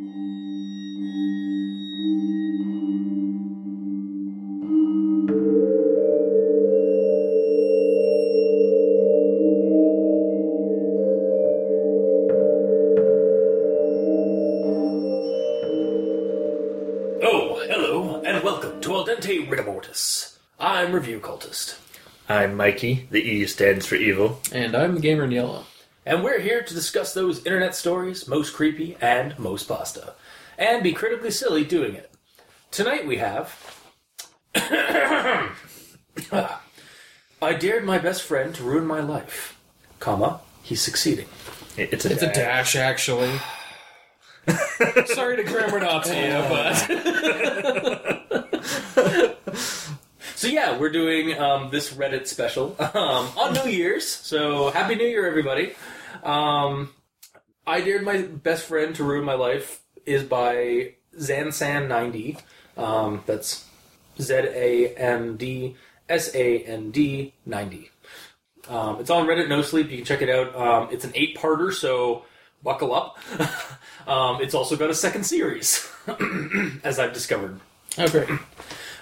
Oh, I'm Review Cultist, I'm Mikey. The E stands for evil. And I'm the gamer in yellow. And we're here to discuss those internet stories most creepy and most pasta, and be critically silly doing it. Tonight we have. I dared my best friend to ruin my life, comma, he's succeeding. It's a, It's a dash, actually. Sorry to grammar Nazi you, but So yeah, we're doing um, this Reddit special um, on New Year's. So happy New Year, everybody! Um, I dared my best friend to ruin my life is by ZandSand90. Um, that's Z A N D S A N D 90. Um, it's on Reddit No Sleep. You can check it out. Um, it's an eight-parter, so buckle up. um, it's also got a second series, as I've discovered. great.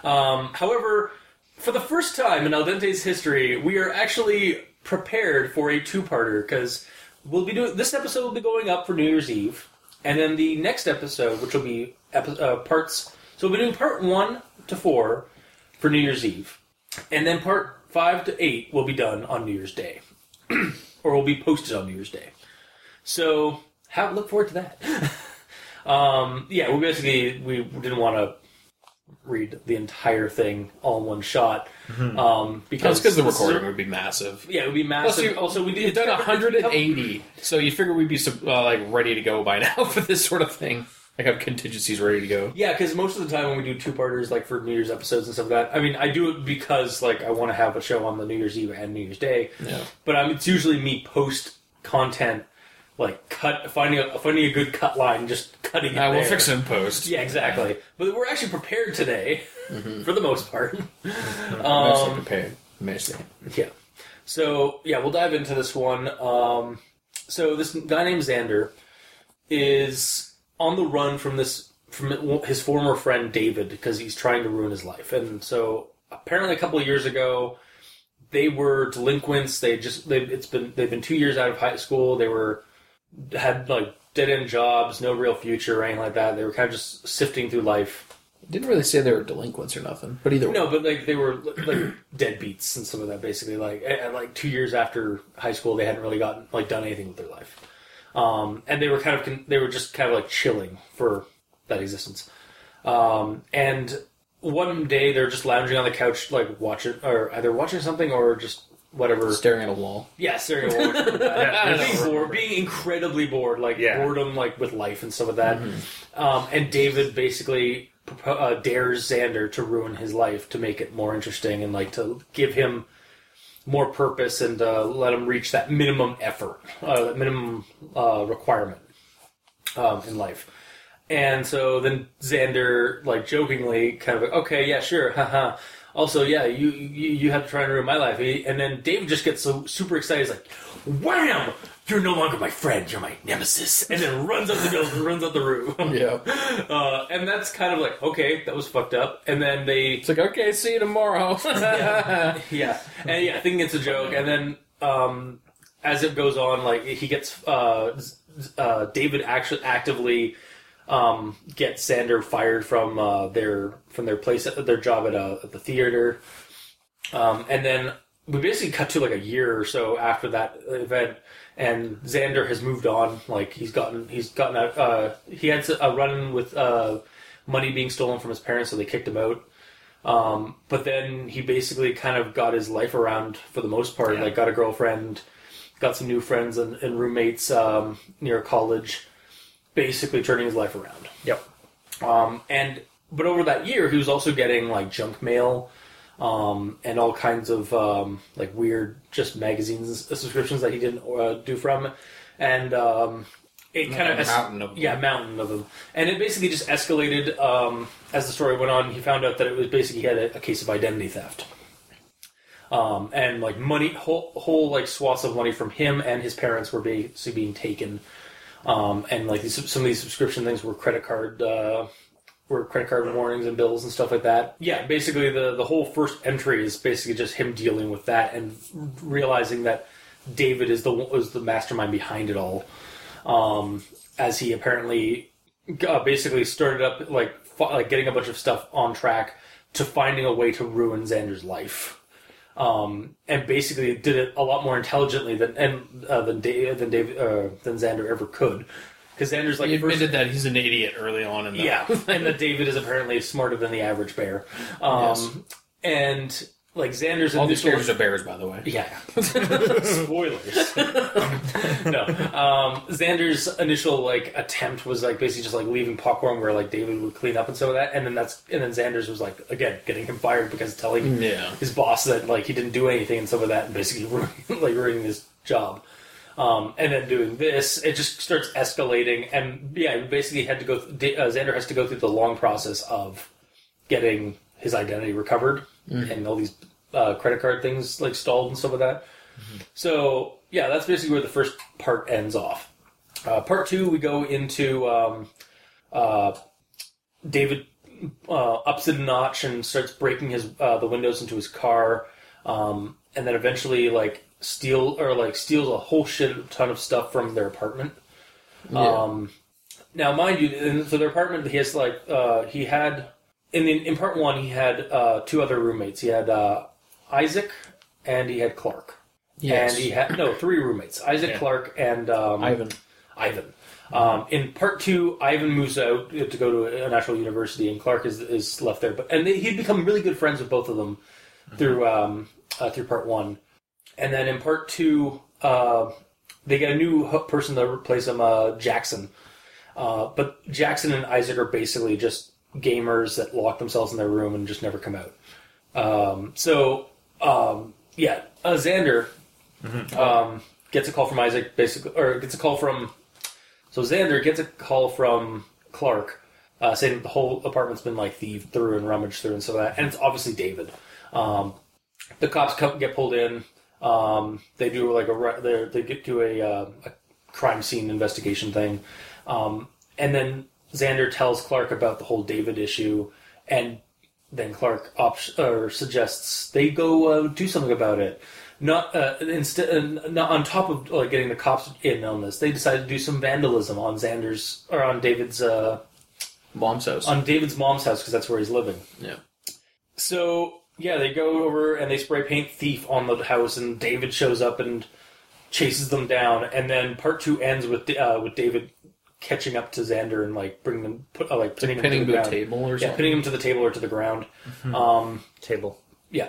Um, however, for the first time in Al Dente's history, we are actually prepared for a two-parter because we'll be doing this episode will be going up for New Year's Eve, and then the next episode, which will be epi- uh, parts. So we'll be doing part one to four for New Year's Eve, and then part five to eight will be done on New Year's Day, or will be posted on New Year's Day. So have look forward to that. um, yeah, we basically we didn't want to read the entire thing all in one shot. Um, because because the this is a- recording would be massive. yeah, it would be massive. you, also, we did done 180, so you figure we'd be uh, like ready to go by now for this sort of thing. Like have contingencies ready to go. Yeah, because most of the time when we do two parters, like for New Year's episodes and stuff like that, I mean, I do it because like I want to have a show on the New Year's Eve and New Year's Day. Yeah. But um, it's usually me post content, like cut finding a finding a good cut line, just cutting it. We'll there. fix it in post. Yeah, exactly. But we're actually prepared today, Mm-hmm. for the most part. Mostly Um, prepared. Mostly. Yeah. So yeah, we'll dive into this one. Um, so this guy named Xander is on the run from this from his former friend David because he's trying to ruin his life. And so apparently a couple of years ago, they were delinquents. They just they it's been they've been two years out of high school. They were had like dead end jobs, no real future or anything like that. They were kind of just sifting through life. Didn't really say they were delinquents or nothing, but either way. No, but like they were like deadbeats and some of that basically. Like and, like two years after high school, they hadn't really gotten like done anything with their life, um, and they were kind of con- they were just kind of like chilling for that existence. Um, and one day they're just lounging on the couch, like watching or either watching something or just whatever. Staring at a wall. Yeah, staring at a wall. yeah, being bored, being incredibly bored, like Yeah. boredom, like with life and stuff like that. Um, and David basically uh, dares Xander to ruin his life to make it more interesting and like to give him more purpose and uh, let him reach that minimum effort, uh, that minimum uh, requirement um, in life. And so then Xander, like jokingly, kind of like, okay, yeah, sure, haha. Also, yeah, you, you you have to try and ruin my life. And then David just gets so super excited. He's like, wham! You're no longer my friend. You're my nemesis. And then runs up the building, runs up the room. Yeah. Uh, and that's kind of like, okay, that was fucked up. And then they It's like, okay, see you tomorrow. yeah, yeah, and yeah, I think it's a joke, and then um, as it goes on, like he gets uh, uh, David actually actively um, gets Xander fired from uh, their from their place at their job at, uh, at the theater, um, and then we basically cut to like a year or so after that event. And Xander has moved on. Like he's gotten, he's gotten out. Uh, he had a run with uh, money being stolen from his parents, so they kicked him out. Um, but then he basically kind of got his life around for the most part. Yeah. Like got a girlfriend, got some new friends and, and roommates um, near college. Basically turning his life around. Yep. Um, and but over that year, he was also getting like junk mail um, and all kinds of um, like weird just magazines subscriptions that he didn't uh, do from, and um, it kind of mountain of yeah mountain of them, and it basically just escalated um, as the story went on. He found out that it was basically he had a, a case of identity theft. Um, and like money, whole, whole like swaths of money from him and his parents were basically being taken um, and like these, some of these subscription things were credit card. Uh, were credit card warnings and bills and stuff like that. Yeah, basically the the whole first entry is basically just him dealing with that and realizing that David is the was the mastermind behind it all. Um, as he apparently uh, basically started up like like getting a bunch of stuff on track to finding a way to ruin Xander's life. Um, and basically did it a lot more intelligently than and uh, than Dave, than uh, than Xander ever could. Because Xander's like He first- admitted that he's an idiot early on in the yeah, and that David is apparently smarter than the average bear. Um, And like Xander's All these characters are bears, by the way. yeah. Spoilers. no. Um, Xander's initial like attempt was like basically just like leaving popcorn where like David would clean up and some of that, and then that's and then Xander's was like again getting him fired because telling Yeah. his boss that like he didn't do anything and some of that, and basically ruining, like ruining his job. Um, and then doing this, it just starts escalating, and yeah, basically had to go. Th- uh, Xander has to go through the long process of getting his identity recovered and all these uh, credit card things like stalled and stuff like that. So yeah, that's basically where the first part ends off. Uh, part two, we go into um, uh, David uh, ups it a notch and starts breaking his uh, the windows into his car, um, and then eventually like steal or like steals a whole shit ton of stuff from their apartment. Um, now, mind you, in, for their apartment, he has like uh, he had in the, in part one he had uh, two other roommates. He had uh, Isaac and he had Clark. Yes. And he had no three roommates: Isaac, Yeah. Clark, and um, Ivan. Ivan. Um, in part two, Ivan moves out to go to a national university, and Clark is, is left there. But and they, he'd become really good friends with both of them through um, uh, through part one, and then in part two, uh, they get a new person to replace him, uh, Jackson. Uh, but Jackson and Isaac are basically just gamers that lock themselves in their room and just never come out. Um, so um, yeah, uh, Xander um, gets a call from Isaac, basically, or gets a call from. So Xander gets a call from Clark, uh, saying that the whole apartment's been like thieved through and rummaged through and so that, and it's obviously David. Um, the cops come, get pulled in. Um, they do like a they they get to a, uh, a crime scene investigation thing, um, and then Xander tells Clark about the whole David issue, and then Clark op- or suggests they go uh, do something about it. Not uh, instead, uh, not on top of like getting the cops in on this, they decide to do some vandalism on Xander's or on David's uh, Mom's house. on David's mom's house because that's where he's living. yeah. So yeah, they go over and they spray paint thief on the house, and David shows up and chases them down. And then part two ends with uh, with David catching up to Xander and like bringing them, put, uh, like pinning him Pinning to to the table or Yeah, something. pinning him to the table or to the ground. Um, Table. yeah.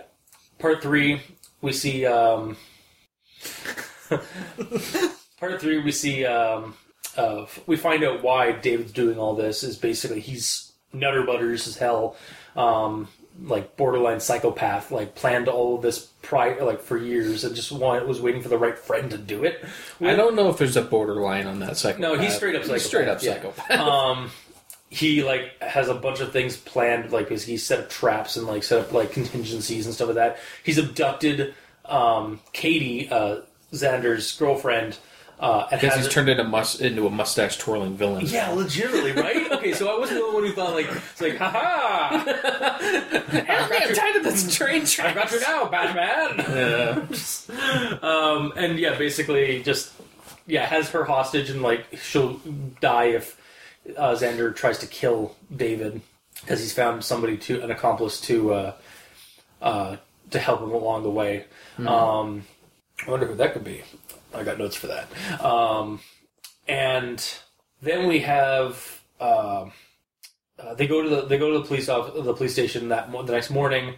Part three, we see. Um, part three, we see. Um, uh, we find out why David's doing all this is basically he's nutter butters as hell, um, like borderline psychopath. Like planned all of this prior, like for years, and just wanted, was waiting for the right friend to do it. I don't know if there's a borderline on that psychopath. No, he's straight up He's straight up psychopath, yeah. psychopath. um, he like has a bunch of things planned. Like basically, he set up traps and like set up like contingencies and stuff like that. He's abducted um, Katie, uh, Xander's girlfriend, uh, and Because has he's turned into, mus- into a mustache twirling villain. yeah, legitimately, right? Okay, so I wasn't the one who thought like it's like, haha, I'm tired of this train track. I got you now, Batman. um, and yeah, basically just yeah has her hostage and like she'll die if uh, Xander tries to kill David because he's found somebody to an accomplice to uh, uh, to help him along the way. Um, I wonder who that could be. I got notes for that. Um, and then we have uh, uh, they go to the they go to the police off the police station that mo- the next morning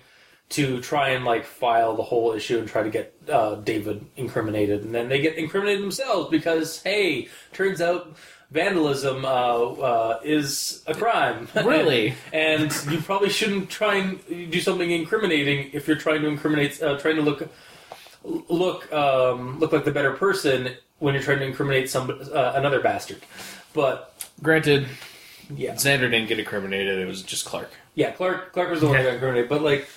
to try and like file the whole issue and try to get uh, David incriminated, and then they get incriminated themselves because hey, turns out vandalism uh, uh, is a crime. Really? and, and you probably shouldn't try and do something incriminating if you're trying to incriminate, uh, trying to look look um, look like the better person when you're trying to incriminate some uh, another bastard. But Granted, yeah, Xander didn't get incriminated. It was just Clark. yeah, Clark Clark was the one who got incriminated, but like.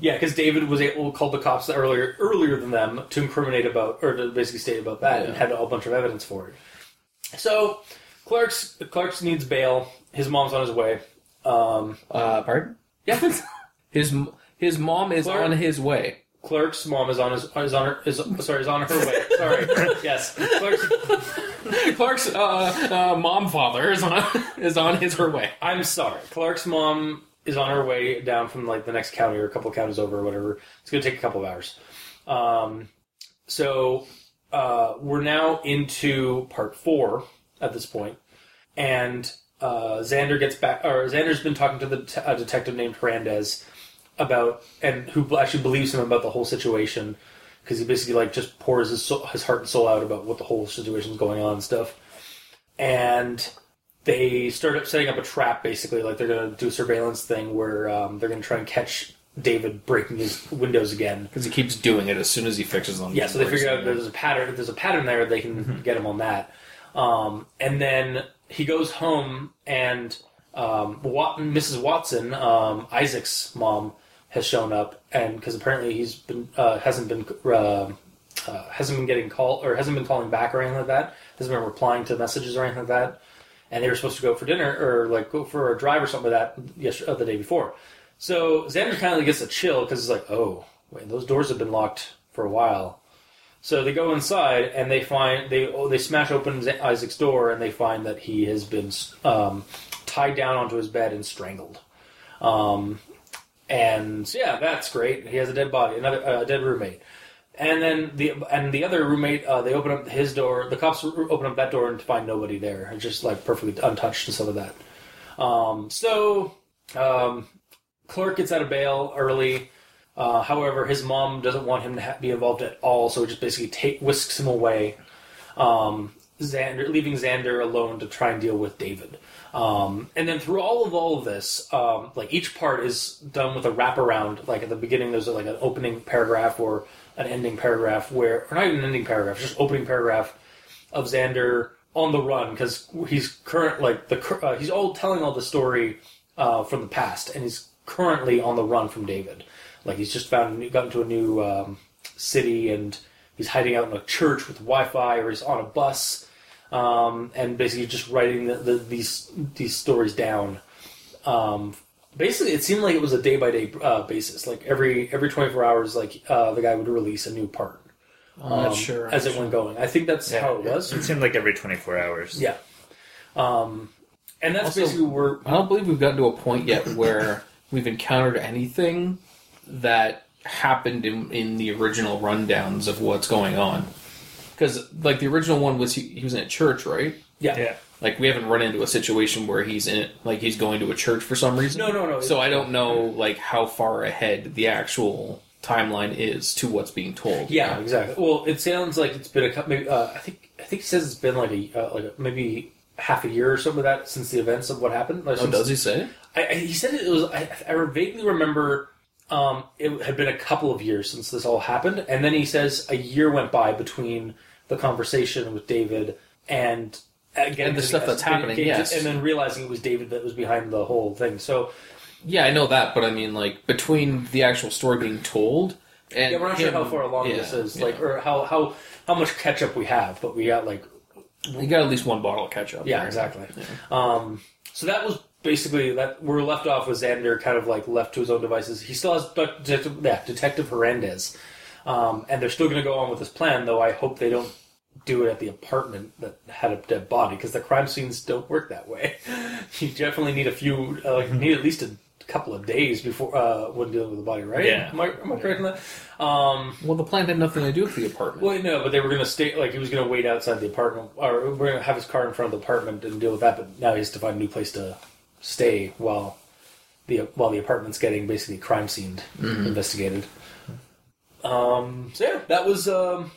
Yeah, because David was able to call the cops earlier earlier than them to incriminate about or to basically state about that and had a whole bunch of evidence for it. So Clark's Clark's needs bail. His mom's on his way. Um, Uh, pardon? yeah, His his mom is Clark- on his way. Clark's mom is on his is on her is sorry is on her way. Sorry, yes. Clark's, Clark's uh, uh, mom father is on is on his her way. I'm sorry. Clark's mom is on her way down from like the next county or a couple counties over or whatever. It's going to take a couple of hours. Um, so uh, we're now into part four at this point, and uh, Xander gets back. Or Xander's been talking to the t- a detective named Hernandez about and who actually believes him about the whole situation because he basically like just pours his soul, his heart and soul out about what the whole situation is going on and stuff. And they start up setting up a trap basically like they're going to do a surveillance thing where um, they're going to try and catch david breaking his windows again Because he keeps doing it as soon as he fixes them. yeah so they figure out there's a pattern there's a pattern there they can get him on that um, and then he goes home and um, Wat- mrs watson um, isaac's mom has shown up and because apparently he's been uh, hasn't been uh, uh, hasn't been getting call or hasn't been calling back or anything like that hasn't been replying to messages or anything like that and they were supposed to go for dinner or like go for a drive or something like that yesterday, uh, the day before. So Xander kind of gets a chill because it's like, oh, wait, those doors have been locked for a while. So they go inside and they find they oh, they smash open Isaac's door and they find that he has been um, tied down onto his bed and strangled. Um, and yeah, that's great. He has a dead body, another uh, dead roommate. And then the and the other roommate, uh, they open up his door. The cops open up that door and find nobody there. Just like perfectly untouched and stuff like that. Um, so um, Clark gets out of bail early. Uh, however, his mom doesn't want him to ha- be involved at all, so it just basically take, whisks him away. Um, Xander, leaving Xander alone to try and deal with David. Um, and then through all of all of this, um, like each part is done with a wraparound. Like at the beginning, there's like an opening paragraph or an ending paragraph where, or not even an ending paragraph, just opening paragraph of Xander on the run because he's current like the uh, he's all telling all the story uh, from the past, and he's currently on the run from David. Like he's just found a new, got into a new um, city and he's hiding out in a church with Wi-Fi, or he's on a bus, um, and basically just writing the, the, these these stories down. Um, basically, it seemed like it was a day by day basis. Like every every twenty four hours, like uh, the guy would release a new part I'm not um, sure. as it went going. I think that's how it was. It seemed like every 24 hours. Yeah. Um, and that's Also- basically where I don't believe we've gotten to a point yet where we've encountered anything that happened in, in the original rundowns of what's going on. Because, like, the original one was he, he was in a church, right? yeah. Yeah. Like, we haven't run into a situation where he's in it, like, he's going to a church for some reason. No, no, no. So I don't know, like, how far ahead the actual timeline is to what's being told. Yeah, exactly. Well, it sounds like it's been a couple. Maybe, uh, I think I think he says it's been like a uh, like a, maybe half a year or something like that since the events of what happened. Like, Oh, since- does he say? I, I, he said it was. I, I vaguely remember um, it had been a couple of years since this all happened, and then he says a year went by between the conversation with David and again And the stuff that's happening, yes. and then realizing it was David that was behind the whole thing. So Yeah, I know that, but I mean, like, between the actual story being told and. yeah, we're not sure how far along yeah, this is, yeah. like, or how how how much ketchup we have, but we got like You got at least one bottle of ketchup. Yeah, there. exactly. Um, so that was basically that. We're left off with Xander, kind of like left to his own devices. He still has yeah, Detective Hernandez, um, and they're still going to go on with this plan. Though I hope they don't do it at the apartment that had a dead body because the crime scenes don't work that way. you definitely need a few, uh, like, need at least a couple of days before uh, when dealing with the body, right? Yeah. Am I, am I correct in that? Um, Well, the plan had nothing to do with the apartment. well, no, but they were going to stay. Like he was going to wait outside the apartment, or we're going to have his car in front of the apartment and deal with that. But now he has to find a new place to stay while the while the apartment's getting basically crime scene investigated. Um, so yeah, that was um,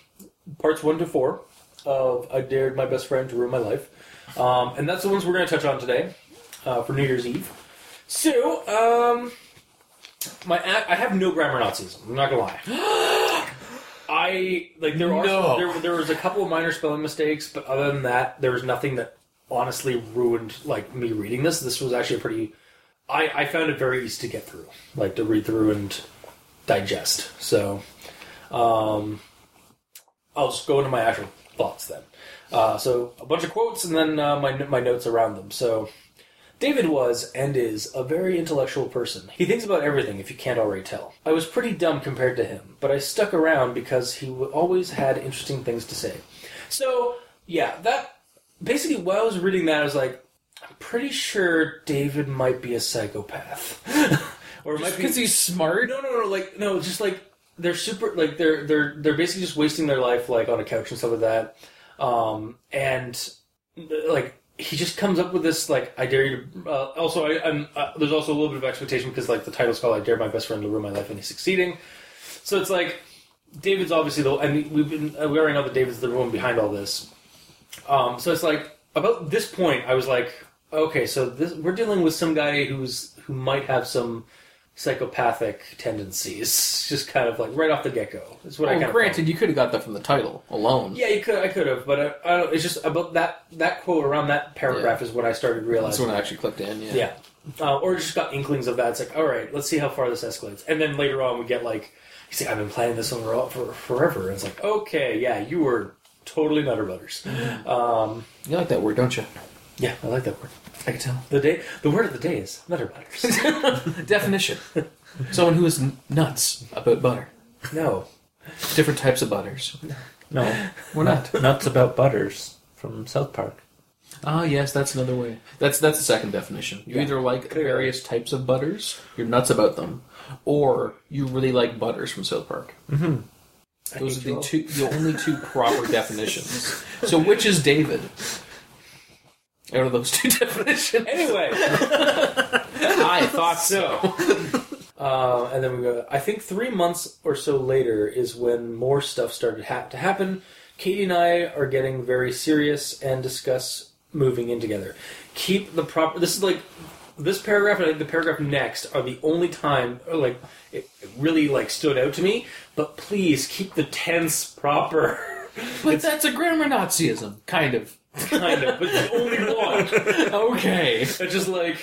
parts one to four of "I Dared My Best Friend to Ruin My Life," um, and that's the ones we're going to touch on today uh, for New Year's Eve. So, um, my I have no grammar Nazis. I'm not gonna lie. I like there are No. there, there was a couple of minor spelling mistakes, but other than that, there was nothing that honestly ruined like me reading this. This was actually a pretty. I I found it very easy to get through, like to read through and digest. So, um, I'll just go into my actual thoughts then. Uh, so a bunch of quotes and then uh, my my notes around them. So David was and is a very intellectual person. He thinks about everything, if you can't already tell. I was pretty dumb compared to him, but I stuck around because he always had interesting things to say. So, yeah, that basically while I was reading that, I was like, I'm pretty sure David might be a psychopath, or it might be Because he's smart. no, no, no, like no, just like they're super, like they're they're they're basically just wasting their life like on a couch and stuff like that, um, and like he just comes up with this like I dare you to. Uh, also, I, I'm uh, there's also a little bit of expectation because like the title's called I dare my best friend to ruin my life and he's succeeding, so it's like David's obviously the I mean we've been uh, we already know that David's the one behind all this, um, so it's like about this point I was like okay so this we're dealing with some guy who's who might have some psychopathic tendencies just kind of like right off the get go is what I Well, kind granted, you could have got that from the title alone. yeah, you could. I could have, but I, I don't, it's just about that that quote around that paragraph is when I started realizing. That's when I actually clicked in. Yeah. yeah, uh, or just got inklings of that. It's like, all right, let's see how far this escalates, and then later on we get like, he's like, I've been planning this one for, for forever. And it's like, okay, yeah, you were totally nutter butters. Um, You like that word, don't you? yeah, I like that word. I can tell. The day, the word of the day is nutter butters. Definition: Someone who is nuts about butter. no, Different types of butters. No, We're not. nuts about butters from South Park. Ah, yes, that's another way. That's that's the second definition. You Yeah, either like clearly. various types of butters, you're nuts about them, or you really like butters from South Park. I Those are the two, the only two proper definitions. So, which is David? Out of those two definitions, Anyway, I thought so. Uh, and then we go. I think three months or so later is when more stuff started ha- to happen. Katie and I are getting very serious and discuss moving in together. Keep the proper. This is like this paragraph and I think the paragraph next are the only time or like it, it really like stood out to me. But please keep the tense proper. But that's a grammar Nazism, kind of. kind of, but the only one. Okay. It's just like,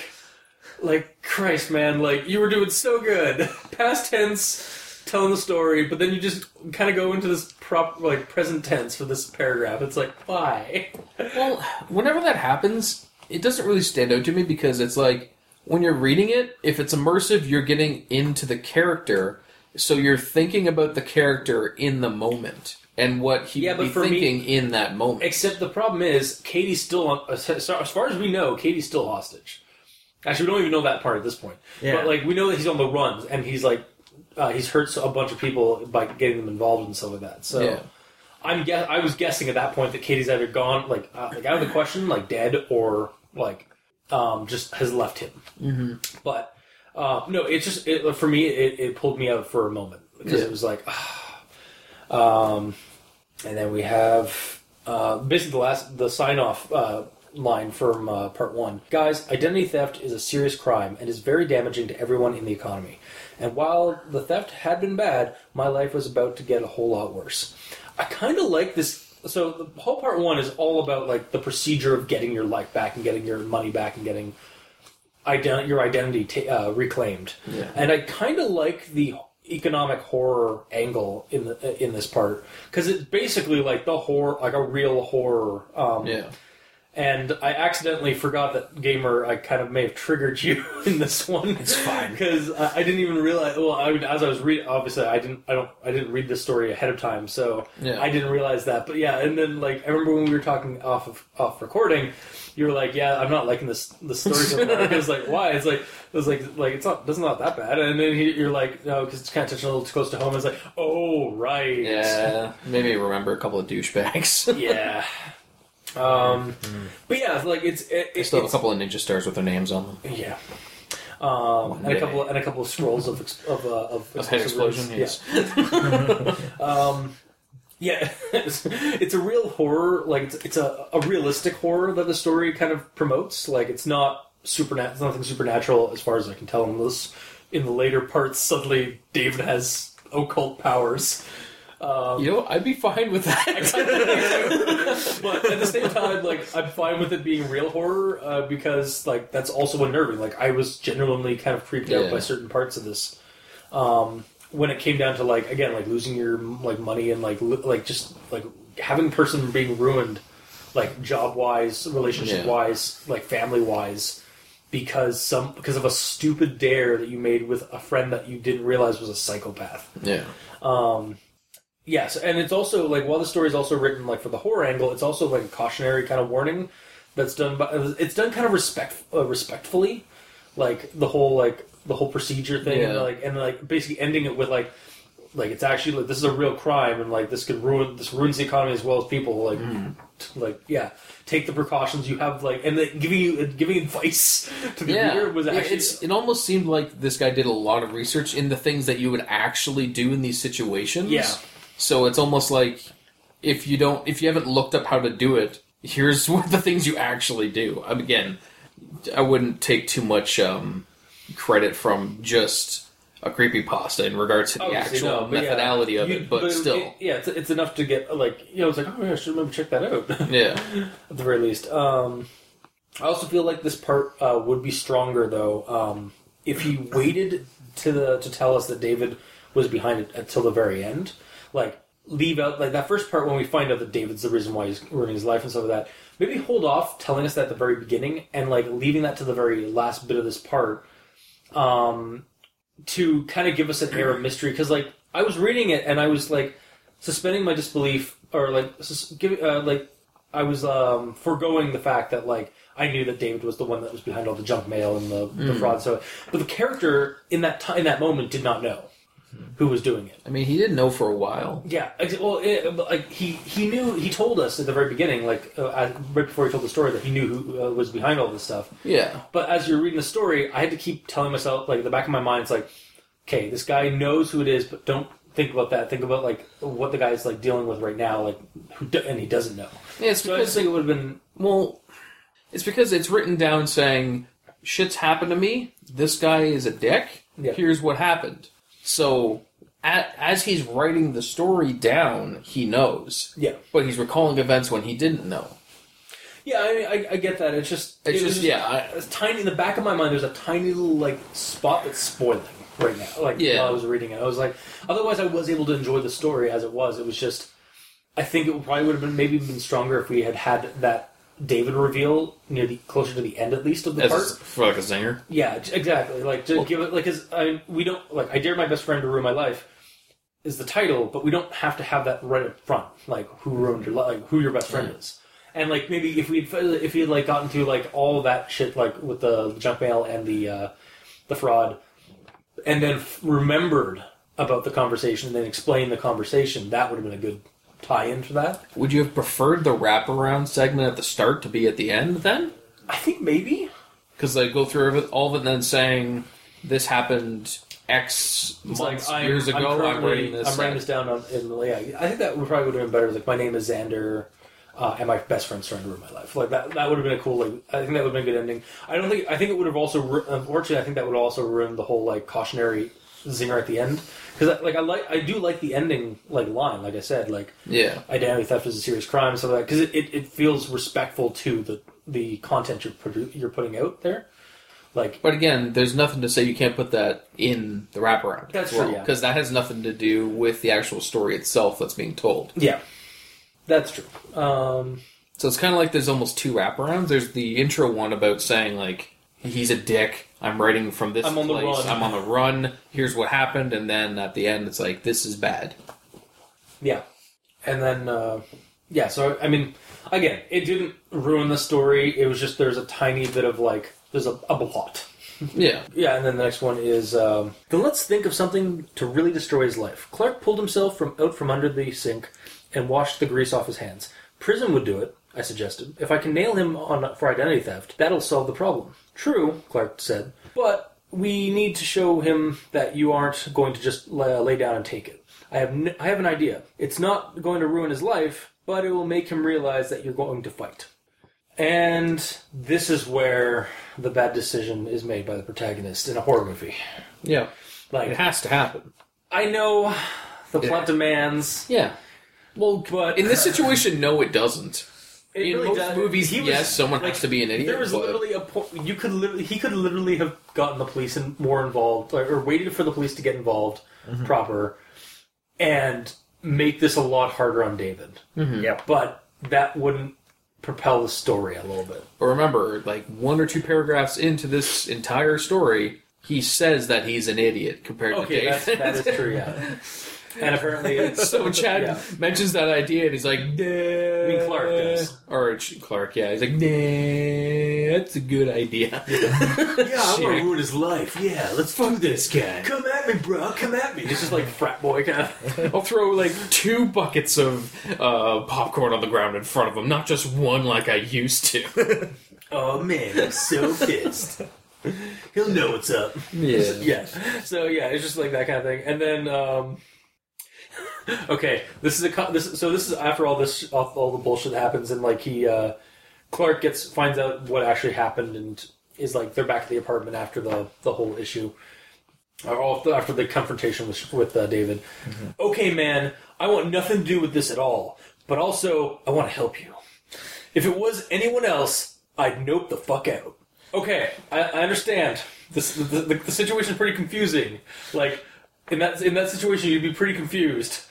like Christ, man! Like you were doing so good, past tense, telling the story, but then you just kind of go into this prop like present tense for this paragraph. It's like, why? Well, whenever that happens, it doesn't really stand out to me because it's like when you're reading it, if it's immersive, you're getting into the character, so you're thinking about the character in the moment and what he Yeah, would be for me- thinking in that moment. Except the problem is, Katie's still on. As as far as we know, Katie's still hostage. Actually, we don't even know that part at this point. Yeah. But like, we know that he's on the run, and he's like, uh, he's hurt a bunch of people by getting them involved and stuff like that. So. Yeah. I'm guess I was guessing at that point that Katie's either gone, like, uh, like out of the question, like dead, or like um, just has left him. Mm-hmm. But uh, no, it's just it, for me. It, it pulled me out for a moment because Yeah. it was like, ah. um, and then we have uh, basically the last the sign off uh, line from uh, part one. Guys, identity theft is a serious crime and is very damaging to everyone in the economy. And while the theft had been bad, my life was about to get a whole lot worse. I kind of like this. So the whole part one is all about like the procedure of getting your life back and getting your money back and getting ident- your identity ta- uh, reclaimed. Yeah. And I kind of like the economic horror angle in the in this part because it's basically like the horror, like a real horror. Um, Yeah. And I accidentally forgot that gamer. I kind of may have triggered you in this one. It's fine. because I, I didn't even realize. Well, I, as I was reading, obviously I didn't. I don't. I didn't read this story ahead of time, so Yeah. I didn't realize that. But yeah, and then like I remember when we were talking off of off recording, you were like, "Yeah, I'm not liking this the story so far." Because like, why? It's like it was like like it's not it's not that bad. And then he, you're like, no, because it's kind of touching a little too close to home. It's like, oh right, Yeah. Maybe remember a couple of douchebags. yeah. Um, but yeah, like it's it, I it, still have a it's, couple of ninja stars with their names on them. yeah. Um, and a day. couple and a couple of scrolls of ex- of uh, of, Of head explosive explosion, rings. yes. Um, yeah, it's, it's a real horror. Like it's, it's a, a realistic horror that the story kind of promotes. Like it's not supernatural. It's nothing supernatural as far as I can tell. In this, in the later parts, suddenly David has occult powers. Um, You know, I'd be fine with that. but at the same time, like I'm fine with it being real horror uh, because like that's also unnerving. Like I was genuinely kind of creeped out by certain parts of this. Um, when it came down to like again like losing your like money and like li- like just like having a person being ruined, like job wise, relationship wise, like family wise, because some because of a stupid dare that you made with a friend that you didn't realize was a psychopath. Yeah. Um, yes, and it's also like while the story is also written like for the horror angle, it's also like a cautionary kind of warning that's done by it's done kind of respect uh, respectfully, like the whole like the whole procedure thing, and like and like basically ending it with like like it's actually like this is a real crime and like this could ruin this ruins the economy as well as people like t- like yeah take the precautions you have like and like, giving you giving advice to the Yeah, reader was Yeah, actually it's it almost seemed like this guy did a lot of research in the things that you would actually do in these situations. Yeah. So it's almost like if you don't if you haven't looked up how to do it, here's what the things you actually do. Um, Again, I wouldn't take too much um, credit from just a creepy pasta in regards to the Obviously, actual no, but yeah, methodality of you- it, but, still. yeah, it's, it's enough to get like you know, it's like oh yeah, I should maybe check that out yeah. at the very least. Um, I also feel like this part uh, would be stronger though um, if he waited to the to tell us that David was behind it until the very end, like leave out like that first part when we find out that David's the reason why he's ruining his life and stuff like that. Maybe hold off telling us that at the very beginning and like leaving that to the very last bit of this part um, to kind of give us an air of mystery because like I was reading it and I was like suspending my disbelief or like sus- give, uh, like I was um, foregoing the fact that like I knew that David was the one that was behind all the junk mail and the, the fraud. So, but the character in that time in that moment did not know who was doing it. I mean, he didn't know for a while. Yeah, well, it, like he he knew he told us at the very beginning, like uh, uh, right before he told the story, that he knew who uh, was behind all this stuff. Yeah. But as you're reading the story, I had to keep telling myself, like, the back of my mind, it's like, okay, this guy knows who it is, but don't think about that. Think about like what the guy's like dealing with right now, like, who do- and he doesn't know. Yeah, it's So I because just think it would have been Well, it's because it's written down saying, shit's happened to me. This guy is a dick. Yeah. Here's what happened. So, at, as he's writing the story down, he knows. yeah, But he's recalling events when he didn't know. yeah. I, I, I get that. It's just It's it was just, yeah. I, it's tiny in the back of my mind. There's a tiny little like spot that's spoiling right now. Like Yeah. while I was reading it, I was like, otherwise I was able to enjoy the story as it was. It was just, I think it probably would have been maybe been stronger if we had had that David reveal near the closer to the end at least of the as part. a, for like a singer. Yeah, j- exactly. Like to give it like as I we don't like I dare my best friend to ruin my life is the title, but we don't have to have that right up front. Like who ruined your life, like who your best friend is, and like maybe if we if we had like gotten to like all that shit like with the junk mail and the uh, the fraud, and then f- remembered about the conversation, and then explained the conversation, that would have been a good tie-in for that. Would you have preferred the wraparound segment at the start to be at the end then? I think maybe. Because they go through all of it and then saying, this happened X It's months, I'm- years ago, I'm, currently- writing this. I'm writing this down on, in yeah. I think that would probably would have been better. Like my name is Xander, uh, and my best friend's trying to ruin my life. Like that. That would have been a cool. Like I think that would have been a good ending. I don't think. I think it would have also. ru- Unfortunately, I think that would also ruin the whole like cautionary zinger at the end. Because like I like I do like the ending like line. Like I said, like Yeah. identity theft is a serious crime and stuff like that. Because it, it, it feels respectful to the the content you're produ- you're putting out there. Like But again, there's nothing to say you can't put that in the wraparound. That's true, yeah. Because that has nothing to do with the actual story itself that's being told. yeah, that's true. Um, So it's kind of like there's almost two wraparounds. There's the intro one about saying, like, he's a dick. I'm writing from this I'm on the place. run. I'm on the run. Here's what happened. And then at the end, it's like, this is bad. Yeah, and then uh, yeah. So I mean, again, it didn't ruin the story. It was just there's a tiny bit of like there's a, a plot. Yeah. Yeah, and then the next one is um, then let's think of something to really destroy his life. Clark pulled himself from out from under the sink and washed the grease off his hands. Prison would do it. I suggested. If I can nail him on for identity theft, that'll solve the problem. True, Clark said, but we need to show him that you aren't going to just lay, down and take it. I have n- I have an idea. It's not going to ruin his life, but it will make him realize that you're going to fight. And this is where the bad decision is made by the protagonist in a horror movie. Yeah. Like it has to happen. I know the Yeah. plot demands, Yeah. Well, but in this situation, no, it doesn't. It in really most does- movies, he was- yes, someone like, has to be an idiot. There was but- literally a point you could literally he could literally have gotten the police in, more involved, like, or waited for the police to get involved Mm-hmm. proper, and make this a lot harder on David. Yep. But that wouldn't propel the story a little bit. But remember, like one or two paragraphs into this entire story, he says that he's an idiot compared Okay, to that's, David. that is true, yeah. And apparently it's so Chad Yeah. mentions that idea, and he's like, "Nah." I mean, Clark does. or Clark, yeah. He's like, "Nah, that's a good idea." Yeah, I'm gonna ruin his life. Yeah, let's fuck this guy. Come at me, bro. Come at me. It's just like frat boy kind of. I'll throw like two buckets of uh, popcorn on the ground in front of him, not just one like I used to. Oh man, I'm so pissed. He'll know what's up. yeah. Yeah. So yeah, it's just like that kind of thing. And then, um, okay, this is a co- this. So this is after all this, all, the bullshit happens, and like he, uh, Clark gets finds out what actually happened, and is like they're back at the apartment after the the whole issue, or after the confrontation with with uh, David. Okay, man, I want nothing to do with this at all, but also I want to help you. If it was anyone else, I'd nope the fuck out. Okay, I, I understand. This the, the, the situation's pretty confusing. Like in that in that situation, you'd be pretty confused.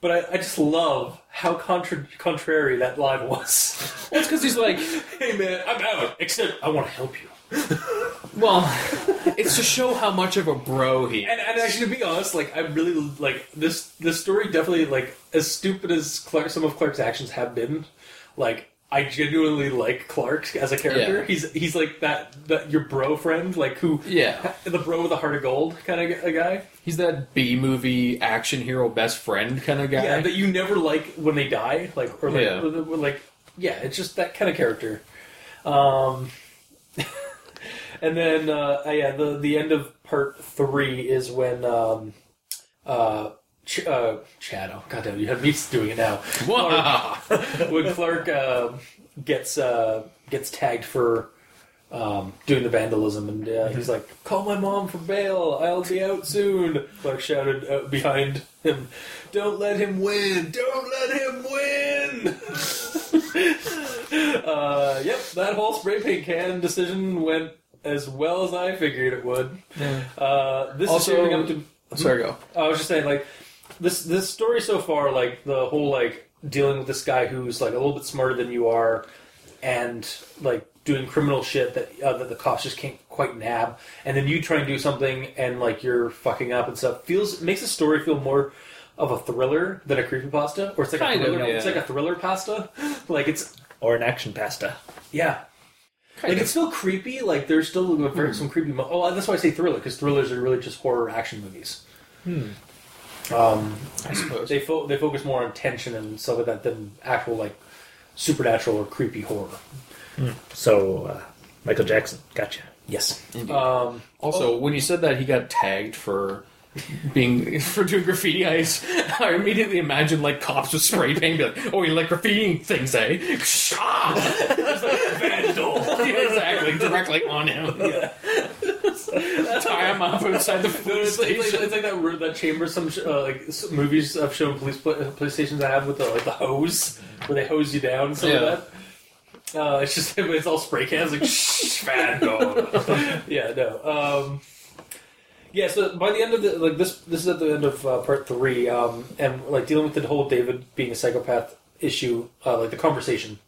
But I, I just love how contra- contrary that line was. Well, it's because he's like, hey man, I'm out. Except I want to help you. well, it's to show how much of a bro he. And, and actually, to be honest, like I really like this. This story definitely like as stupid as Clark, some of Clark's actions have been. Like I genuinely like Clark as a character. Yeah. He's he's like that that your bro friend, like who Yeah. the bro with a heart of gold kind of a guy. He's that B movie action hero best friend kind of guy. Yeah, that you never like when they die, like or like Yeah. like yeah, it's just that kind of character. Um, and then uh, yeah, the the end of part three is when um, uh, Ch- uh, Chad. Oh goddamn, you have me doing it now. Wow. when Clark uh, gets uh, gets tagged for um, doing the vandalism, and uh, he's like, "Call my mom for bail. I'll be out soon." Clark shouted out behind him, "Don't let him win! Don't let him win!" uh, yep, that whole spray paint can decision went as well as I figured it would. Uh, this Also- is shaping up to Sorry, go. I was just saying, like this this story so far, like the whole like dealing with this guy who's like a little bit smarter than you are, and like doing criminal shit that uh, that the cops just can't quite nab, and then you try and do something and like you're fucking up and stuff. Feels makes the story feel more of a thriller than a creepy pasta, or it's like Kind a of, thriller, it's like a thriller pasta. like it's Or an action pasta. yeah. Kind like of. it's still creepy. Like there's still very, some creepy. Mo- oh, that's why I say thriller because thrillers are really just horror action movies. Um, I suppose. they fo- they focus more on tension and stuff like that than actual like supernatural or creepy horror. So, uh, Michael Jackson, gotcha. Yes. Um, Also, when you said that he got tagged for being for doing graffiti, I, s- I immediately imagined like cops with spray paint, be like, "Oh, you like graffitiing things, eh?" Vandal. Yeah, exactly, directly on him. Tie him up outside the It's police like, it's like, station. it's like that that chamber some sh- uh, like s- movies have shown police pla- police stations that have with the like the hose where they hose you down and stuff Yeah. like that. Uh, it's just it's all spray cans like shh, yeah, no. Um, yeah, so by the end of the like this this is at the end of uh, part three, um, and like dealing with the whole David being a psychopath issue, uh, like the conversation.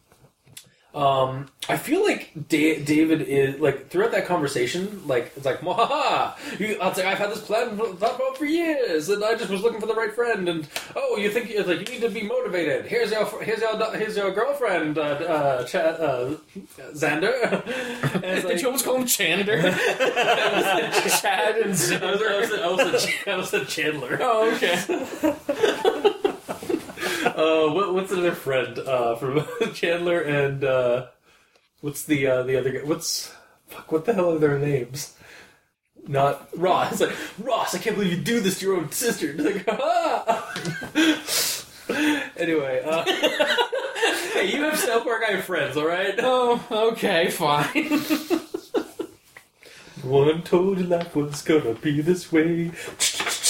Um, I feel like da- David is like throughout that conversation, like it's like, "Mwahaha! You, I was like, I've had this plan for, thought about for years, and I just was looking for the right friend." And oh, you think it's like you need to be motivated? Here's your here's your here's your girlfriend, uh, uh, Ch- uh, Xander. And Did like- you almost call him Chander? Chad and I was, I was, I was, a, I was a Chandler. Oh, okay. Uh, what, what's another friend uh, from Chandler and uh, what's the uh, the other guy? What's fuck? What the hell are their names? Not Ross. It's like Ross. I can't believe you do this to your own sister. It's like, ah. anyway, uh, hey, you have South Park. I have friends. All right. Oh, okay, fine. One told you life was gonna be this way.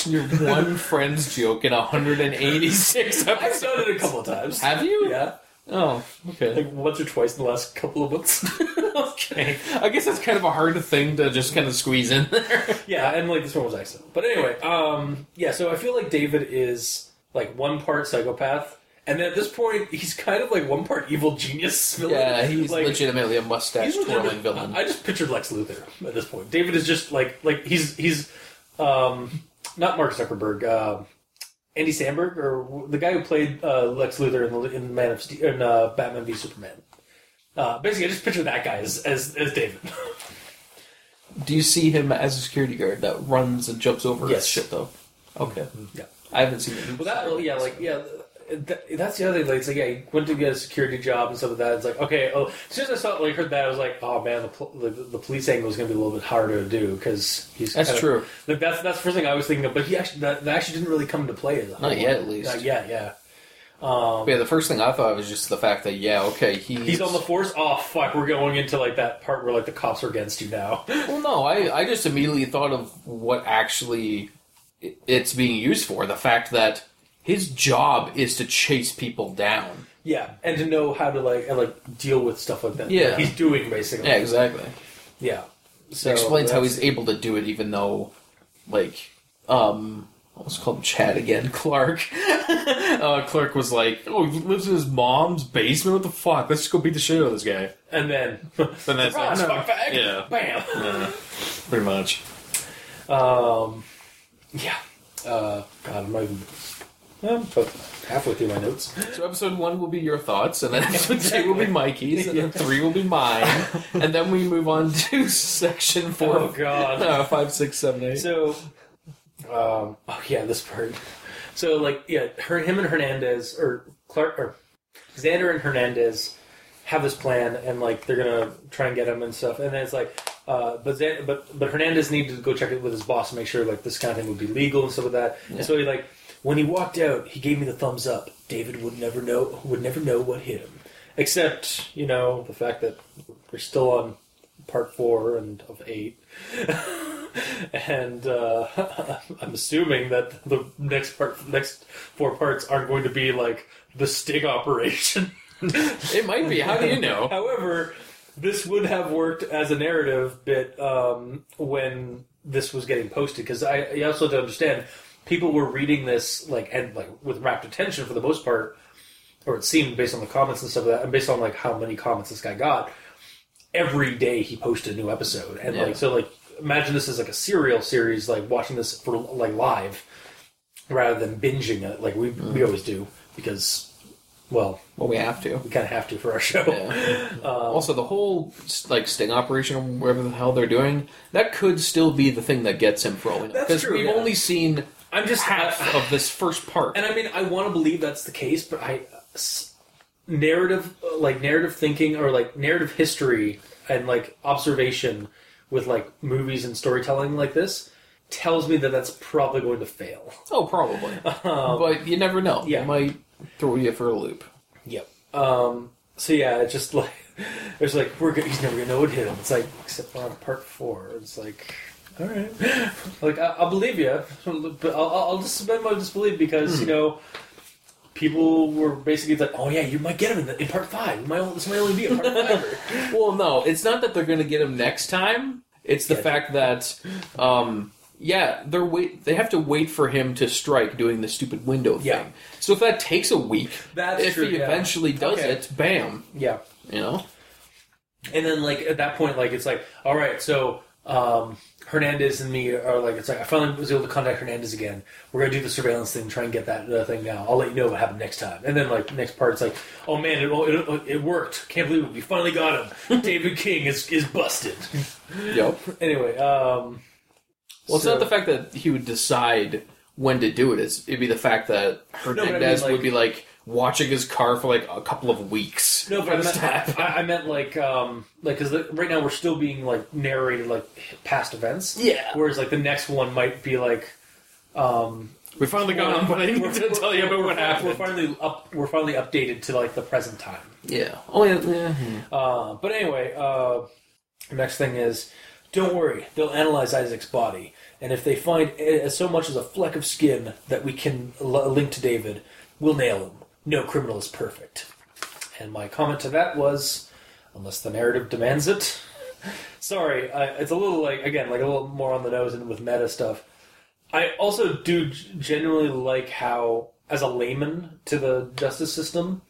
Your one friend's joke in 186 episodes. I've done it a couple of times. Have you? Yeah, Oh, okay. like once or twice in the last couple of months. Okay. I guess that's kind of a hard thing to just kind of squeeze in there. Yeah, and like this one was excellent. But anyway, um, yeah. So I feel like David is like one part psychopath, and at this point he's kind of like one part evil genius. Villain. Yeah, he's like, legitimately a mustache twirling villain. I just pictured Lex Luthor at this point. David is just like like he's he's um not Mark Zuckerberg, uh, Andy Samberg, or the guy who played uh, Lex Luthor in, the, in Man of Steel, in uh, Batman v Superman. Uh, basically, I just picture that guy as as, as David. Do you see him as a security guard that runs and jumps over Yes. shit though? Okay, yeah. I haven't seen it. Well, that yeah, like yeah. That, that's the other thing. Like, it's like, yeah, he went to get a security job and stuff like that. It's like, okay, oh, as soon as I saw, like, heard that, I was like, oh man, the, pol- the, the police angle is going to be a little bit harder to do because he's. That's kinda- true. Like, that's that's the first thing I was thinking of. But he actually that, that actually didn't really come into play. As Not yet, at least. Not yet, yeah. But yeah, the first thing I thought of was just the fact that yeah, okay, he's, He's on the force. Oh fuck, we're going into like that part where like the cops are against you now. Well, no, I I just immediately thought of what actually it's being used for. The fact that his job is to chase people down. yeah, and to know how to like and, like deal with stuff like that. Yeah. Like, he's doing basically. Yeah, exactly. Yeah. So It explains how he's able to do it, even though, like, um, what's called Chad again? Clark. uh, Clark was like, "Oh, he lives in his mom's basement. What the fuck? Let's just go beat the shit out of this guy." and then Then that's surprise, like, fuck bag. Yeah. bam. Yeah, pretty much. Um, yeah. Uh, God, I'm not even. I'm about halfway through my notes. So episode one will be your thoughts, and then episode two will be Mikey's, and then three will be mine, and then we move on to section four, Oh God. uh, five, six, seven, eight. So, um, oh yeah, this part. So like, yeah, her, him and Hernandez or Clark or Xander and Hernandez have this plan, and like they're gonna try and get him and stuff. And then it's like, uh, but Xan- but but Hernandez needed to go check it with his boss to make sure like this kind of thing would be legal and stuff like that. And so he like when he walked out, he gave me the thumbs up. David would never know would never know what hit him, except you know the fact that we're still on part four and of eight. and uh, I'm assuming that the next part, next four parts aren't going to be like the sting operation. It might be. How do you know? However, this would have worked as a narrative bit um, when this was getting posted because I you also have to understand people were reading this like and like with rapt attention for the most part, or it seemed based on the comments and stuff like that, and based on like how many comments this guy got. Every day he posted a new episode, and Yeah. like so like imagine this as like a serial series, like watching this for like live rather than binging it like we we mm. always do because well Well, we have to. we kind of have to for our show. Yeah. Um, also, the whole like sting operation, or whatever the hell they're doing, that could still be the thing that gets him for all we know. That's Because true, we've yeah. only seen I'm just half I- of this first part. and I mean, I want to believe that's the case, but I narrative, uh, like narrative thinking or like narrative history and like observation with like movies and storytelling like this tells me that that's probably going to fail. oh, probably. Um, but you never know. yeah. It might throw you for a loop. Yep. Um. So yeah, it's just like it's like we're go- he's never gonna know what hit him. It's like except for on part four. It's like. All right, like I, I'll believe you, but I'll, I'll just suspend my disbelief because you know people were basically like, "Oh yeah, you might get him in, the, in part five. You might, this might only be a part five." Well, no, it's not that they're going to get him next time. It's the Yeah. fact that, um, yeah, they're wait. They have to wait for him to strike doing the stupid window thing. Yeah. So if that takes a week, That's if true, he yeah. eventually does Okay. it, bam, yeah, you know. and then like at that point, like it's like, all right, so um, Hernandez and me are like, it's like I finally was able to contact Hernandez again. We're gonna do the surveillance thing, try and get that uh, thing now. I'll let you know what happened next time. And then like next part, it's like, oh man, it it, it worked. Can't believe it. We finally got him. David King is is busted. Yep. anyway, um, Well, it's not the fact that he would decide when to do it. It's, it'd be the fact that but I mean, Hernandez like- would be like watching his car for like a couple of weeks. No, but I meant. I, I meant like, um, like, because right now we're still being like narrated like past events. Yeah. Whereas like the next one might be like, um, We finally got him, but I need to tell you about what happened. we're finally up. We're finally updated to like the present time. Yeah. Oh yeah. yeah. hmm. Uh, but anyway, uh, next thing is, don't worry. They'll analyze Isaac's body, and if they find so much as a fleck of skin that we can l- link to David, we'll nail him. No criminal is perfect. And my comment to that was, unless the narrative demands it. Sorry, I, it's a little like again, like a little more on the nose and with meta stuff. I also do genuinely like how as a layman to the justice system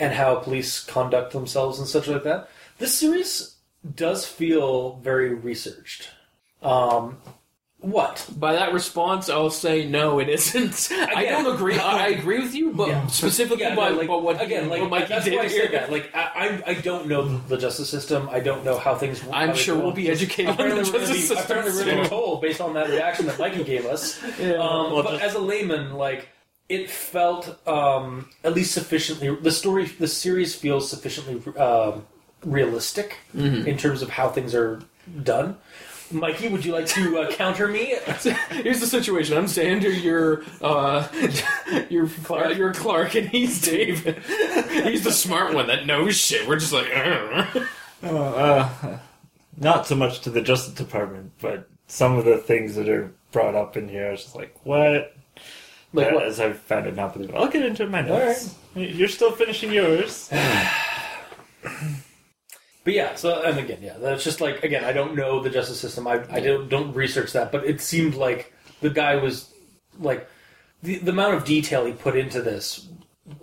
and how police conduct themselves and such like that. This series does feel very researched. Um, what? By that response, I'll say no, it isn't. I don't agree. I, I agree with you, but Yeah. specifically Yeah, by, no, like, by what again, like what Mikey that's did why I here. said that. Like I, I, I don't know the justice system. I don't know how things. how I'm sure we'll be educated on the justice be, system. apparently we're going to be soon. told based on that reaction that Mikey gave us. Yeah. Um, Well, but just- as a layman, like it felt um, at least sufficiently. The story, the series feels sufficiently um, realistic Mm-hmm. in terms of how things are done. Mikey, would you like to uh, counter me? Here's the situation. I'm Xander. You're uh, you're Clark. you're Clark, and he's David. he's the smart one that knows shit. We're just like, "Ugh." Uh, not so much to the Justice Department, but some of the things that are brought up in here, I was just like, what? Like Uh, what? As I found it not believable. I'll get into my notes. You're still finishing yours. But yeah, so and again, yeah, that's just like again, I don't know the justice system. I I don't don't research that, but it seemed like the guy was like the the amount of detail he put into this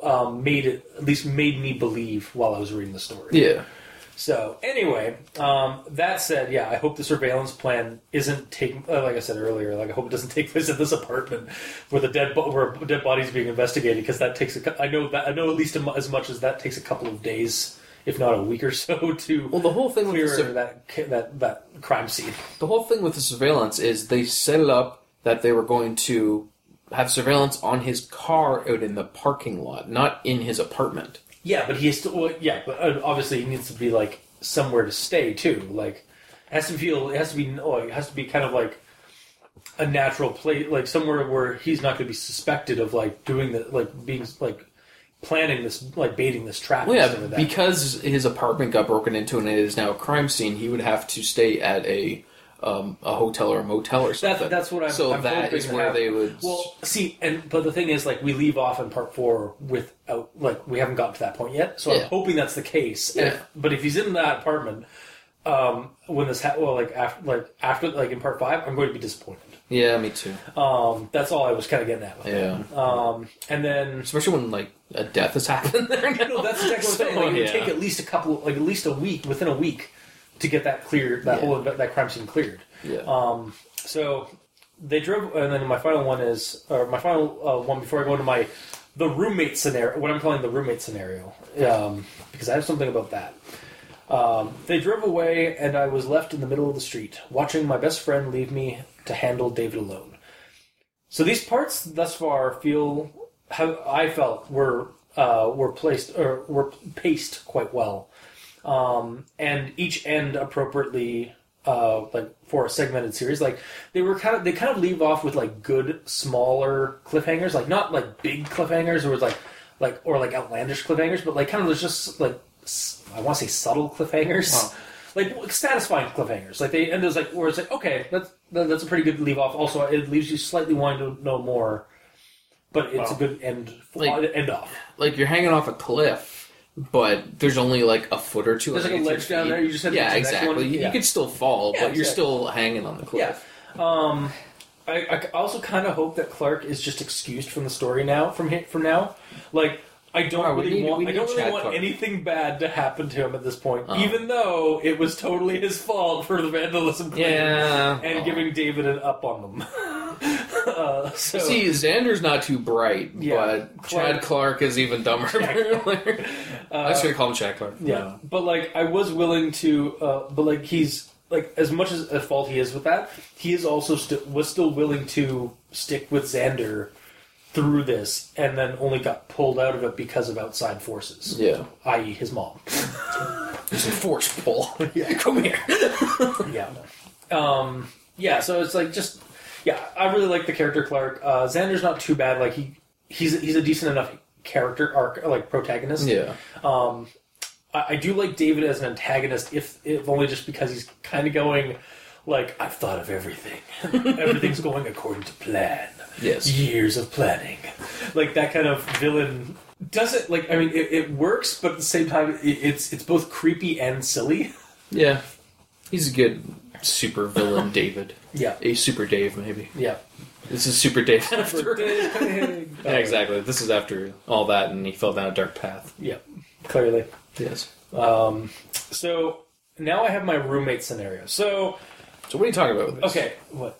um, made it at least made me believe while I was reading the story. yeah. So anyway, um, that said, yeah, I hope the surveillance plan isn't taking. Uh, like I said earlier, like I hope it doesn't take place at this apartment where the dead bo- where dead body's being investigated because that takes a. I know that I know at least as much as that takes a couple of days, if not a week or so, to Well, the whole thing with the, that that that crime scene. the whole thing with the surveillance is they set it up that they were going to have surveillance on his car out in the parking lot, not in his apartment. Yeah, but he is still. Well, yeah, but uh, obviously he needs to be like somewhere to stay too. Like, it has to feel. It has to be. Oh, it has to be kind of like a natural place, like somewhere where he's not going to be suspected of like doing the like being like planning this, like baiting this trap. Well, yeah, like that. because his apartment got broken into and it is now a crime scene, he would have to stay at a um, a hotel or a motel or something. That, that's what I'm. so I'm that is where they would. Well, see, and but the thing is, like, we leave off in part four without, like, we haven't gotten to that point yet. So Yeah. I'm hoping that's the case. Yeah. if- but if he's in that apartment, um, when this, ha- well, like after, like after, like in part five, I'm going to be disappointed. Yeah, me too. Um, that's all I was kind of getting at. With Yeah, it. Um, and then. especially when like a death has happened there. Now. No, that's exactly what I'm saying. Like, it would yeah. take at least a couple, like at least a week, within a week, to get that cleared, that Yeah. whole that crime scene cleared. Yeah. Um, so they drove, and then my final one is, or my final uh, one before I go into my the roommate scenario. What I'm calling the roommate scenario, um, because I have something about that. Um, they drove away, and I was left in the middle of the street, watching my best friend leave me to handle David alone. So these parts thus far feel how I felt were uh, were placed or were paced quite well, um, and each end appropriately uh, like for a segmented series. Like they were kind of they kind of leave off with like good smaller cliffhangers, like not like big cliffhangers or like like or like outlandish cliffhangers, but like kind of those just like I want to say subtle cliffhangers. Huh. Like satisfying cliffhangers, like they end as like where it's like okay, that's that- that's a pretty good leave off. Also, it leaves you slightly wanting to know more, but it's a good end Like- end off. like you're hanging off a cliff, but there's only like a foot or two. There's like a ledge down feet. there, you just have yeah, to exactly. You, Yeah. you could still fall, Yeah, but you're still hanging on the Yeah. cliff. Um, I, I also kind of hope that Clark is just excused from the story now. From from now, like I don't Oh, really need- want. I don't really Chad want Clark. anything bad to happen to him at this point, Oh. even though it was totally his fault for the vandalism. claim Yeah, and Oh. giving David an up on them. uh, so See, Xander's not too bright, Yeah, but Clark- Chad Clark is even dumber. Chad I was gonna call him Chad Clark. Yeah, but like I was willing to, uh, but like he's like as much as at fault he is with that, he is also st- was still willing to stick with Xander through this, and then only got pulled out of it because of outside forces, Yeah, i.e., his mom. there's a force pull. yeah, Come here. yeah, um, yeah. So it's like just yeah, I really like the character Clark. Uh, Xander's not too bad. Like he he's he's a decent enough character arc, like protagonist. Yeah, Um, I, I do like David as an antagonist, if if only just because he's kind of going like I've thought of everything. Everything's going according to plan. Yes. Years of planning, like that kind of villain. Doesn't like I mean it, it works, but at the same time it, it's it's both creepy and silly. yeah. He's a good super villain, David. Yeah, A super Dave, maybe. yeah. This is Super Dave after. yeah, exactly. This is after all that, and he fell down a dark path. Yeah, clearly. Yes. Um, so now I have my roommate scenario. So So what are you talking about with this? okay, what?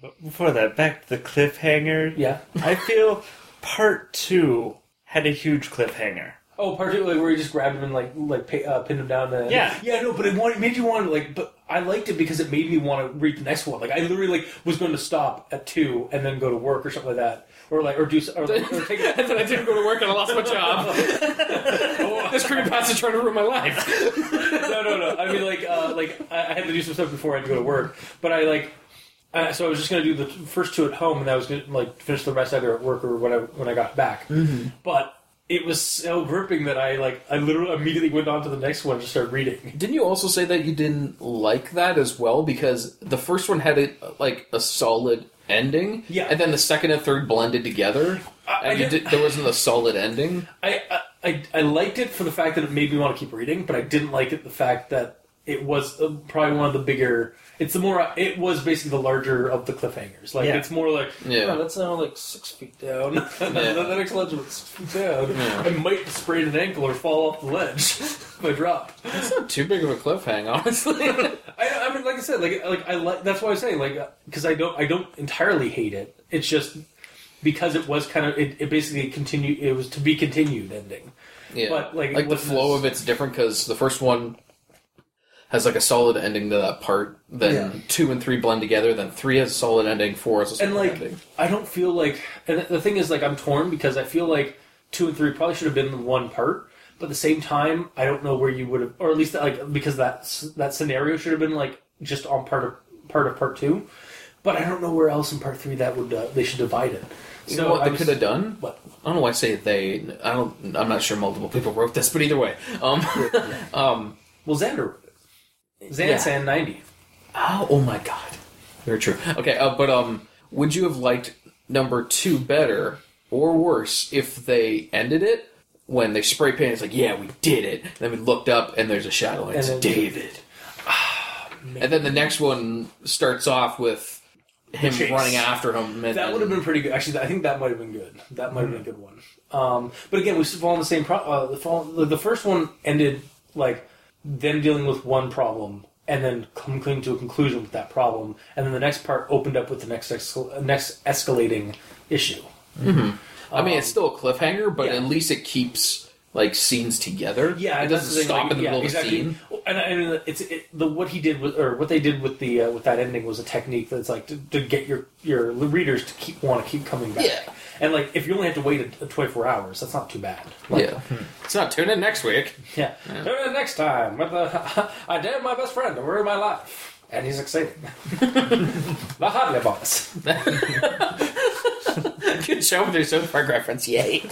But before that, back to the cliffhanger. Yeah. I feel part two had a huge cliffhanger. Oh, part particularly where you just grabbed him and like like pay, uh, pinned him down. The, Yeah. yeah, no, but it, wanted, it made you want to like. But I liked it because it made me want to read the next one. Like I literally like was going to stop at two and then go to work or something like that, or like or do or, or take it. and then I didn't go to work and I lost my job. this creepypasta is trying to ruin my life. no, no, no. I mean, like, uh, like I, I had to do some stuff before I had to go to work, but I like. Uh, so I was just going to do the first two at home, and I was going to like finish the rest either at work or whatever when I got back. But it was so gripping that I like I literally immediately went on to the next one to start reading. Didn't you also say that you didn't like that as well because the first one had a, like a solid ending, Yeah. and then the second and third blended together, I- I and you did- there wasn't a solid ending. I, I I I liked it for the fact that it made me want to keep reading, but I didn't like it the fact that it was uh, probably one of the bigger. It's the more. It was basically the larger of the cliffhangers. Like Yeah. it's more like Yeah. oh, that's now like six feet down. that, that next ledge was six feet down. Yeah. I might sprain an ankle or fall off the ledge if I drop. It's not too big of a cliffhanger, honestly. I, I mean, like I said, like like I like that's why I say like uh, because I don't I don't entirely hate it. It's just because it was kind of it, it basically continued. It was to be continued ending. yeah, But, like, it like the wasn't flow as- of it's different because the first one has like a solid ending to that part. Then Yeah. two and three blend together. Then three has a solid ending. Four has a solid and like ending. I don't feel like and the thing is like I'm torn because I feel like two and three probably should have been one part, but at the same time I don't know where you would have, or at least like because that that scenario should have been like just on part of part of part two, but I don't know where else in part three that would uh, they should divide it. You know what I they was- could have done? What? I don't know why I say they. I don't. I'm not sure multiple people wrote this, but either way, um, um, Well, Xander Xan Yeah. Ninety. oh, oh my god, very true. Okay, uh, but um, would you have liked number two better or worse if they ended it when they spray paint? It's like, yeah, we did it. And then we looked up and there's a shadow. And it's And David. and then the next one starts off with him running after him. And, That would have been pretty good. Actually, I think that might have been good. That might have been a good one. Um, but again, we fall on the same. Pro- uh, the, fall, the, the first one ended like them dealing with one problem and then coming to a conclusion with that problem, and then the next part opened up with the next escal- next escalating issue. Mm-hmm. I mean, it's um, still a cliffhanger, but yeah. at least it keeps like scenes together. Yeah, it doesn't stop like, in the yeah, middle exactly. of the scene. And, and it's it, the what he did with or what they did with the uh, with that ending was a technique that's like to, to get your your readers to keep want to keep coming back. Yeah. And like if you only have to wait a, a 24 hours, that's not too bad. Like, Yeah, it's not tune in next week. Yeah. Tune in next time with the I dared my best friend to ruin my life, and he's succeeding. the Hadley boss. Good show with your South Park reference. Yay!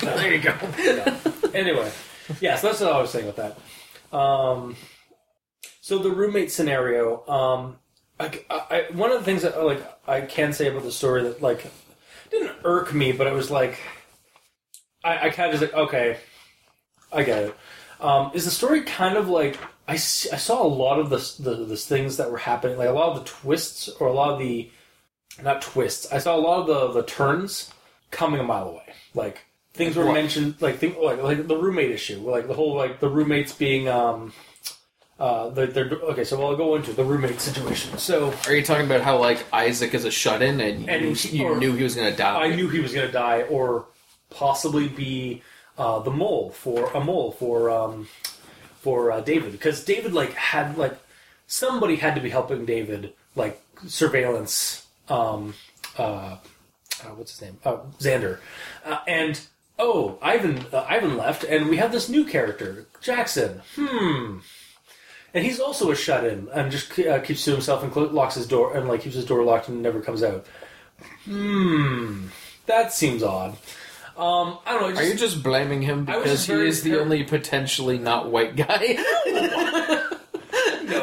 there you go. Anyway, yeah, so that's what I was saying with that. Um, so the roommate scenario. Um, I, I, one of the things that like I can say about the story that like didn't irk me, but it was like I, I kind of just like okay, I get it. Um, is the story kind of like I, I saw a lot of the, the the things that were happening, like a lot of the twists or a lot of the not twists. I saw a lot of the the turns coming a mile away. Like things were What? mentioned, like like like the roommate issue, like the whole like the roommates being um uh they're, they're okay. So I'll go into the roommate situation. So Are you talking about how like Isaac is a shut in and, And you, he- you or- knew he was going to die? I knew he was going to die, or possibly be uh, the mole for a mole for um, for uh, David, because David like had like somebody had to be helping David like surveillance. Um, uh, uh, what's his name? Uh, Xander, uh, and oh, Ivan. Uh, Ivan left, and we have this new character, Jackson. Hmm. And he's also a shut-in, and just uh, keeps to himself and clo- locks his door, and like keeps his door locked and never comes out. Hmm, that seems odd. Um, I don't know. it Are you just blaming him I was because just he very- is the only potentially not white guy?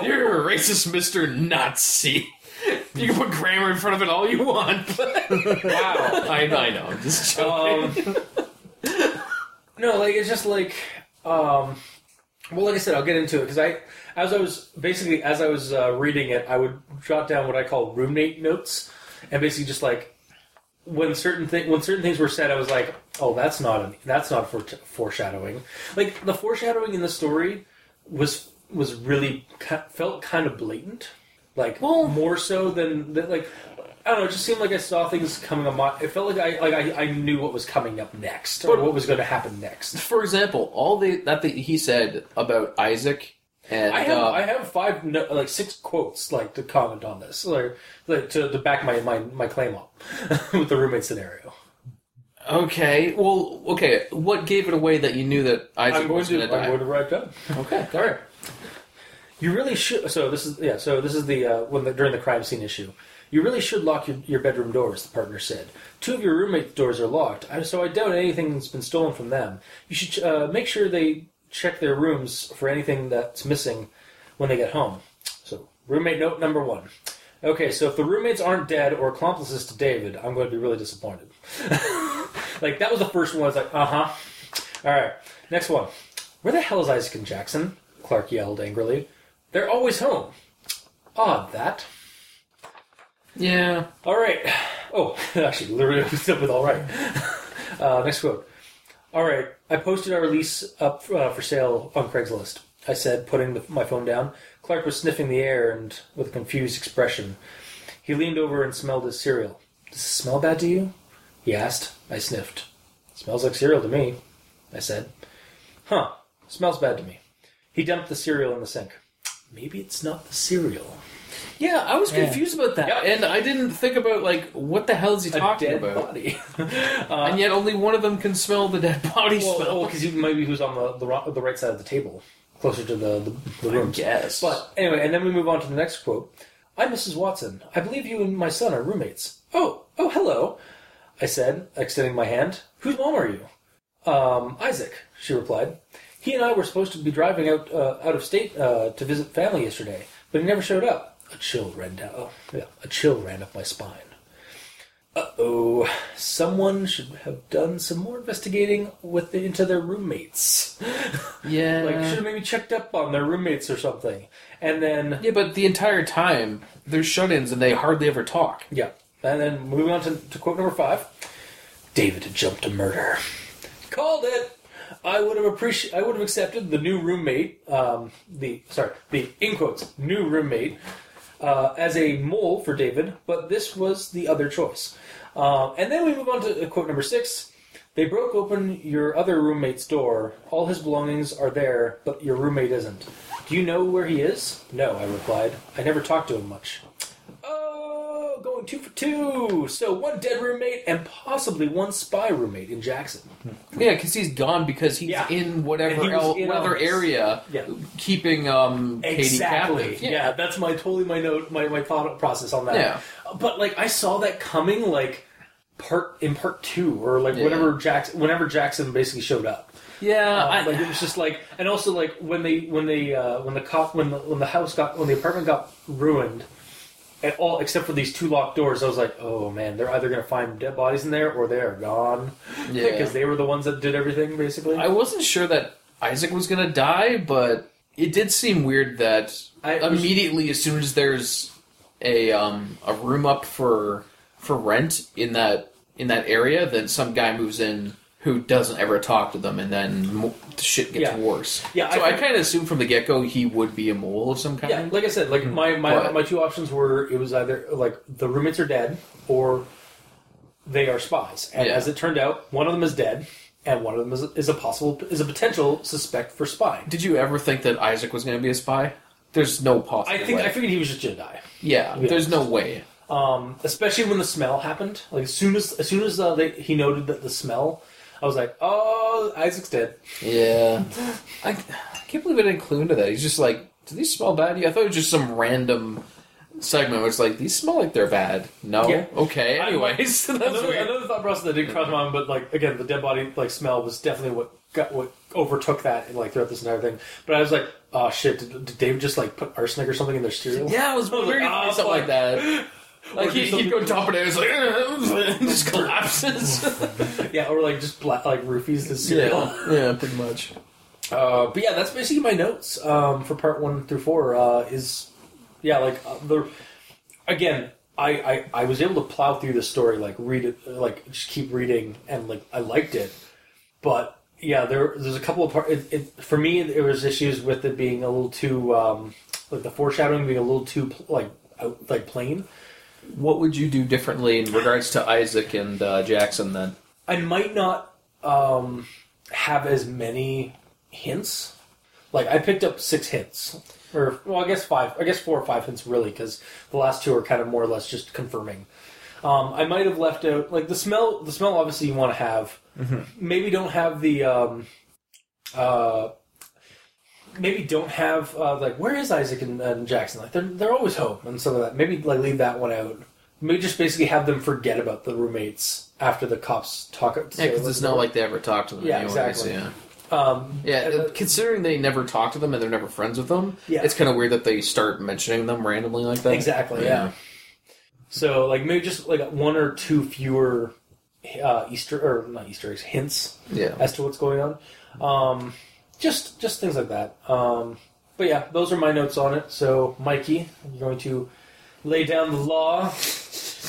You're a racist, Mister Nazi. You can put grammar in front of it all you want. But wow, I, I know. I'm just joking. Um, no, like it's just like um, Well, like I said, I'll get into it because I, as I was basically as I was uh, reading it, I would jot down what I call roommate notes, and basically just like when certain thing when certain things were said, I was like, oh, that's not an, that's not for foreshadowing. Like the foreshadowing in the story was was really felt kind of blatant, like Well- more so than, than like. I don't know. It just seemed like I saw things coming up. It felt like I like I, I knew what was coming up next, or But- what was going to happen next. For example, all the that the, he said about Isaac and I have uh, I have five no, like six quotes like to comment on this like, like to, to back my, my my claim up with the roommate scenario. okay, well, okay, what gave it away that you knew that Isaac I'm going was going to I'm die? going to write down. Okay, All right. You really should. So this is yeah. So this is the uh, when the, during the crime scene issue. You really should lock your, your bedroom doors. The partner said. Two of your roommates' doors are locked, so I doubt anything's been stolen from them. You should uh, make sure they check their rooms for anything that's missing when they get home. So roommate note number one. Okay, so if the roommates aren't dead or accomplices to David, I'm going to be really disappointed. like that was the first one. I was like, uh huh. All right, next one. Where the hell is Isaac and Jackson? Clark yelled angrily. They're always home. Odd that. Yeah, All right. Oh, actually, literally opens up with all right. Uh, next quote. All right. I posted our lease up uh, for sale on Craigslist. I said, putting the, my phone down. Clark was sniffing the air and with a confused expression. He leaned over and smelled his cereal. Does it smell bad to you? He asked. I sniffed. Smells like cereal to me. I said. Huh. Smells bad to me. He dumped the cereal in the sink. Maybe it's not the cereal. Yeah. I was Yeah. confused about that, Yep. and I didn't think about like what the hell is he A talking dead about? body. and yet only one of them can smell the dead body Well, smell. because he maybe he was on the, the ro- the right side of the table, closer to the the, the I rooms. guess, But anyway, and then we move on to the next quote. I'm Mrs. Watson. I believe you and my son are roommates. Oh, oh, hello. I said, extending my hand. Whose mom are you? Um, Isaac. She replied. He and I were supposed to be driving out uh, out of state uh, to visit family yesterday, but he never showed up. A chill ran down. Oh, yeah, a chill ran up my spine. Uh oh, someone should have done some more investigating with the, into their roommates. yeah, Like, should have maybe checked up on their roommates or something. And then, yeah, but the entire time they're shut-ins and they hardly ever talk. yeah. And then moving on to, to quote number five David had jumped to murder. Called it! I would have appreciated. I would have accepted the new roommate, um, the sorry, the in quotes new roommate, uh, as a mole for David, but this was the other choice. Um, and then we move on to uh, quote number six. They broke open your other roommate's door. All his belongings are there, but your roommate isn't. Do you know where he is? No, I replied. I never talked to him much. Going two for two. So one dead roommate and possibly one spy roommate in Jackson. Yeah, because he's gone because he's Yeah. in whatever And he was el- in whatever this. area Yeah. keeping um Katie Exactly. captive. Yeah. that's my totally my note my, my thought process on that. Yeah. But like I saw that coming like part in part two or like Yeah. whenever Jackson whenever Jackson basically showed up. Yeah, Uh, I- like it was just like and also like when they when they uh, when the cop when the when the house got when the apartment got ruined and all except for these two locked doors, I was like, oh man, they're either gonna find dead bodies in there or they are gone. Yeah. because they were the ones that did everything basically. I wasn't sure that Isaac was gonna die, but it did seem weird that I- immediately as soon as there's a um a room up for for rent in that in that area, then some guy moves in who doesn't ever talk to them, and then mo- the shit gets Yeah. worse. Yeah, so I I, kind of assumed from the get go he would be a mole of some kind. Yeah, like I said, like my my, But- my two options were it was either like the roommates are dead or they are spies. And Yeah. as it turned out, one of them is dead and one of them is, is a possible is a potential suspect for spying. Did you ever think that Isaac was going to be a spy? There's no possible. I think way. I figured he was just gonna die. yeah, Yeah. there's no way. Um, especially when the smell happened. Like as soon as as soon as uh, they, he noted that the smell, I was like, oh, Isaac's dead. Yeah, I, I can't believe I didn't clue into that. He's just like, do these smell bad? you?" I thought it was just some random segment where it's like, these smell like they're bad. No, Yeah. okay. Anyways, that's Another, weird. another thought process that did cross my mind, but like again, the dead body like smell was definitely what got what overtook that and like throughout this entire thing. But I was like, oh shit, did, did Dave just like put arsenic or something in their cereal? Yeah, it was was weird like, to "Ah, something like that. Like he, he'd go dump it and it's like just collapses. yeah, or like just black like roofies the cereal. yeah, yeah, pretty much. Uh, but yeah, that's basically my notes um, for part one through four. Uh, is yeah, like uh, the again, I, I I was able to plow through the story, like read it, like just keep reading, and like I liked it. But yeah, there there's a couple of parts. It, it, for me, there was issues with it being a little too um, like the foreshadowing being a little too like out, like plain. What would you do differently in regards to Isaac and uh, Jackson then? I might not um, have as many hints. Like I picked up six hints, or well, I guess five. I guess four or five hints really, because the last two are kind of more or less just confirming. Um, I might have left out like the smell. The smell, obviously, you want to have. Maybe don't have the. Um, uh, maybe don't have uh, like where is Isaac and, and Jackson? Like they're they're always home and some of that. Maybe like leave that one out. Maybe just basically have them forget about the roommates after the cops talk. Yeah, because it's not like they ever talk to them. Yeah, anyways, exactly. Yeah, um, yeah. uh, considering they never talk to them and they're never friends with them, Yeah. it's kind of weird that they start mentioning them randomly like that. Exactly. Yeah. So like maybe just like one or two fewer uh, Easter or not Easter eggs hints Yeah. as to what's going on. Um, just just things like that. Um, but yeah, those are my notes on it. So Mikey, you're going to lay down the law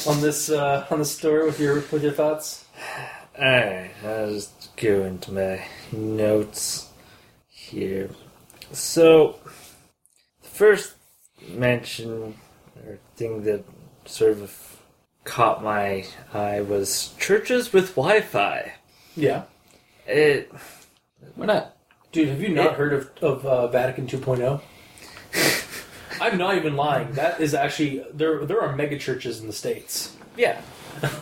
on this uh, on this story with your with your thoughts. Alright, I'll just go into my notes here. So, the first mention or thing that sort of caught my eye was churches with Wi Fi. Yeah, It. Why not? Dude, have you not It- heard of of uh, Vatican 2.0? I'm not even lying. That is actually there. There are mega churches in the states. Yeah.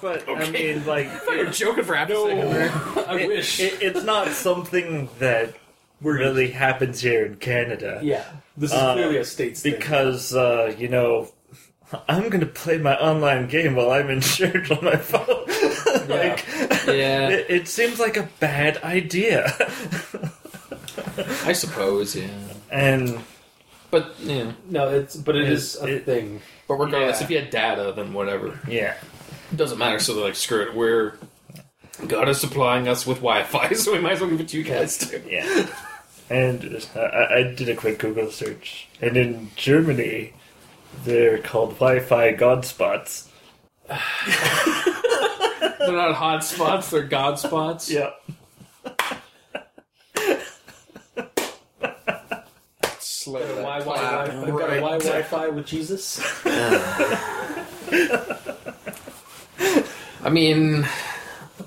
But, I mean, like. You're joking for half there. I it- wish. it- it's not something that really happens here in Canada. yeah, this is Uh, clearly a states thing. because uh, you know I'm gonna play my online game while I'm in church on my phone. like, Yeah. it, it seems like a bad idea. I suppose, yeah. and But yeah. No, it's but it It- is a it- thing. But regardless, Yeah. if you had data, then whatever. yeah, It doesn't matter. So they're like, screw it. We're God is supplying us with Wi-Fi, so we might as well give it to you guys too. yeah. And uh, I, I did a quick Google search, and in Germany, they're called Wi-Fi Godspots. They're not hot spots; they're God spots. Yeah. Slow Got a that Wi clap. Wi got a Wi Wi-Fi with Jesus. I mean,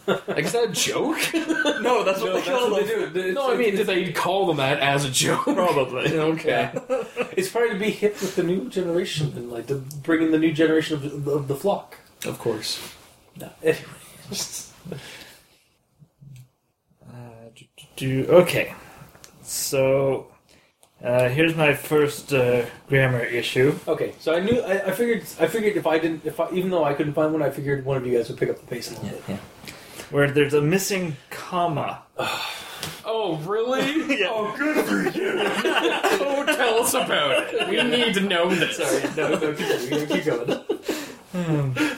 like, is that a joke? No, that's No, what that's they call what they them. do. No, I mean, did they call them that as a joke? Probably. okay. it's probably to be hip with the new generation and like to bring in the new generation of, of the flock. Of course. No, anyways. Uh, do okay. So uh, here's my first uh, grammar issue. Okay, so I knew I, I figured I figured if I didn't if I, even though I couldn't find one, I figured one of you guys would pick up the pace a little bit. Yeah. where there's a missing comma. Oh, really? Oh, good for you. oh, tell us about it. We need to know this. Sorry, no, no, keep going. Keep going.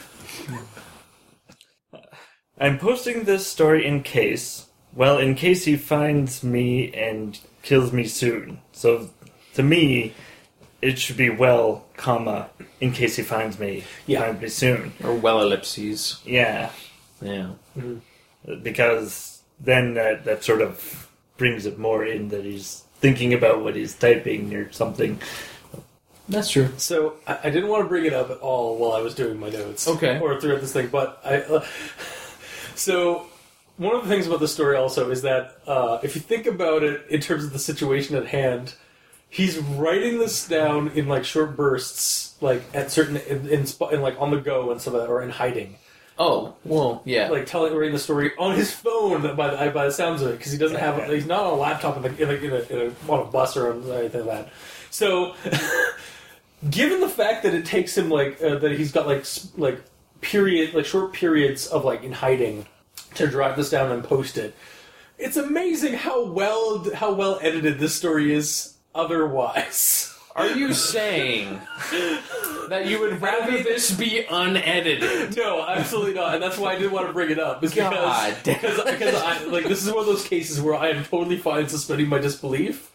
I'm posting this story in case, well, in case he finds me and kills me soon. So, to me, it should be well, comma, in case he finds me, Yeah. finds me soon. Or well ellipses. Yeah, Yeah. because then that, that sort of brings it more in that he's thinking about what he's typing or something. That's true. So I, I didn't want to bring it up at all while I was doing my notes, Okay. or throughout this thing. But I, uh, so one of the things about the story also is that uh, if you think about it in terms of the situation at hand, he's writing this down in like short bursts, like at certain in, in, in like on the go and stuff like that, or in hiding, Oh, well, yeah. like telling writing the story on his phone by the, by the sounds of it because he doesn't have he's not on a laptop in, the, in, a, in, a, in a, on a bus or anything like that. So, given the fact that it takes him like uh, that he's got like like period like short periods of like in hiding to drive this down and post it, it's amazing how well how well edited this story is. Otherwise, Are you saying that you would rather this be unedited. No, absolutely not, and that's why I didn't want to bring it up. Is God because because, because I, like this is one of those cases where I am totally fine suspending my disbelief.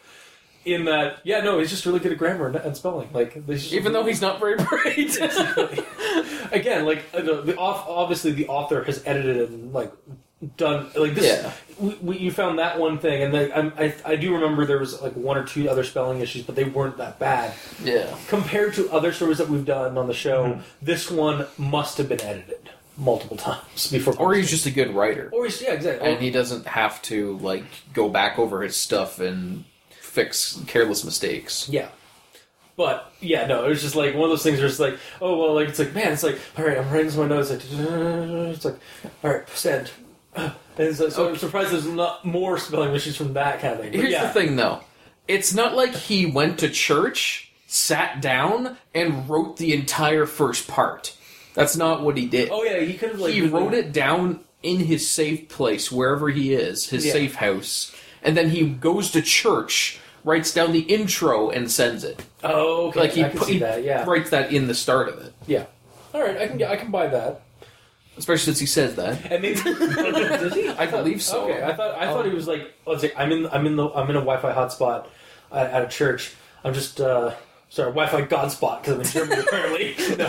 In that, yeah, no, he's just really good at grammar and, and spelling. Like, Even though he's not very bright. again, like the, the off, obviously the author has edited and like done like this. Yeah. We, we, you found that one thing, and like, I'm, I I do remember there was like one or two other spelling issues, but they weren't that bad yeah. compared to other stories that we've done on the show. Mm-hmm. This one must have been edited multiple times before, Or he's just a good writer. or he's yeah exactly. and he doesn't have to like go back over his stuff and fix careless mistakes. Yeah. But yeah, no, it was just like one of those things where it's like, oh well, like it's like man, it's like all right, I'm writing some my notes. Like, it's like all right, send. And so, so I'm surprised there's not more spelling issues from that kind of thing. But Here's yeah. the thing, though. It's not like he went to church, sat down, and wrote the entire first part. That's not what he did. Oh yeah, he could have like he wrote it down in his safe place, wherever he is, his Yeah. safe house, and then he goes to church, writes down the intro, and sends it. Oh, okay. Like he, I can put, see he that. Yeah, writes that in the start of it, yeah. All right, I can I can buy that. especially since he says that. And maybe does he? I believe so. Okay, I thought I Oh. thought he was like, let's say I'm in I'm in the I'm in a Wi-Fi hotspot at, at a church. I'm just uh, sorry Wi-Fi godspot because I'm in Germany apparently. No,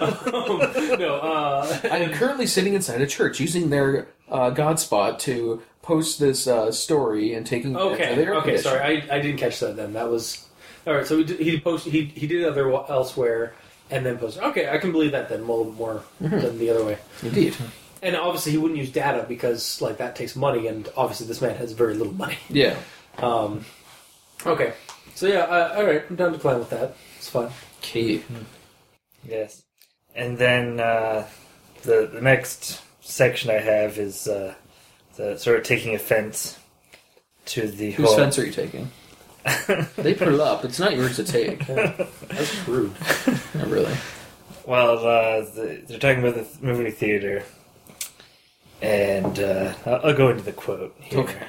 um, no. Uh, I am currently sitting inside a church using their uh, Godspot to post this uh, story and taking okay, their okay. condition. Sorry, I, I didn't catch that. Then that was all right. So he did, he posted he he did it other elsewhere and then posted. Okay, I can believe that then a little more Mm-hmm. than the other way. Indeed. And obviously he wouldn't use data because like that takes money, and obviously this man has very little money. Yeah. Um, okay, so yeah, uh, all right, I'm down to plan with that. It's fine. Okay. Yes. And then uh, the the next section I have is uh, the sort of taking offense to the Whose whole. fence are you taking? they put it up. It's not yours to take. That's rude. Not really. Well, uh, the, they're talking about the movie theater, and uh, I'll, I'll go into the quote here. Okay.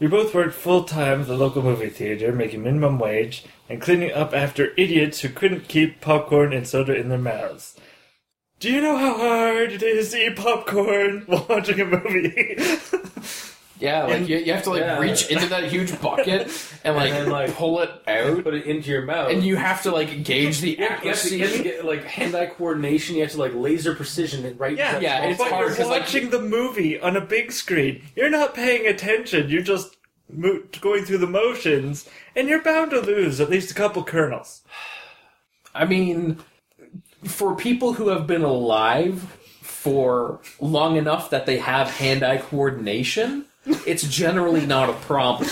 We both worked full time at the local movie theater, making minimum wage and cleaning up after idiots who couldn't keep popcorn and soda in their mouths. Do you know how hard it is to eat popcorn while watching a movie? Yeah, like And- you, you have to like Yeah. reach into that huge bucket and like, then, like, pull it out, Put it into your mouth, and you have to like gauge the You have, you have to, you have to accuracy. get like hand-eye coordination. You have to like laser precision and right. Yeah, Yeah, it's but hard you're 'cause, like, watching the movie on a big screen. You're not paying attention. You're just mo- going through the motions, and you're bound to lose at least a couple kernels. I mean, for people who have been alive for long enough that they have hand-eye coordination, it's generally not a problem.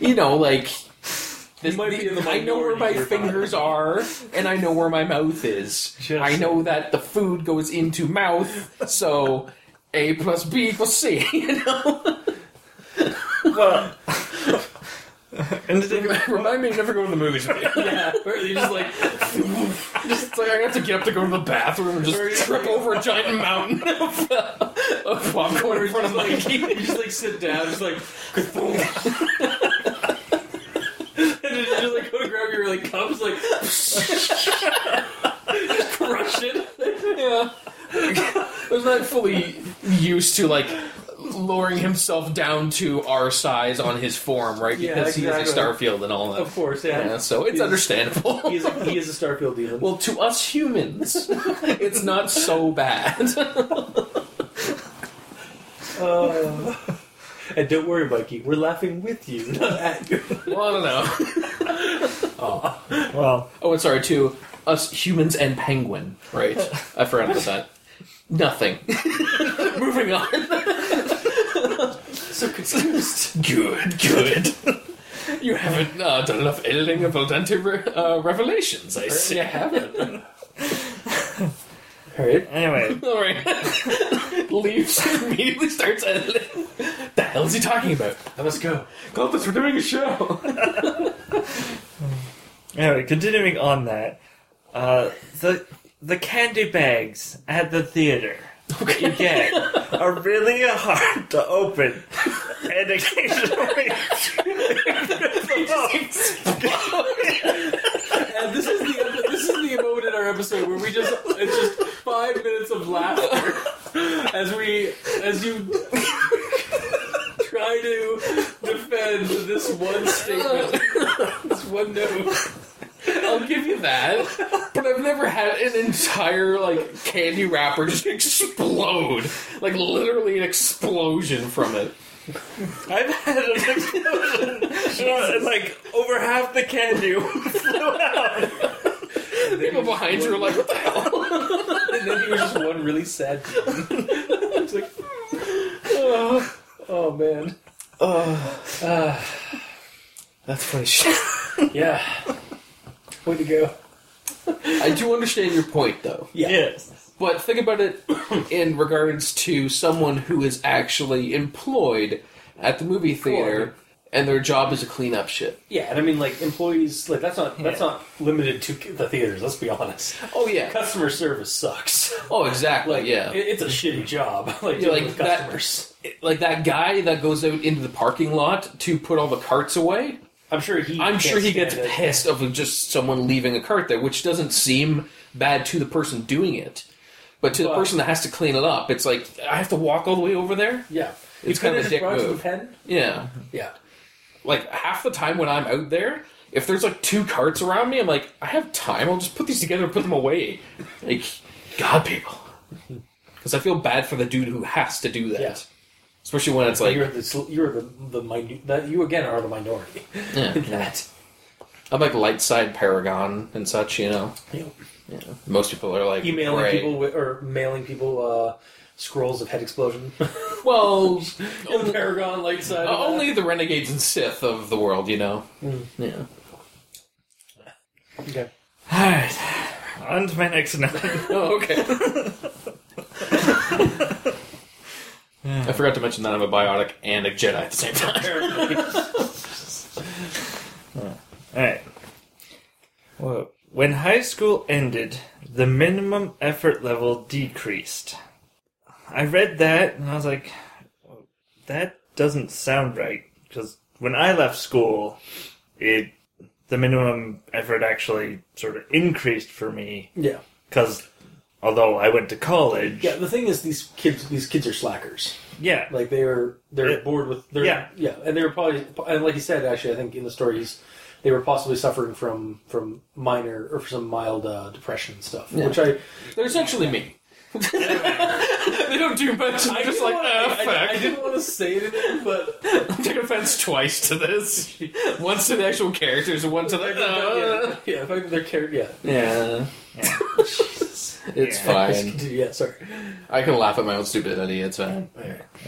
you know, like this, might be in the I know where my fingers are, and I know where my mouth is. Just- I know that the food goes into mouth, so A plus B equals C. You know, Well, and the, remind me to never go to the movies with you. Yeah, where you just like Just it's like I have to get up to go to the bathroom and just trip over a giant mountain of, uh, of popcorn in front of like, Mikey. you just like sit down, just like, boom. and then you just like go to grab your like cups, like just crush it. Yeah. I was not fully used to like lowering himself down to our size on his form, right? Yeah, Because he is exactly. a Starfield and all that. Of course, yeah. Yeah, so it's He's- understandable. He is, a, he is a Starfield demon. well, to us humans, it's not so bad. Uh, and don't worry, Mikey, we're laughing with you, not at you. well, I don't know. Aw. well, Oh, and sorry, to us humans and penguin, right? I forgot about that. Nothing. Moving on. So confused. Good, good. You haven't uh, done enough editing of Al re- uh, Revelations, I see. I haven't. Alright. anyway, All right. Leaves immediately starts editing. The hell is he talking about? I must go. Columbus, we're doing a show. anyway, continuing on that, uh, the the candy bags at the theater that you get are really hard to open, and occasionally. and this is the this is the moment in our episode where we just it's just five minutes of laughter as we as you try to defend this one statement, this one note. I'll give you that. But I've never had an entire like candy wrapper just explode. Like literally an explosion from it. I've had an explosion. and, like over half the candy flew out. People behind you are like, what the hell? And then he was just one really sad. it's like, oh, oh man, oh, That's funny shit. yeah. Way to go. I do understand your point though. Yeah. Yes. But think about it in regards to someone who is actually employed at the movie theater and their job is to clean up shit. Yeah, and I mean, like employees, like that's not that's not limited to the theaters. Let's be honest. Oh yeah. Customer service sucks. Oh exactly, Like, yeah. it- it's a shitty job. Like, Yeah, dealing like with that- customers. like that guy that goes out into the parking lot to put all the carts away. I'm sure he. I'm sure he gets it. pissed of just someone leaving a cart there, which doesn't seem bad to the person doing it. But to the person that has to clean it up, it's like I have to walk all the way over there. Yeah, It's kind of a dick brought it to move. Yeah, Yeah, like half the time when I'm out there, if there's like two carts around me, I'm like, I have time. I'll just put these together and put them away. Like, God, people, because I feel bad for the dude who has to do that. Yeah. Especially when it's like, you're the you're the the minute that you again are the minority. yeah, that. I'm like light side Paragon and such, you know. You know, Yeah. Most people are like emailing gray. people with, or mailing people uh, scrolls of head explosion. Well, in Paragon light side. Uh, only the renegades and Sith of the world, you know. Yeah. Okay. Alright. On to my next note. Oh, okay. I forgot to mention that I'm a biotic and a Jedi at the same time. Alright. Well, when high school ended, the minimum effort level decreased. I read that and I was like, well, that doesn't sound right. Because when I left school, it the minimum effort actually sort of increased for me. Yeah. Because although I went to college, Yeah. The thing is, these kids these kids are slackers. yeah, Like they're they're It- bored with they're, yeah. yeah, and they were probably and like you said, actually, I think in the stories they were possibly suffering from from minor or some mild uh, depression and stuff, Yeah. which I They're essentially me. they don't do much. They're just like, wanna- ah, I, fuck. I, I didn't want to say it anything, but I took offense twice to this. Once to the actual characters and one to the. yeah, yeah, if I their character, yeah, yeah. Jesus. It's Yeah. fine. yeah, sorry. I can laugh at my own stupidity. It's fine.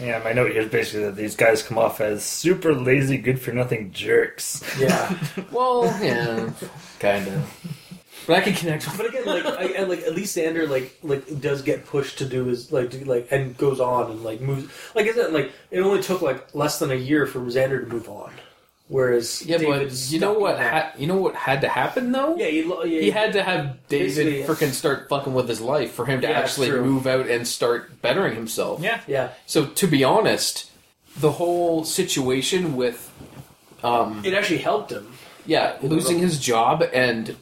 yeah. My note here is basically that these guys come off as super lazy, good for nothing jerks. Yeah, Well, yeah, kind of. But I can connect with but again, like, I, and like at least Xander like like does get pushed to do his like do, like and goes on and like moves. Like I said, like it only took like less than a year for Xander to move on, whereas Yeah, but you know what? Ha- you know what had to happen though. Yeah, he, lo- yeah, He had to have David freaking start fucking with his life for him to Yeah, actually true. move out and start bettering himself. Yeah. Yeah, So to be honest, the whole situation with, um, it actually helped him. yeah, losing his job and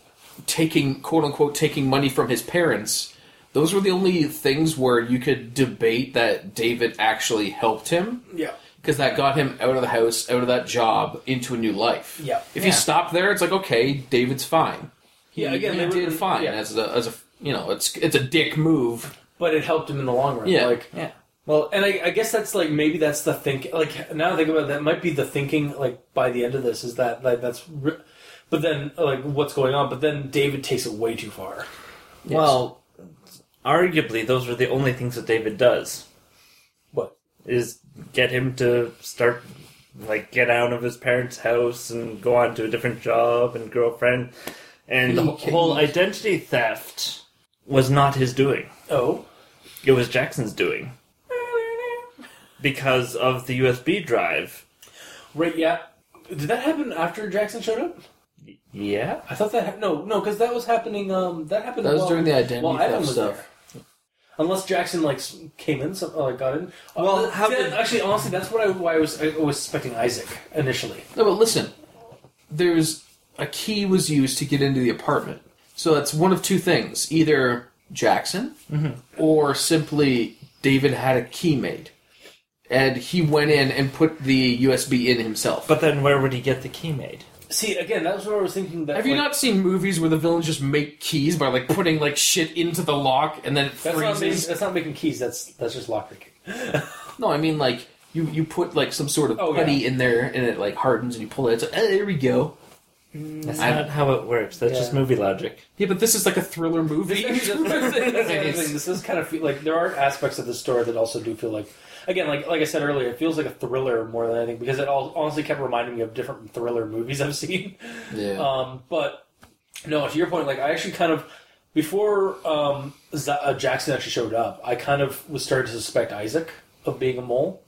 taking quote unquote taking money from his parents. Those were the only things where you could debate that David actually helped him Yeah, because that got him out of the house, out of that job, into a new life. Yeah. If Yeah. you stop there, it's like okay, David's fine. He, Yeah, again, he they were- did fine yeah. as a as a you know it's it's a dick move. but it helped him in the long run. Yeah. like Yeah. Well, and I, I guess that's like maybe that's the think. Like now I think about it, that might be the thinking. Like by the end of this, is that like that's. Re- but then like what's going on? But then David takes it way too far. Well, arguably, those are the only things that David does. What? Is get him to start, like, get out of his parents' house and go on to a different job and girlfriend. And the whole identity theft was not his doing. Oh, It was Jackson's doing. Because of the USB drive. right. Yeah. Did that happen after Jackson showed up? Yeah? I thought that ha- no, no, because that was happening. Um, that happened. That was while- during the identity while theft Ivan was stuff. there. Unless Jackson like came in, some, uh, got in. Well, Uh, how see, did- actually, honestly, that's what I why I was I was suspecting Isaac initially. No, but listen, there's a key was used to get into the apartment. So that's one of two things: either Jackson, or simply David had a key made, and he went in and put the USB in himself. But then where would he get the key made? See, again, that's what I was thinking. That Have you like, not seen movies where the villains just make keys by like putting like shit into the lock and then it That's not, making, freezes? that's not making keys. That's that's just lockpicking. No, I mean like you you put like some sort of Oh, putty yeah. in there and it like hardens and you pull it. It's like, oh, there we go. That's I- not how it works. That's Yeah. just movie logic. Yeah, but this is like a thriller movie. This, that's, that's the other thing. This is kind of feel, like there are aspects of the story that also do feel like, again, like like I said earlier, it feels like a thriller more than anything because it all honestly kept reminding me of different thriller movies I've seen. yeah. Um, but no, to your point, like I actually kind of before um, Z- uh, Jackson actually showed up, I kind of was starting to suspect Isaac of being a mole.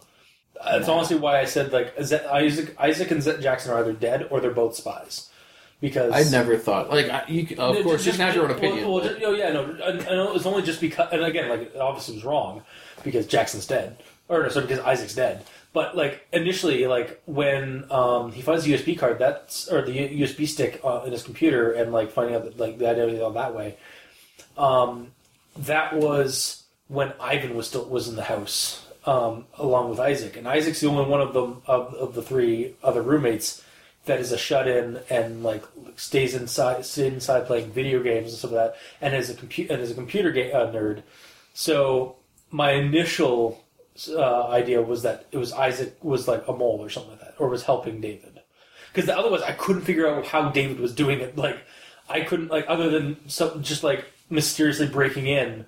That's honestly why I said like Z- Isaac, Isaac and Z- Jackson are either dead or they're both spies. Because I never thought like I, you. Of no, course, you can have your own opinion. Well, well, just- oh yeah, no, I, I know it's only just because, and again, like it obviously was wrong because Jackson's dead, or no, sorry, because Isaac's dead. But like initially, like when um, he finds the USB card, that's or the USB stick uh, in his computer, and like finding out that, like the identity all that way, um, that was when Ivan was still was in the house um, along with Isaac, and Isaac's the only one of them of, of the three other roommates that is a shut in and like stays inside inside playing video games and stuff like that, and is a computer and is a computer game uh, nerd. So my initial uh, idea was that it was Isaac was like a mole or something like that, or was helping David. Because otherwise, I couldn't figure out how David was doing it. Like, I couldn't like other than some, just like mysteriously breaking in.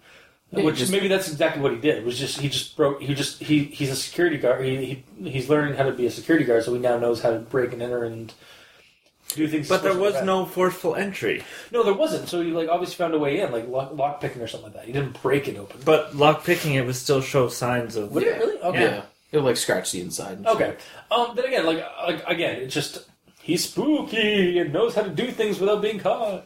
Yeah, which just- maybe that's exactly what he did. Was just he just broke. He just he he's a security guard. He, he he's learning how to be a security guard, so he now knows how to break and enter and do things. But there was no forceful entry. no, there wasn't. So you like obviously found a way in, like lock, lock picking or something like that. He didn't break it open. But lock picking it would still show signs of. Would it really? Okay. yeah, it'll like scratch the inside. and. Okay. Um. Then again, like, like again, it's just he's spooky and knows how to do things without being caught.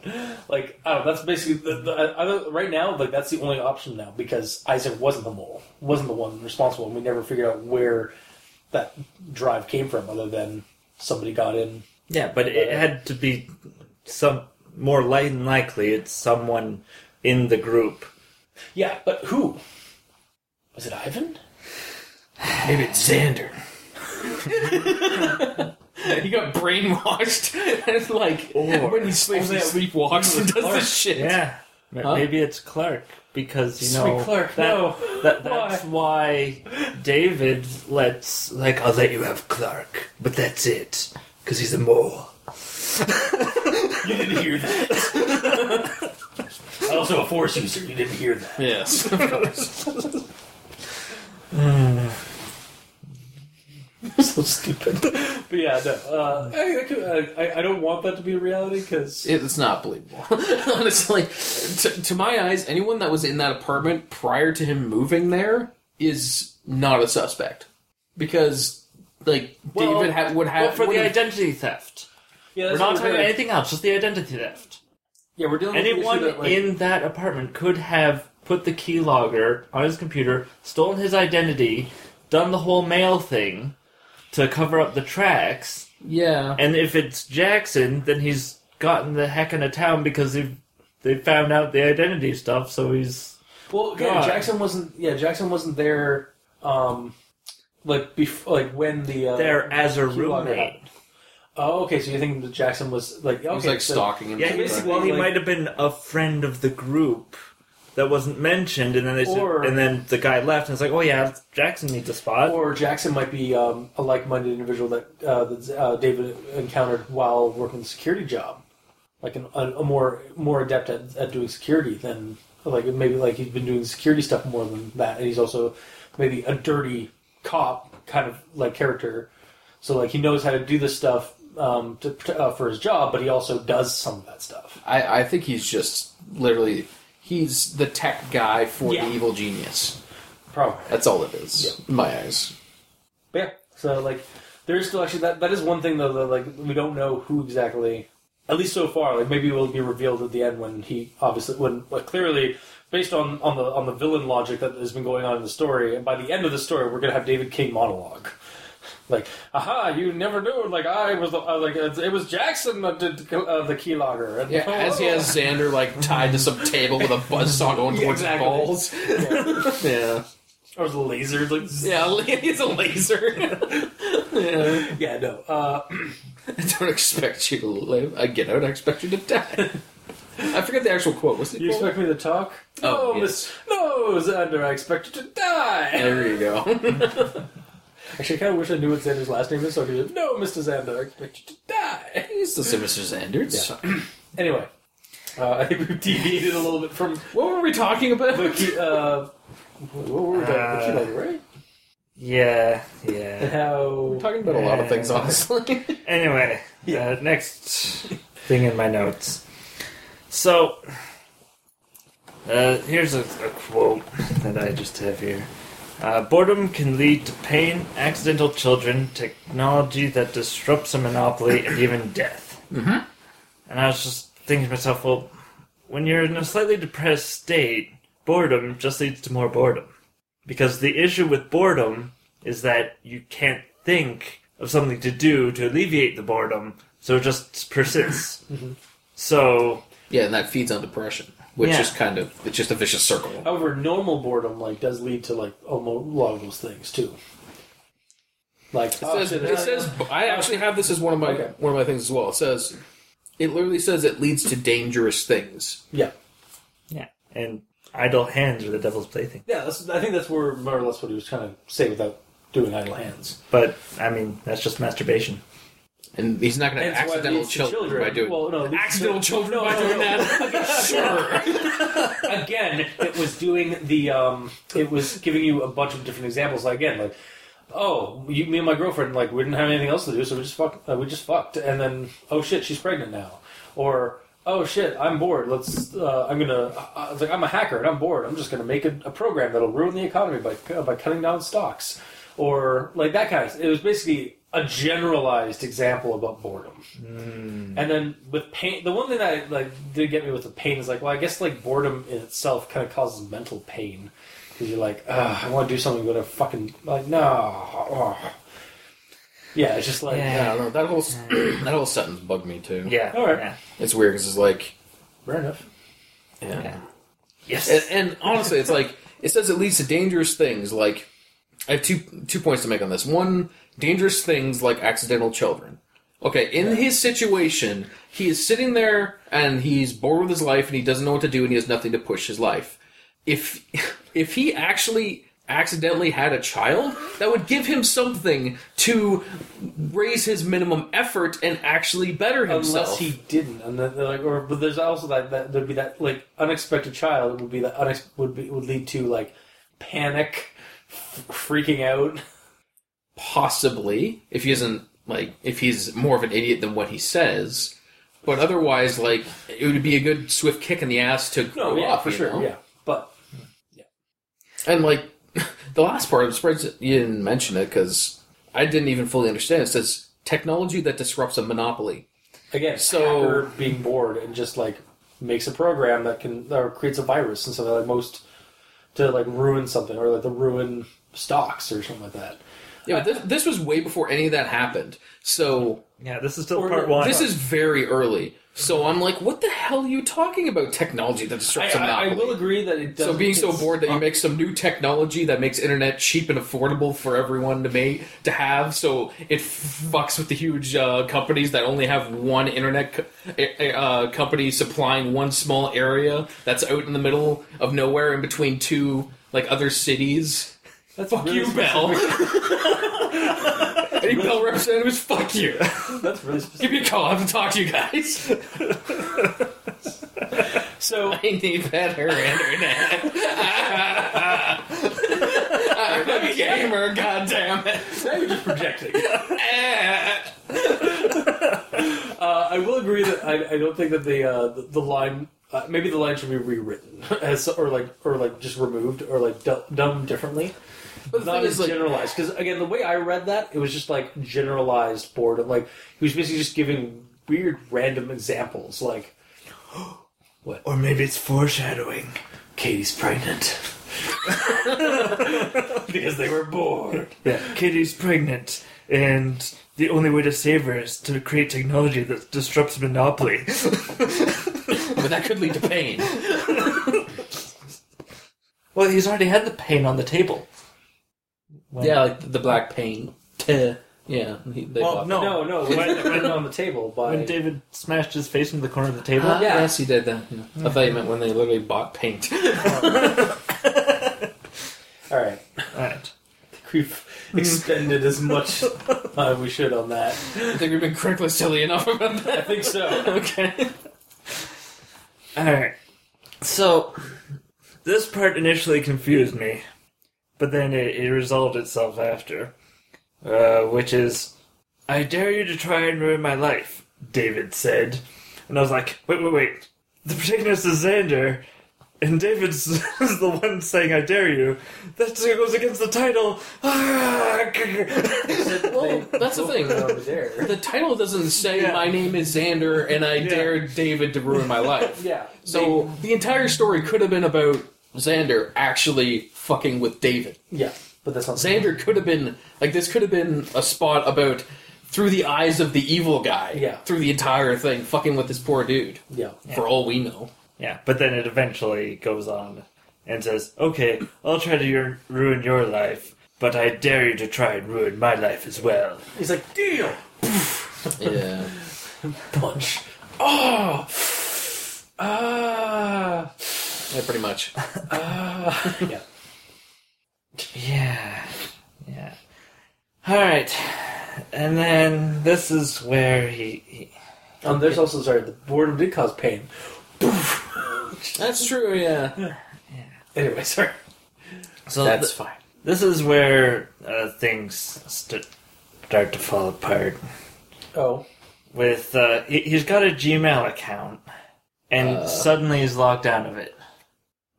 Like I don't know. That's basically the, the I, right now. Like that's the only option now because Isaac wasn't the mole, wasn't the one responsible, and we never figured out where that drive came from, other than somebody got in. Yeah, but it had to be some more than likely. It's someone in the group. Yeah, but who? Was it Ivan? Maybe it's Xander. he got brainwashed and like Or- when he sleeps, he sleepwalks and does this shit. Yeah, M- Huh? maybe it's Clark because you Sweet know Clark, that, no. that that's why David lets like I'll let you have Clark, but that's it because he's a mole. You didn't hear that. also a force user. You didn't hear that. Yes, of course. so stupid. But yeah, no. Uh, I, I, could- I, I don't want that to be a reality because it's not believable. Honestly, to, to my eyes, anyone that was in that apartment prior to him moving there is not a suspect because like Well, David ha- would have But for the would've- identity theft, yeah, we're that's not what talking about anything else. Just the identity theft. Yeah, we're dealing with Anyone that, like, in that apartment could have put the keylogger on his computer, stolen his identity, done the whole mail thing to cover up the tracks. yeah. And if it's Jackson, then he's gotten the heck in a town because they they found out the identity stuff. So he's Well, again, God. Jackson wasn't. Yeah, Jackson wasn't there. Um, like before, like when the uh, there as a keylogger roommate. happened. Oh, okay. So you think that Jackson was like okay, He was like so- stalking him. Yeah, So basically, well, he like- might have been a friend of the group that wasn't mentioned, and then they said, Or- and then the guy left, and it's like, oh yeah, Jackson needs a spot. Or Jackson might be um, a like-minded individual that uh, that uh, David encountered while working the security job, like an, a, a more more adept at, at doing security than like maybe like he's been doing security stuff more than that, and he's also maybe a dirty cop kind of like character. So like he knows how to do this stuff um, to, uh, for his job, but he also does some of that stuff. I, I think he's just literally he's the tech guy for Yeah. the evil genius. Probably. That's all it is, in my eyes. But yeah, so like there's still actually that that is one thing though that like we don't know who exactly at least so far like maybe it will be revealed at the end when he obviously when like clearly based on on the on the villain logic that has been going on in the story and by the end of the story we're gonna have David King monologue Like, aha, you never knew. Like, I was the, uh, like, it was Jackson that did uh, the keylogger. And, Yeah, as he has Xander like tied to some table with a buzzsaw going Yeah, towards exactly. his balls. yeah. Or the laser. Like, Yeah, he's a laser. yeah. yeah, no. Uh, I don't expect you to live. I get out. I expect you to die. I forget the actual quote. What's it? you quote? expect me to talk? Oh, no, yes. Miss, no, Xander, I expect you to die. There you go. Actually, I kind of wish I knew what Xander's last name is, so I could no, Mr. Xander, I expect you to die. He's still say Mr. Xander. Yeah. Anyway, uh, I think we've deviated a little bit from What were we talking about? the uh, what were we talking about? Uh, The key right? Yeah, yeah. how... We're talking about a lot of things, honestly. Anyway, Yeah. uh, next thing in my notes. So, uh, here's a, a quote that I just have here. Uh, boredom can lead to pain, accidental children, technology that disrupts a monopoly, and even death. Mhm. And I was just thinking to myself, well, when you're in a slightly depressed state, boredom just leads to more boredom. Because the issue with boredom is that you can't think of something to do to alleviate the boredom, so it just persists. So, yeah, and that feeds on depression, which Yeah. is kind of it's just a vicious circle. However, normal boredom like does lead to like almost a lot of those things too. Like It says, oh, it says I actually have this as one of my Okay. one of my things as well. It says it literally says it leads to dangerous things. yeah, yeah. And idle hands are the devil's plaything. yeah. That's, I think that's where more or less what he was trying to say without doing idle hands. But, I mean, that's just masturbation. And he's not going to Hence why it accidental leads to children, by doing Well, no, it leads to- accidental children No, by no, doing no. that. sure. again, it was doing the um, it was giving you a bunch of different examples. Like again, like oh, you, me and my girlfriend like we didn't have anything else to do, so we just fucked. Uh, we just fucked, and then oh shit, she's pregnant now, or oh shit, I'm bored. Let's uh, I'm gonna uh, it's like I'm a hacker and I'm bored. I'm just gonna make a, a program that'll ruin the economy by uh, by cutting down stocks, or like that kind of. It was basically a generalized example about boredom. Hmm. And then with pain, the one thing that like did get me with the pain is like, well, I guess like boredom in itself kind of causes mental pain because you're like, Ugh, I want to do something, but I fucking like no. ugh." Yeah, it's just like Yeah. Yeah, I don't know. That whole that whole sentence bugged me too. Yeah. All right. Yeah. It's weird because it's like fair enough. yeah. Yeah. Yes. And, and honestly, it's like it says it leads to dangerous things. Like I have two two points to make on this. One, dangerous things like accidental children. Okay, in his situation, he is sitting there and he's bored with his life and he doesn't know what to do and he has nothing to push his life. If if he actually accidentally had a child, that would give him something to raise his minimum effort and actually better himself. Unless he didn't, and then like, or but there's also that, that there'd be that like unexpected child would be that unex- would be would lead to like panic, freaking out. possibly if he isn't like if he's more of an idiot than what he says but otherwise like it would be a good swift kick in the ass to grow No, yeah, up for sure, know? yeah. But yeah, and like the last part i'm surprised that you didn't mention it because i didn't even fully understand it says technology that disrupts a monopoly again, So- being bored and just like makes a program that can or creates a virus and so like most to like ruin something or like to ruin stocks or something like that. yeah this, this was way before any of that happened so Yeah, this is still Or- part one. this is very early so i'm like what the hell are you talking about technology that I, disrupts a I, I monopoly will agree that it does. So being so bored that you make some new technology that makes internet cheap and affordable for everyone to make to have, so it fucks with the huge uh, companies that only have one internet co- uh, company supplying one small area that's out in the middle of nowhere in between two like other cities. That's Fuck really you, Bell. Any Bell representatives, fuck you. That's really Give me a call. I have to talk to you guys. So I need better internet. I'm a gamer, goddammit. now you're just projecting. Uh, I will agree that I, I don't think that the uh, the, the line uh, maybe the line should be rewritten as or like or like just removed or like do, done differently. But the Not thing as is, like, generalized because again the way I read that it was just like generalized boredom. Like he was basically just giving weird random examples like what? or maybe it's foreshadowing. Katie's pregnant because they were bored. Yeah, Kitty's pregnant, and the only way to save her is to create technology that disrupts monopoly. but that could lead to pain. well, he's already had the pain on the table. When- yeah, like the black paint. Yeah. he- They Well, bought no. No, no, When- when, when on the table by When David smashed his face into the corner of the table. Ah, Yeah. Yes, he did that. Yeah. I thought you meant when they literally bought paint. All right, Alright. we've expended as much time as we should on that. I think we've been critically silly enough about that. I that. think so. Okay. Alright. So, this part initially confused me, but then it, it resolved itself after. Uh, which is, I dare you to try and ruin my life, David said. And I was like, wait, wait, wait. The protagonist is Xander, and David's the one saying, I dare you. That goes against the title. Well, that's the thing. The title doesn't say Yeah. my name is Xander and I Yeah. dare David to ruin my life. Yeah. So the entire story could have been about Xander actually fucking with David. yeah, but that's not Xander could have been like this could have been a spot about through the eyes of the evil guy. Yeah. Through the entire thing, fucking with this poor dude. Yeah. For all we know. Yeah, but then it eventually goes on and says, "Okay, I'll try to ru- ruin your life, but I dare you to try and ruin my life as well." He's like, deal. Yeah. Punch. Oh. Ah. yeah, pretty much. Ah. yeah. Yeah, yeah. All right, and then this is where he. he Um, there's also sorry. The boredom did cause pain. That's true, yeah. yeah. Anyway, sorry. so That's th- fine. this is where uh, things st- start to fall apart. Oh. With uh, he- he's got a Gmail account, and Uh. suddenly he's locked out of it.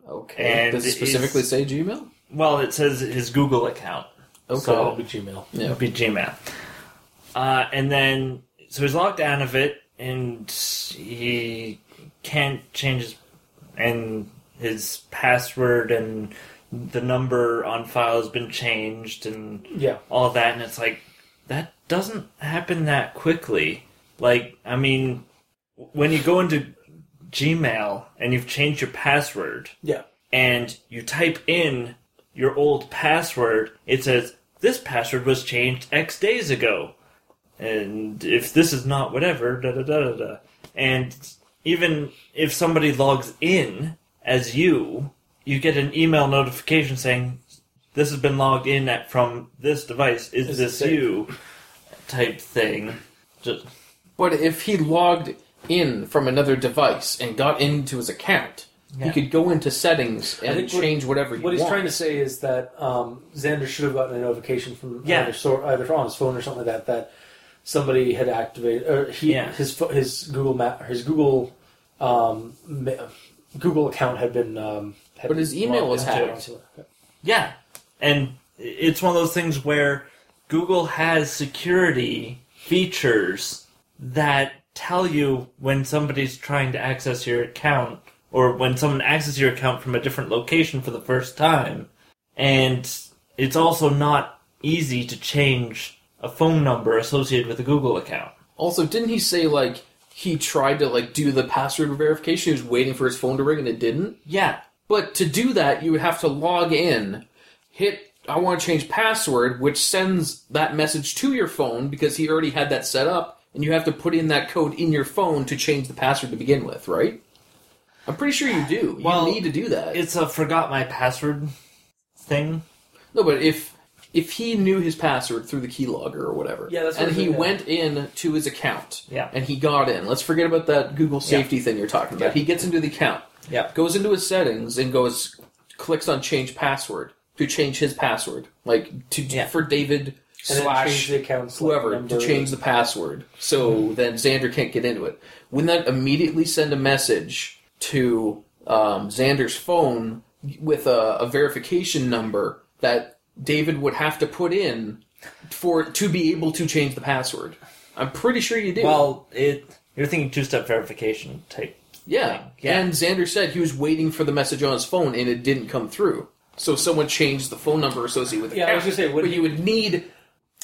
Okay. And Does it specifically say Gmail? Well, it says his Google account. Okay. So- That'll be Gmail. yeah. It'll be Gmail. Uh, and then, so he's locked out of it, and he can't change his, and his password and the number on file has been changed and Yeah. all that. And it's like, that doesn't happen that quickly. Like, I mean, when you go into Gmail and you've changed your password, Yeah. and you type in your old password, it says this password was changed X days ago. And if this is not whatever, da da da da da. And even if somebody logs in as you, you get an email notification saying this has been logged in at from this device. Is, Is this you? Type thing. Just But if he logged in from another device and got into his account, Yeah. he could go into settings and think what- change whatever you want. What he's want. trying to say is that um, Xander should have gotten a notification from Yeah. either, sor- either on his phone or something like that that somebody had activated or he Yeah. his his Google map his Google um, Google account had been um, had But his been email was into. hacked. Yeah. And it's one of those things where Google has security features that tell you when somebody's trying to access your account or when someone accesses your account from a different location for the first time. And it's also not easy to change a phone number associated with a Google account. Also, didn't he say like he tried to like do the password verification? He was waiting for his phone to ring and it didn't. Yeah. But to do that, you would have to log in, hit I want to change password, which sends that message to your phone because he already had that set up, and you have to put in that code in your phone to change the password to begin with, right? I'm pretty sure you do. You Well, need to do that. It's a forgot my password thing. No, but if if he knew his password through the keylogger or whatever, Yeah, that's what and he think, went in to his account, Yeah. and he got in. Let's forget about that Google safety thing you're talking about. Yeah. He gets into the account, Yeah. goes into his settings, and goes clicks on change password to change his password, like to Yeah. for David And slash the account whoever number. to change the password, so then Xander can't get into it. Wouldn't that immediately send a message to um, Xander's phone with a, a verification number that David would have to put in for to be able to change the password? I'm pretty sure you do. Well, it you're thinking two-step verification type. yeah. thing. Yeah. And Xander said he was waiting for the message on his phone and it didn't come through. So someone changed the phone number associated with it. Yeah, I was gonna say, what but do you would need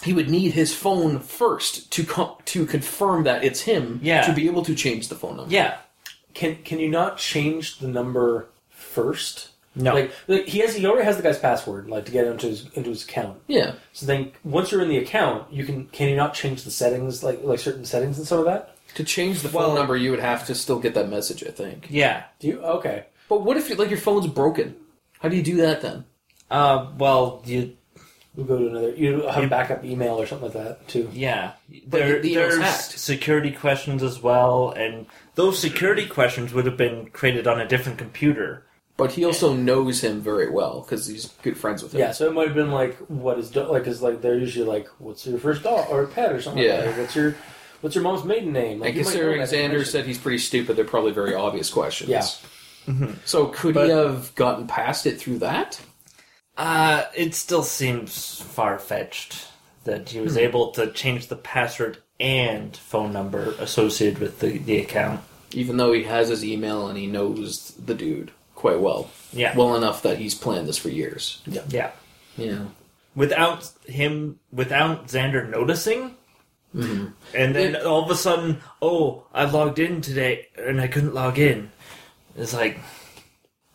he would need his phone first to com- to confirm that it's him. Yeah. To be able to change the phone number. Yeah. Can can you not change the number first? No. Like, like he has he already has the guy's password like to get into his into his account. Yeah. So then once you're in the account, you can can you not change the settings like like certain settings and some of that? To change the phone Well- number, you would have to still get that message. I think. yeah. Do you? Okay. But what if like your phone's broken? How do you do that then? Uh, well, you We'll go to another. You have a backup email or something like that too. Yeah, But there, the- the there's hacked. security questions as well, and those security questions would have been created on a different computer. But he also knows him very well because he's good friends with him. Yeah, so it might have been like what is do- like is like they're usually like what's your first dog or pet or something. Yeah. Like that. What's your what's your mom's maiden name? Like, And you might considering Xander said he's pretty stupid, they're probably very obvious questions. Yeah. So could But- he have gotten past it through that? Uh, it still seems far fetched that he was able to change the password and phone number associated with the, the account. Even though he has his email and he knows the dude quite well. Yeah. Well enough that he's planned this for years. Yeah. Yeah. Without him, without Xander noticing, Mm-hmm. and then all of a sudden, oh, I logged in today and I couldn't log in. It's like,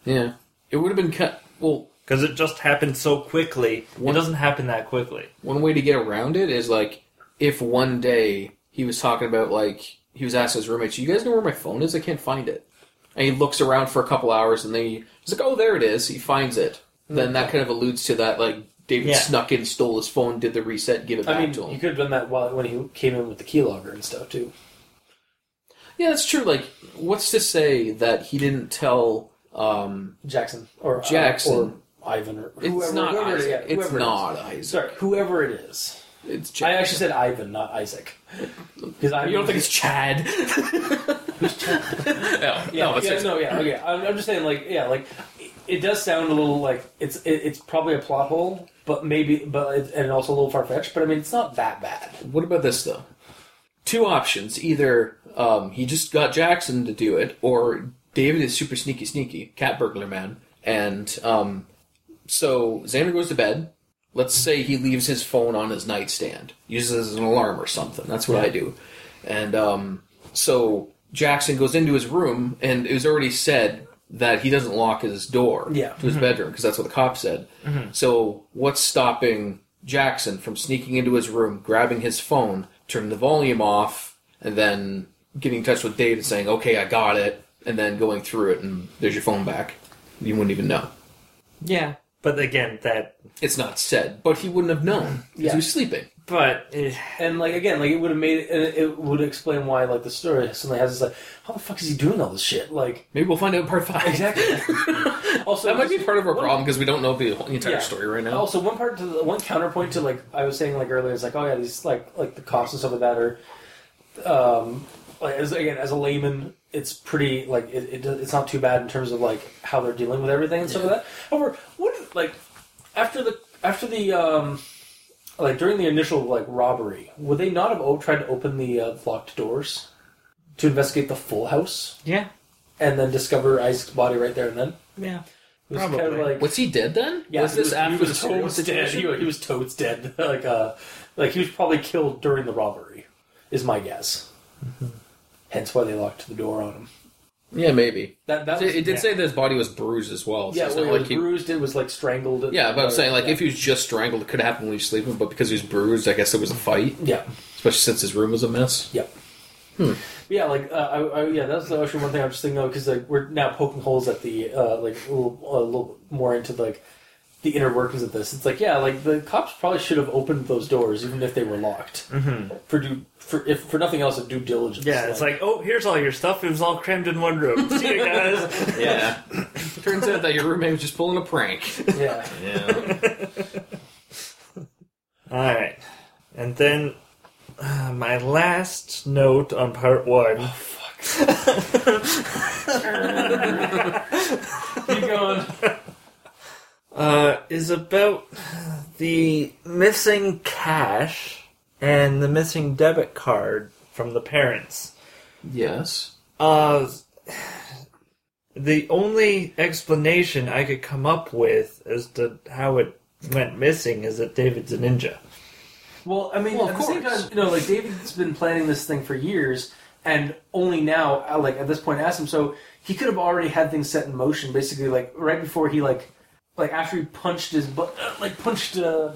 Yeah. It would have been cut. Well, because it just happened so quickly. It doesn't happen that quickly. one way to get around it is like if one day he was talking about like he was asking his roommates, "You guys know where my phone is? I can't find it." And he looks around for a couple hours, and then he, he's like, "Oh, there it is." He finds it. Then that kind of alludes to that like David Yeah. snuck in, stole his phone, did the reset, give it back I mean, to you him. could have done that while when he came in with the keylogger and stuff too. Yeah, that's true. Like, what's to say that he didn't tell? Um, Jackson or uh, Jackson. or Ivan or it's whoever, not whoever Isaac. Yeah, it's whoever it is. not Isaac. Sorry, whoever it is. It's I actually said Ivan, not Isaac. Because I You don't think it's Chad? no, Yeah, no, it's, yeah, no, yeah, okay. I'm, I'm just saying, like, yeah, like it, it does sound a little like it's it, it's probably a plot hole, but maybe, but it, and also a little far fetched. But I mean, it's not that bad. What about this though? Two options: either um, he just got Jackson to do it, or David is super sneaky, sneaky cat burglar man, and um, so Xander goes to bed. Let's say he leaves his phone on his nightstand, uses it as an alarm or something. That's what I do, and um, so Jackson goes into his room, and it was already said that he doesn't lock his door Yeah. to his bedroom because that's what the cop said. So what's stopping Jackson from sneaking into his room, grabbing his phone, turning the volume off, and then getting in touch with Dave and saying, "Okay, I got it," and then going through it, and there's your phone back. You wouldn't even know. Yeah. But again, that. It's not said, but he wouldn't have known because Yeah. he was sleeping. But eh, And like again, like it would have made it, it would explain why like the story suddenly has this like, how the fuck is he doing all this shit? Like Maybe we'll find out in part five. exactly. also, That might be part of our one- problem because we don't know the whole entire Yeah. story right now. Also, one part to the one counterpoint to like I was saying like earlier is like oh yeah these like like the cops and stuff like that are um like as again as a layman it's pretty like it, it it's not too bad in terms of like how they're dealing with everything and stuff like that. However, what like after the after the um like during the initial like robbery would they not have o- tried to open the uh, locked doors to investigate the full house yeah. and then discover Isaac's body right there and then? Yeah. It was kind of Probably. like Was he dead then? yeah, was he this was, after he the was serial totes dead. He, he was totes dead. like uh, like he was probably killed during the robbery, is my guess. Hence why they locked the door on him. Yeah, maybe. That that It, was, it did yeah. say that his body was bruised as well. So Yeah, well, not it like was he, bruised. It was like strangled. yeah, but I'm saying like yeah. if he was just strangled, it could happen when he was sleeping. But because he was bruised, I guess it was a fight, yeah, especially since his room was a mess. yeah. Yeah, like uh, I, I, yeah, that's actually one thing I'm just thinking of because like we're now poking holes at the uh, like a little, a little more into like the inner workings of this. It's like yeah, like the cops probably should have opened those doors even if they were locked Mm-hmm. for due for if for nothing else, a due diligence. Yeah, it's like, oh, here's all your stuff. It was all crammed in one room. See you guys. Yeah. Turns out that your roommate was just pulling a prank. yeah. Yeah. all right. And then uh, my last note on part one. Oh, fuck. Keep going. Uh, is about the missing cash and the missing debit card from the parents. yes. Uh, the only explanation I could come up with as to how it went missing is that David's a ninja. Well, I mean, Well, at of the same course. time, you know, like David's been planning this thing for years, and only now, like at this point, asked him. So he could have already had things set in motion, basically, like right before he like, like after he punched his butt, uh, like punched, uh,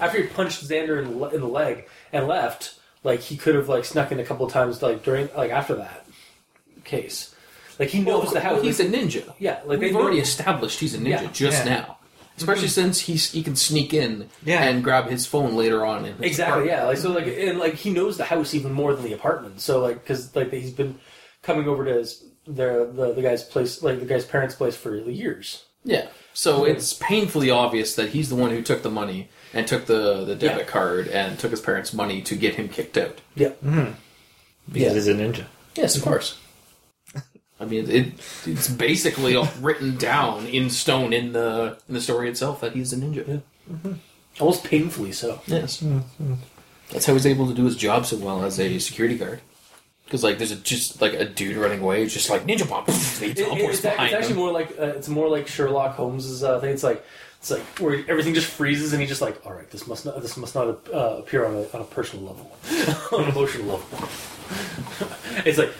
after he punched Xander in the, le- in the leg and left. Like he could have like snuck in a couple times, like during, like after that case. Like he knows Well, the house. well, he's a ninja. yeah, like We've already know- established he's a ninja Yeah. just Yeah. now. Especially since he's he can sneak in Yeah. and grab his phone later on. In his Exactly. apartment. Yeah. Like so. Like and like he knows the house even more than the apartment. So like because like he's been coming over to his their the the guy's place like the guy's parents' place for years. Yeah. So it's painfully obvious that he's the one who took the money and took the, the debit Yeah. card and took his parents' money to get him kicked out. Yeah. Mm-hmm. Because Yeah. he's a ninja. Yes, of mm-hmm. course. I mean, it, it's basically written down in stone in the in the story itself that he's a ninja. Mm-hmm. Almost painfully so. Yes, that's how he's able to do his job so well as a security guard. Because like, there's a, just like a dude running away, just like ninja bomb. It- it- it's, behind it's actually him. more like uh, it's more like Sherlock Holmes's uh, thing. It's like it's like where everything just freezes and he's just like, all right, this must not this must not uh, appear on a on a personal level, on an emotional level. it's like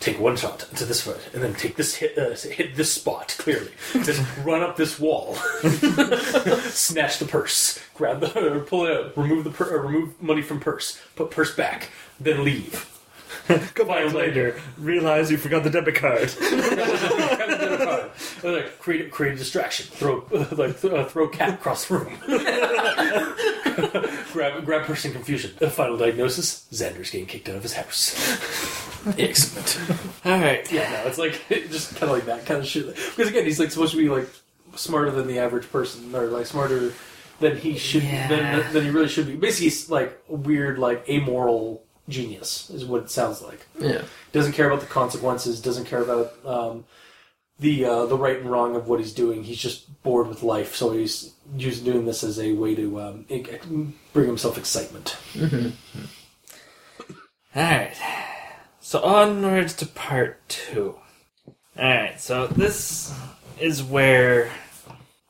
take one shot to this foot and then take this hit uh, hit this spot clearly. Just run up this wall, snatch the purse, grab the pull it out, remove the pur- uh, remove money from purse, put purse back, then leave. Come back later, realize you forgot the debit card. like, create, create a distraction. Throw like th- uh, throw cat across the room. grab grab person confusion. The final diagnosis: Xander's getting kicked out of his house. Excellent. All right. Yeah, no, it's like just kind of like that kind of shit. Because again, he's like supposed to be like smarter than the average person, or like smarter than he should Yeah. than, than he really should be. Basically, he's like a weird, like amoral genius is what it sounds like. Yeah. doesn't care about the consequences, doesn't care about um, the uh, the right and wrong of what he's doing. He's just bored with life, so he's just doing this as a way to um, bring himself excitement. All right. So onwards to part two. All right. So this is where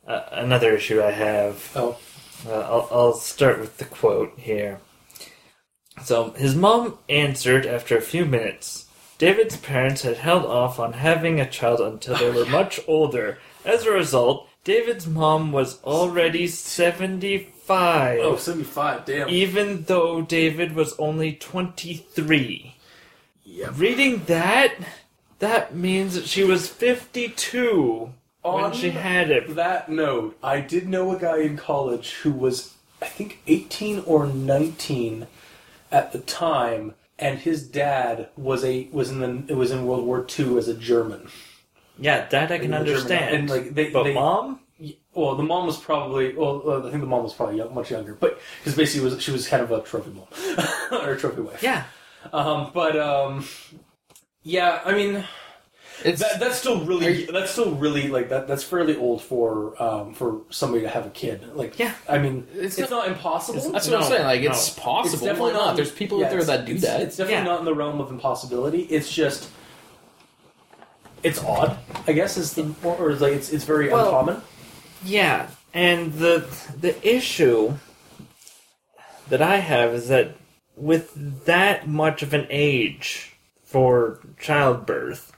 uh, another issue I have. Oh, Uh, I'll, I'll start with the quote here. So, his mom answered after a few minutes. David's parents had held off on having a child until they were much older. As a result, David's mom was already 75. oh, 75, damn. Even though David was only 23. Yep. Reading that, that means that she was 52 when she had it. that note, I did know a guy in college who was, I think, 18 or 19 at the time, and his dad was a was in the it was in World War II as a German. Yeah, that I can In the German- understand. and like they, but they, mom? Well, the mom was probably. Well, uh, I think the mom was probably much younger, but because basically was she was kind of a trophy mom or a trophy wife. Yeah. Um, but um, yeah, I mean that, that's still really you- that's still really like that. That's fairly old for um for somebody to have a kid. Like Yeah. I mean It's it's, not, impossible. that's No, what I'm saying. Like it's possible. It's definitely Why not? There's people yeah, out there that do it's- that. It's definitely Yeah. not in the realm of impossibility. It's just it's odd, I guess, is the or, or it's like it's it's very Well- uncommon. Yeah, and the the issue that I have is that with that much of an age for childbirth,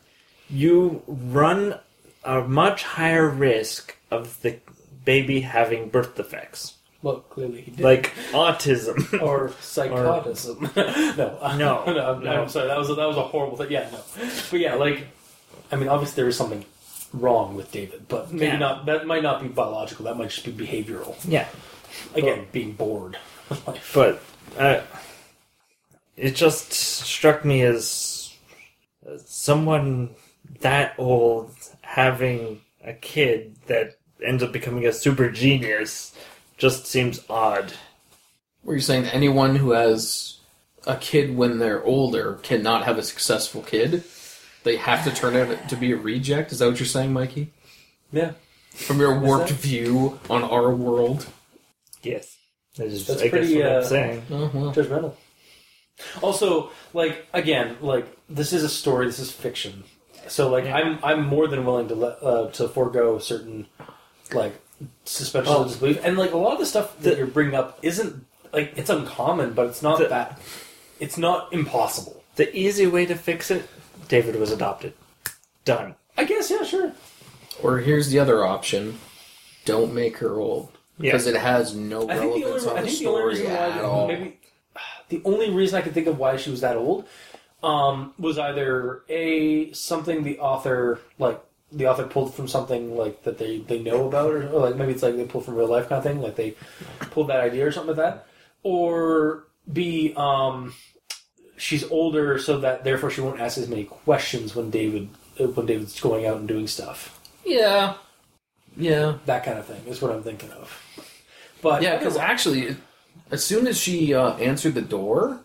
you run a much higher risk of the baby having birth defects, Well, clearly he did. like autism. or psychotism. no, No, no, I'm, no. I'm sorry. That was a, that was a horrible thing. Yeah, no, but yeah, like, I mean, obviously there is something wrong with David, but maybe Yeah. not. That might not be biological. That might just be behavioral. yeah, Again, being bored but uh, it just struck me as someone that old having a kid that ends up becoming a super genius just seems odd. Were you saying anyone who has a kid when they're older cannot have a successful kid? They have to turn out to be a reject. Is that what you're saying, Mikey? Yeah, From your warped that- view on our world. Yes, that is, That's I guess pretty, what uh, I'm saying. Oh, well. judgmental. Also, like again, like this is a story. This is fiction. So like Yeah. I'm I'm more than willing to let uh, to forego certain like suspension Well, of disbelief, and like a lot of the stuff that the- you're bringing up isn't like it's uncommon, but it's not The- that. It's not impossible. The easy way to fix it, David was adopted. Done. I guess. Yeah. Sure. Or here's the other option: don't make her old Yeah. because it has no I think the relevance only, on I the think the only story reason at why all. maybe the only reason I can think of why she was that old um, was either a something the author like the author pulled from something like that they, they know about or, or like maybe it's like they pulled from real life kind of thing like they pulled that idea or something like that or b um, she's older so that therefore she won't ask as many questions when David uh, when David's going out and doing stuff Yeah, yeah, that kind of thing is what I'm thinking of but yeah. Because actually, as soon as she uh, answered the door,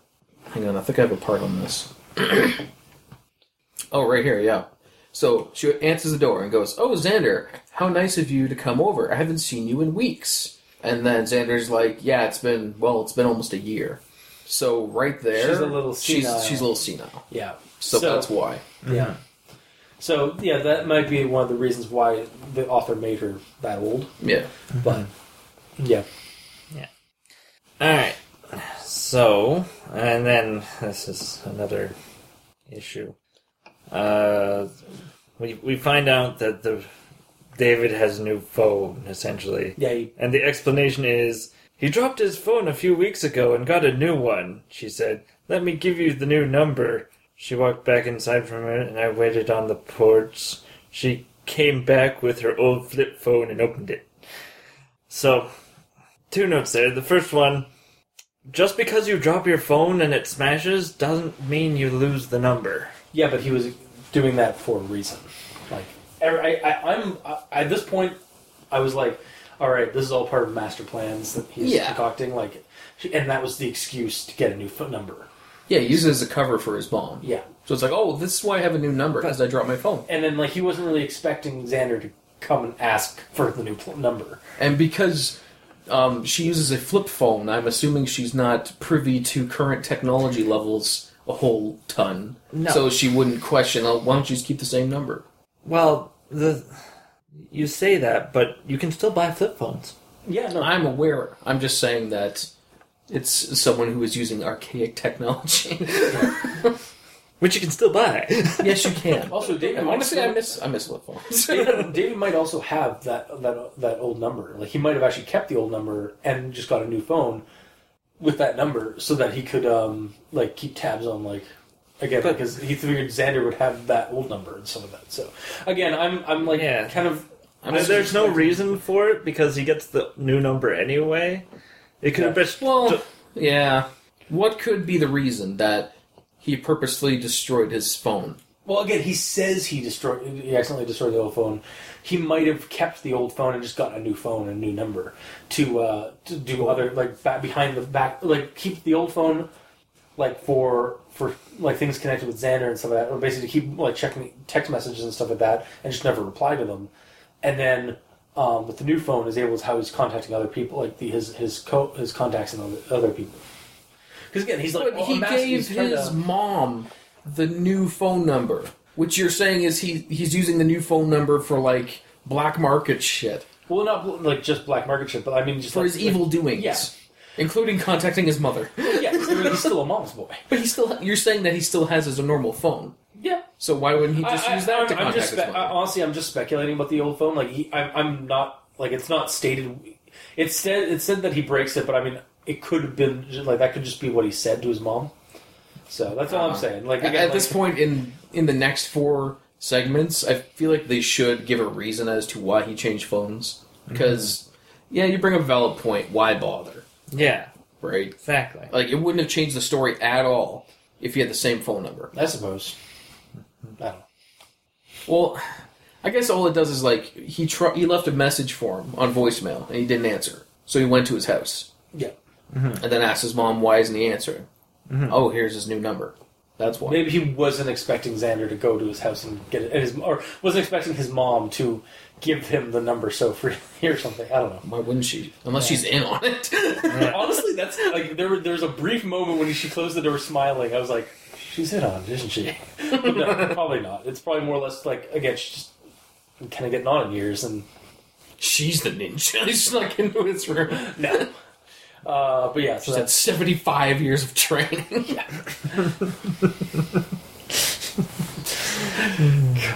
hang on, I think I have a part on this. oh, right here, yeah. So she answers the door and goes, "Oh, Xander, how nice of you to come over. I haven't seen you in weeks." And then Xander's like, "Yeah, it's been well, it's been almost a year." So right there, She's a little she's, senile. she's a little senile. yeah So, that's why. Yeah. Mm-hmm. So yeah, that might be one of the reasons why the author made her that old. Yeah. But Yeah. yeah, Alright. So, and then this is another issue. Uh, we, we find out that the David has a new phone, essentially. yeah, he, And the explanation is he dropped his phone a few weeks ago and got a new one. She said, Let me give you the new number. She walked back inside for a minute and I waited on the porch. She came back with her old flip phone and opened it. So, two notes there. The first one just because you drop your phone and it smashes doesn't mean you lose the number. yeah, but he was doing that for a reason. Like, I, I, I'm I, at this point, I was like, all right, this is all part of master plans that he's Yeah. concocting. Like, and that was the excuse to get a new phone number. Yeah, he uses it as a cover for his bomb. Yeah, So it's like, oh, this is why I have a new number because I dropped my phone. and then like he wasn't really expecting Xander to come and ask for the new pl- number. And because um, she uses a flip phone, I'm assuming she's not privy to current technology levels a whole ton. No. So she wouldn't question, oh, why don't you just keep the same number? Well, the you say that, but you can still buy flip phones. Yeah, no, I'm aware. I'm just saying that it's someone who is using archaic technology. Which you can still buy. yes, you can. Also, David might honestly, still- I miss I miss flip phones. David, David might also have that that that old number. Like he might have actually kept the old number and just got a new phone with that number, so that he could um like keep tabs on like again But- because he figured Xander would have that old number and some of that. So again, I'm I'm like Yeah. kind of I'm Uh, There's no reason for it because he gets the new number anyway. It could have been Well, yeah. What could be the reason that he purposely destroyed his phone? well again he says he destroyed he accidentally destroyed the old phone. He might have kept the old phone and just got a new phone and a new number to uh to do other like back behind the back like keep the old phone like for for like things connected with Xander and stuff like that, or basically keep like checking text messages and stuff like that, and just never reply to them. And then um, with the new phone, is able to how he's contacting other people, like the, his his co- his contacts and other, other people. Because again, he's like But well, he gave his to- mom the new phone number, which you're saying is he he's using the new phone number for like black market shit well, not like just black market shit, but I mean just for like, his evil doings, Yeah. including contacting his mother. yeah, he's still a mom's boy. But he still you're saying that he still has his normal phone. Yeah, So why wouldn't he just I, use that I, to I'm, contact I'm just his spe- mother? I, honestly, I'm just speculating about the old phone. Like, he, I, I'm not like it's not stated. It said it said that he breaks it, but I mean, it could have been like that. Could just be what he said to his mom. So that's all I'm Uh, saying. Like At- again, at this point in in the next four segments, I feel like they should give a reason as to why he changed phones. Because yeah, you bring up a valid point. Why bother, yeah, right? exactly. Like it wouldn't have changed the story at all if he had the same phone number. I suppose. I don't know. Well, I guess all it does is like he tr- he left a message for him on voicemail and he didn't answer, so he went to his house Yeah, and then asks his mom why isn't he answering. Mm-hmm. Oh, here's his new number. That's why. maybe he wasn't expecting Xander to go to his house and get it, and his or wasn't expecting his mom to give him the number so freely or something. I don't know. Why wouldn't she? Unless she's in on it. Honestly, that's like there. There was a brief moment when she closed the door, smiling. I was like, "She's in on, it, isn't she?" But no, probably not. It's probably more or less like again, she's just kind of getting on in years, and She's the ninja. He snuck into his room. no. Uh, but yeah, so She's had that's 75 years of training.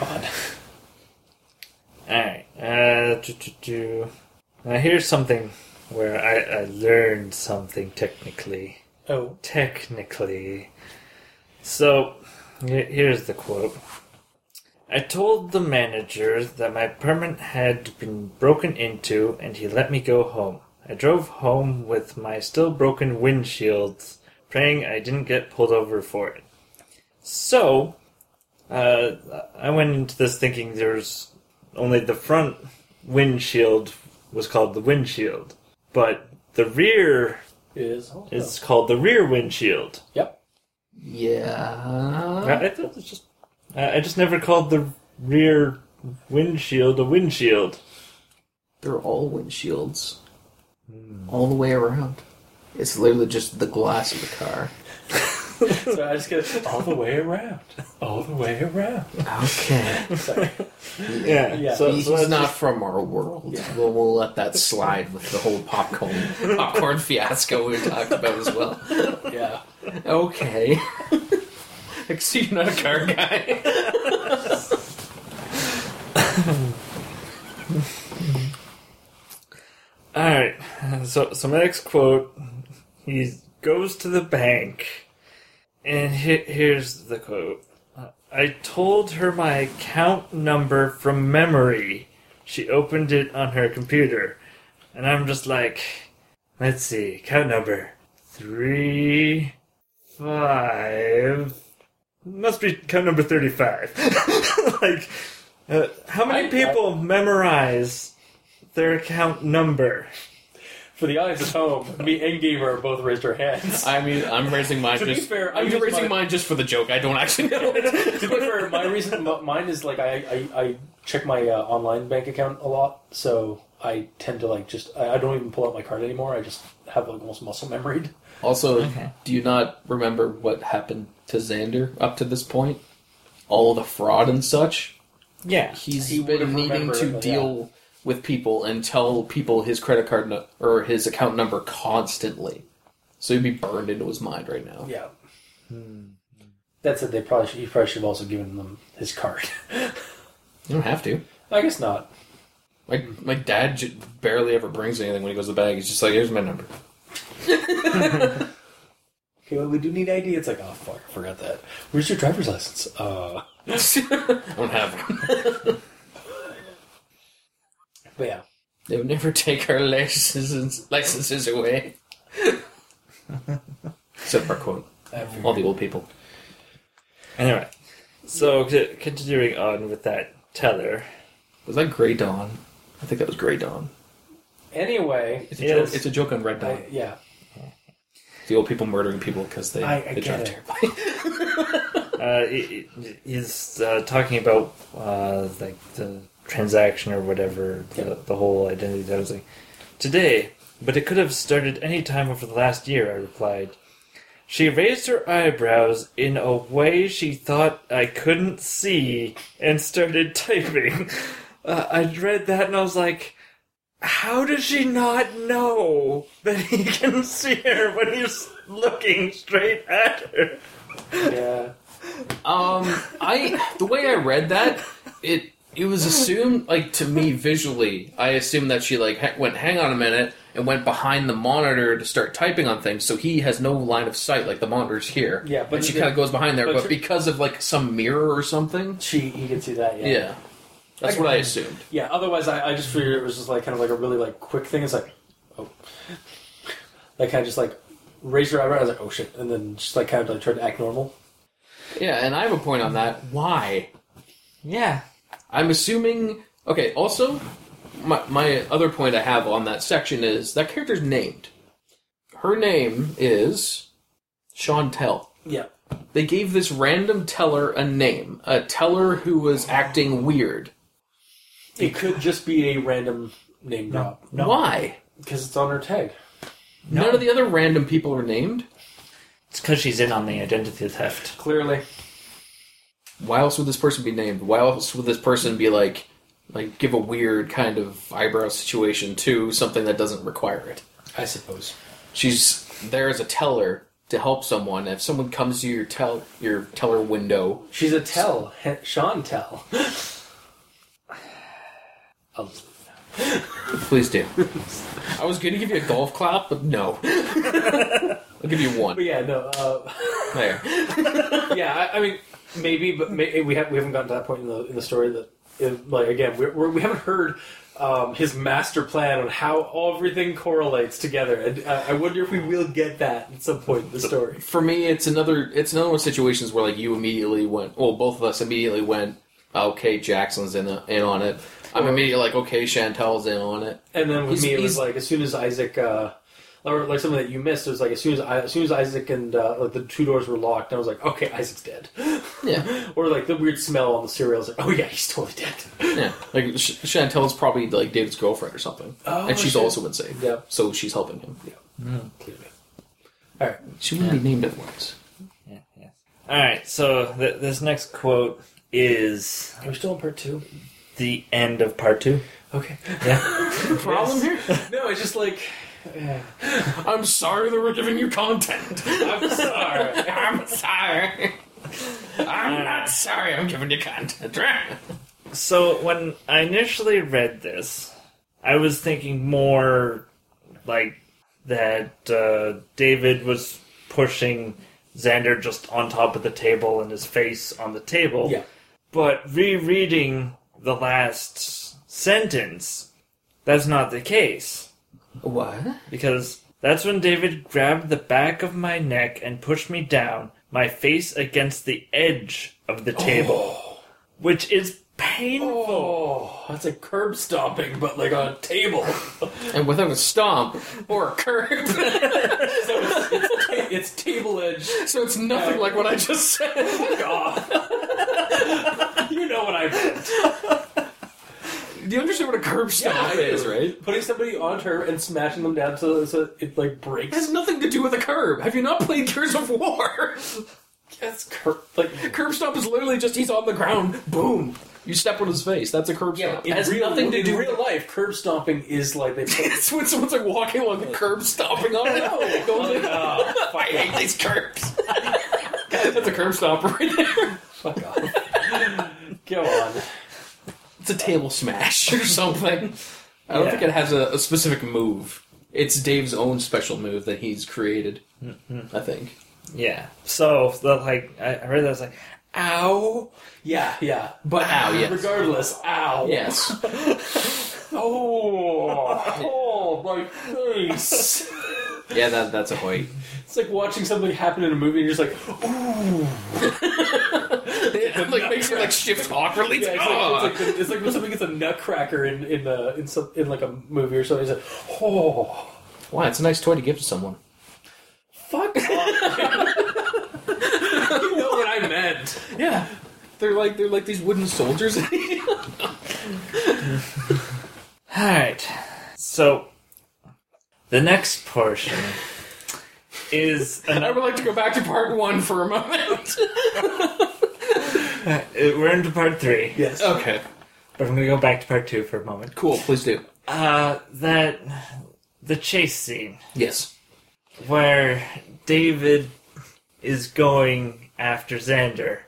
God. Alright. Uh, do, do, do. Now here's something where I, I learned something technically. Oh, Technically. So, he- here's the quote. I told the manager that my apartment had been broken into and he let me go home. I drove home with my still broken windshield, praying I didn't get pulled over for it. So, uh, I went into this thinking there's only the front windshield was called the windshield, but the rear is is called the rear windshield. Yep. yeah. I, I thought it was just I I just never called the rear windshield a windshield. They're all windshields. Mm. All the way around. It's literally just the glass of the car. So I just get all the way around, all the way around. Okay. Sorry. Yeah, Yeah. So, He's so that's not just- from our world. Yeah. We'll, we'll let that slide with the whole popcorn popcorn fiasco we talked about as well. Yeah. Okay. I see you're not a car guy. all right. So so my next quote. He goes to the bank, and he, here's the quote. I told her my account number from memory. She opened it on her computer, and I'm just like, let's see, account number three, five. Must be account number thirty-five. like, uh, how many people memorize their account number? For the audience at home, me and Gamer both raised our hands. I mean, I'm raising mine To be just. fair, I I'm use raising my- mine just for the joke. I don't actually know it. to be fair, my reason, m- mine is like I, I, I check my uh, online bank account a lot, so I tend to like just I, I don't even pull out my card anymore. I just have like almost muscle memoried. Also, Okay. do you not remember what happened to Xander up to this point? All the fraud and such. Yeah. He's He been would've needing remembered to it, but deal with people and tell people his credit card no- or his account number constantly. So he'd be burned into his mind right now. Yeah. That's it. They probably should, he probably should have also given them his card. You don't have to. I guess not. My my dad j- barely ever brings anything when he goes to the bag. He's just like, "Here's my number." Okay, well, we do need ID. It's like, oh fuck, I forgot that. Where's your driver's license? Uh, I don't have one. but yeah, They would never take our licenses licenses away. Except for quote. I All the old people. Anyway, so c- continuing on with that teller. Was that Grey Dawn? I think that was Grey Dawn. Anyway, It's a, Yes. joke, it's a joke on Red Dawn. I, yeah, the old people murdering people because they, I- I they drive get it. terribly. Uh, he, he- he's uh, talking about uh, like the transaction or whatever, the, the whole identity. I was like, today, but it could have started any time over the last year. I replied. She raised her eyebrows in a way she thought I couldn't see and started typing. Uh, I read that and I was like, how does she not know that he can see her when he's looking straight at her? yeah. Um, I the way I read that, it it was assumed like to me visually. I assumed that she like ha- went, hang on a minute, and went behind the monitor to start typing on things. So he has no line of sight, like the monitor's here. Yeah, but and she kind of goes behind there. but But, tr- because of like some mirror or something, She, he can see that. Yeah. yeah, that's I what I assumed. Yeah, Otherwise, I, I just figured it was just like kind of like a really like quick thing. It's like, oh, like kind of just like raised your eyebrow. I was like, oh shit, and then just like kind of like tried to act normal. Yeah, and I have a point on that. Why? Yeah. I'm assuming. Okay. Also, my my other point I have on that section is that character's named. Her name is Chantel. Yeah. They gave this random teller a name, a teller who was acting weird. It could just be a random name drop No. Why? because it's on her tag. None of the other random people are named. It's because she's in on the identity theft. Clearly, Why else would this person be named? Why else would this person be like, like give a weird kind of eyebrow situation to something that doesn't require it? I suppose. she's there as a teller to help someone. If someone comes to your tell your teller window, She's a tell. Sean tell. Oh, please do. I was gonna give you a golf clap, but no. I'll give you one. but yeah, no. Uh, There. yeah, I, I mean, maybe, but may, we have we haven't gotten to that point in the in the story that, it, like, again, we're, we're, we haven't heard um, his master plan on how all everything correlates together, and uh, I wonder if we will get that at some point in the story. For me, it's another. It's another one of situations where like you immediately went. Well, both of us immediately went. Okay, Jackson's in the, in on it. I'm immediately like, okay, Chantel's in on it. And then with He's- me, it was like as soon as Isaac, uh, or like something that you missed, it was like as soon as I, as soon as Isaac and uh, like the two doors were locked, I was like, okay, Isaac's dead. Yeah. or like the weird smell on the cereal, I was like, oh yeah, he's totally dead. Yeah, like Sh- Chantel's probably like David's girlfriend or something, Oh, and she's shit. also been saved. Yeah. so she's helping him. Clearly. All right. She wouldn't be named otherwise. Yeah, yes. All right. So th- this next quote is Are we still in part two? the end of part two. Okay. Yeah. Problem here? No, it's just like. Yeah. I'm sorry that we're giving you content. I'm sorry. I'm sorry. I'm not sorry. I'm giving you content. So when I initially read this, I was thinking more like that uh, David was pushing Xander just on top of the table and his face on the table. Yeah. But rereading the last sentence, that's not the case. What? Because that's when David grabbed the back of my neck and pushed me down, my face against the edge of the table. Oh. Which is painful. Oh, that's like curb stomping, but like on a table. And without a stomp or a curb, so it's, it's, ta- it's table edge. so it's nothing like what I just said. God. you know what I meant. Do you understand what a curb stomp I is, right? Putting somebody on her and smashing them down so, so it like It breaks. has nothing to do with a curb. Have you not played Gears of War? That's cur- like Curb stomp is literally just he's on the ground, boom. You step on his face. That's a curb yeah. stomp. In it has real, nothing to in do real life. Curb stomping is like they put. It's when someone's like walking along the curb, stomping on it. It goes like, I hate these curbs. That's a curb stomper right there. fuck off. Go on. It's a table smash or something. I don't Yeah. think it has a, a specific move. It's Dave's own special move that he's created. I think. Yeah. So the like I I read that I was like, ow. Yeah, yeah. But ah, ow, yes. Regardless, ow. Yes. Oh, oh, my face. Yeah, that that's a Hoyt. It's like watching something happen in a movie and you're just like, ooh. It like makes you like shift awkwardly. Yeah, it's like, it's like, it's like when somebody gets a nutcracker in in uh, in some in like a movie or something. It's like, oh, Wow, it's a nice toy to give to someone. fuck off. you know what I meant. Yeah. They're like they're like these wooden soldiers. Alright. So the next portion is I would like to go back to part one for a moment. uh, we're into part three. Yes. okay. But I'm gonna go back to part two for a moment. Cool, please do. Uh that the chase scene Yes. where David is going after Xander.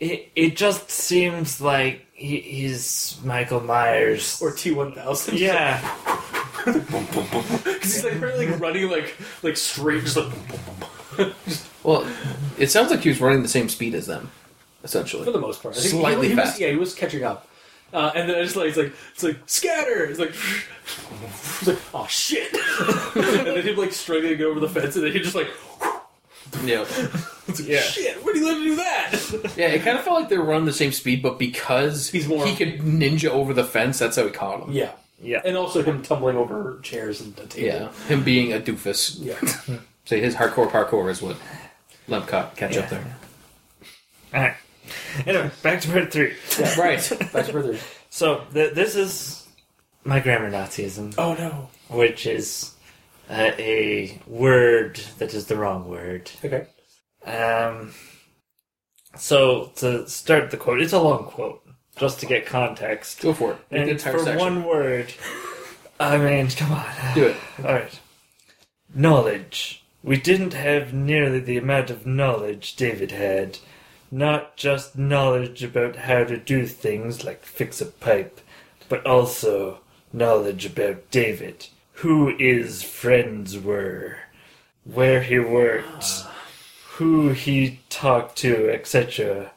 It it just seems like he, he's Michael Myers. Or T one thousand. yeah, because he's like really like running like like straight, just like Well, it sounds like he was running the same speed as them, essentially. for the most part. I think Slightly he, he was- fast. yeah, he was catching up. Uh, and then I just like it's like it's like scatter. It's like it's like oh shit. and then him like struggling to get over the fence, and then he just like Yeah. it's like, Yeah. shit. Where do you let him do that? Yeah, it kind of felt like they were running the same speed, but because He's more- he could ninja over the fence, that's how he caught him. yeah, yeah. and also him tumbling over chairs and the table. Yeah, him being a doofus. yeah. So his hardcore parkour is what let him ca- catch up there. Alright. Anyway, back to part three. right. Back to further. So th- this is my grammar Nazism, Oh no. which is uh, a word that is the wrong word. Okay. Um. So to start the quote, it's a long quote, just to get context. Go for it. Make And the entire for section. one word. I mean, come on. Do it. All right. knowledge. We didn't have nearly the amount of knowledge David had. Not just knowledge about how to do things like fix a pipe, but also knowledge about David, who his friends were, where he worked, who he talked to, etc.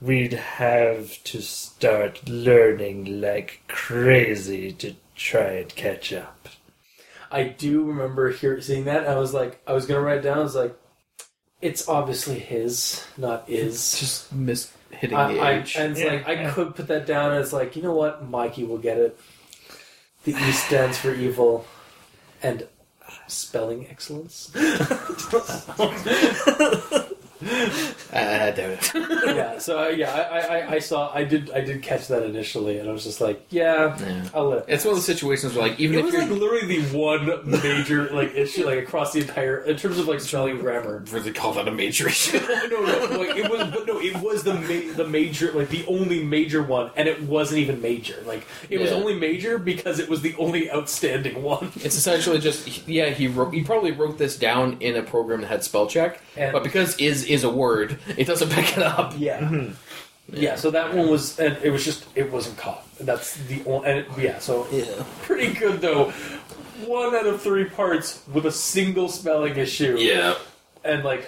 We'd have to start learning like crazy to try and catch up. I do remember hear, seeing that. I was like, I was gonna write it down. I was like, it's obviously his, not is. Just miss hitting I, the I, age. and it's Yeah, like I yeah. could put that down as like, you know what, Mikey will get it. The E stands for evil, and spelling excellence. I doubt it. yeah. So uh, yeah, I, I, I- I saw, I did, I did catch that initially, and I was just like, yeah, Yeah. I'll let. It's one of those situations where, like, even It if was you're like literally the one major like issue like across the entire in terms of like spelling and grammar. really call that a major issue. no, no, like it was, but no, it was the ma- the major, like the only major one, and it wasn't even major. Like it was Yeah. only major because it was the only outstanding one. It's essentially just yeah. He wrote. He probably wrote this down in a program that had spell check, And- but because is is a word, it doesn't pick it up. Mm-hmm. Yeah. yeah, So that one was, and it was just, it wasn't caught. That's the only, and it, yeah. So Yeah. pretty good though. One out of three parts with a single spelling issue. Yeah. and like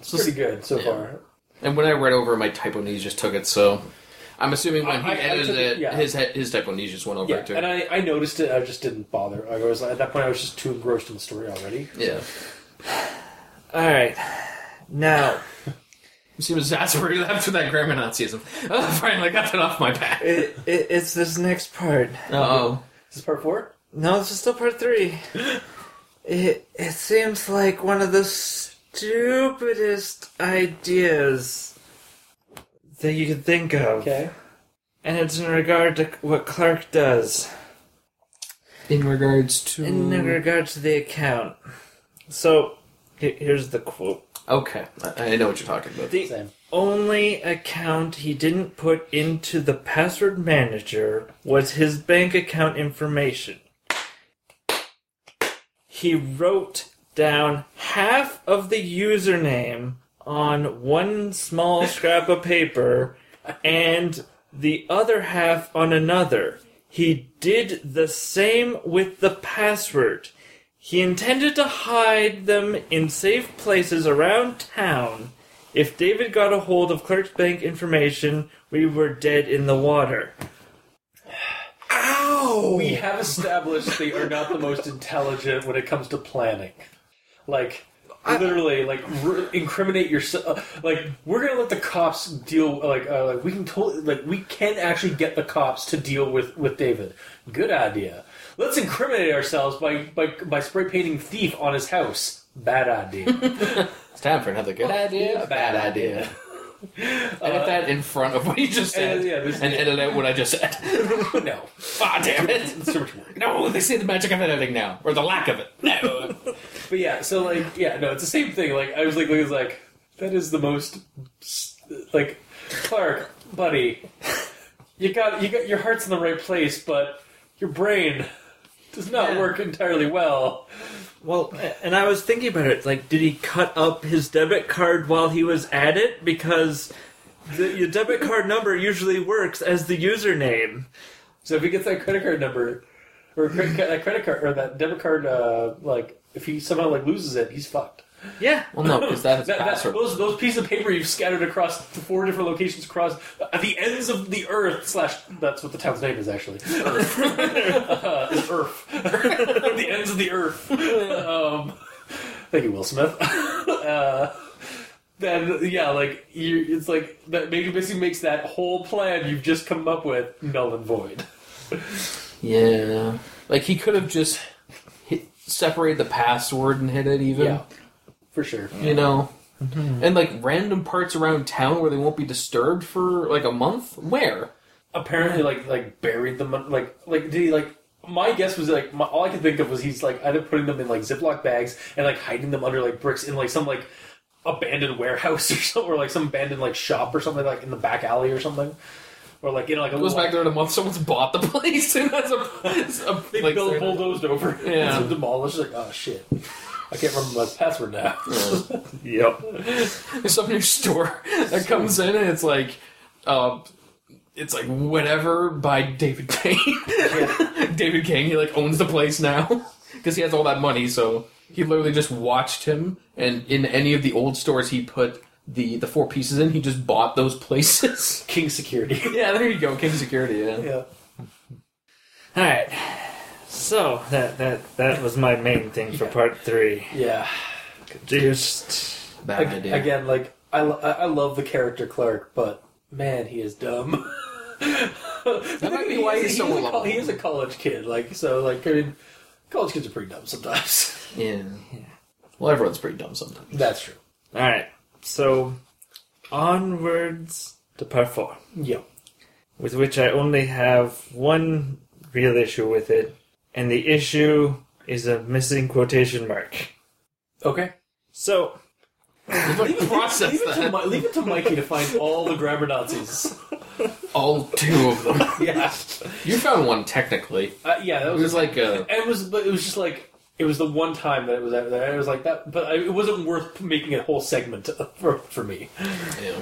it's pretty good so Yeah. far. And when I read over, my typo knees just took it. So I'm assuming when I- he I- I edited took it, it- yeah. his his typo knees just went over Yeah, it too. and I, I noticed it. I just didn't bother. I was at that point. I was just too engrossed in the story already. yeah. Alright. Now, You seem exasperated after that grammar Nazism. Oh, finally got that off my back. it, it, it's this next part. Uh oh. Is this part four? No, this is still part three. It it seems like one of the stupidest ideas that you could think of, Okay. and it's in regard to what Clark does In regards to in regard to the account. So, he- here's the quote: okay, I, I know what you're talking about. The Same. only account he didn't put into the password manager was his bank account information. He wrote down half of the username on one small scrap of paper and the other half on another. He did the same with the password. He intended to hide them in safe places around town. If David got a hold of Clark's bank information, we were dead in the water. Ow! We have established they are not the most intelligent when it comes to planning. Like, literally, like r- incriminate yourself. like, we're gonna let the cops deal. Like, uh, like we can totally, like, we can actually get the cops to deal with with David. Good idea. Let's incriminate ourselves by by by spray painting thief on his house. Bad idea. It's time for another good idea, bad idea. edit that in front of what you just said, and, yeah, this- and edit out what I just said. no. Ah, damn it! It's so much work. No, they say the magic of editing now, or the lack of it. No. But yeah, so like, yeah, no, it's the same thing. Like, I was like, it was like, that is the most, like, Clark, buddy, you got, you got your heart's in the right place, but your brain does not Yeah. work entirely well. Well, and I was thinking about it. Like, did he cut up his debit card while he was at it? Because the, your debit card number usually works as the username. So if he gets that credit card number, or credit, that credit card, or that debit card, uh, like, if he somehow like loses it, he's fucked. Yeah. Well, no, because that is That, that, those those pieces of paper you've scattered across the four different locations across at the ends of the earth slash that's what the town's name is actually Earth uh, Earth the ends of the earth. Um, thank you, Will Smith. uh, then yeah, like you, it's like that maybe basically makes that whole plan you've just come up with null and void. Yeah, like he could have just hit, separated the password and hit it even. Yeah, for sure. You know, mm-hmm. and like random parts around town where they won't be disturbed for like a month. Where? apparently like like buried them like like did he like my guess was like my, all I could think of was he's like either putting them in like Ziploc bags and like hiding them under like bricks in like some like abandoned warehouse or something or like some abandoned like shop or something like in the back alley or something or like you know, like a Goes little back there in a month. Someone's bought the place and that's a, it's a they like, built bulldozed over Yeah. it's demolished like oh shit I can't remember my password now. Yep. There's some new store that comes in and it's like, uh, it's like whatever by David Kane. David Kane, he like owns the place now because he has all that money. So he literally just watched him, and in any of the old stores he put the the four pieces in, he just bought those places. King Security. yeah, there you go, King Security. Yeah. yeah. All right. So that that that was my main thing for part three. Yeah. Just Bad Ag- idea. Again, like I, lo- I I love the character Clark, but man, he is dumb. that might be why he's so he is, a, lovable. he is a college kid. Like so, like I mean, college kids are pretty dumb sometimes. Yeah. Well, everyone's pretty dumb sometimes. That's true. all right. So onwards to part four, Yeah. with which I only have one real issue with it, and the issue is a missing quotation mark. Okay. So Like, process Leave it, to. Mi- leave it to Mikey to find all the grammar Nazis. All two of them. Yeah. You found one technically. Uh, yeah. That It was, was like a. It was, but it was just like it was the one time that it was out there. It was like that, but I, it wasn't worth making a whole segment for for me. Yeah.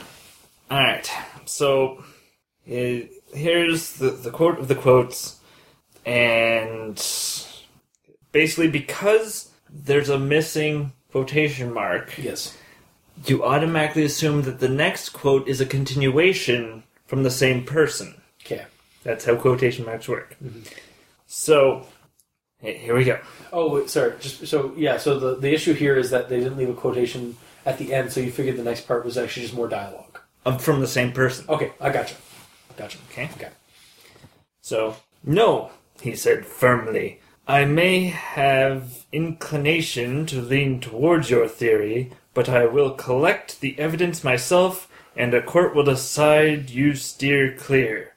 All right. So eh, here's the, the quote of the quotes, and basically because there's a missing quotation mark, Yes. you automatically assume that the next quote is a continuation from the same person. Okay. That's how quotation marks work. So eh, here we go. Oh, wait, sorry. Just so yeah. So the the issue here is that they didn't leave a quotation at the end, so you figured the next part was actually just more dialogue. Um, from the same person. Okay, I gotcha. Gotcha. Okay. Okay. So, no, he said firmly. I may have inclination to lean towards your theory, but I will collect the evidence myself, and a court will decide you steer clear.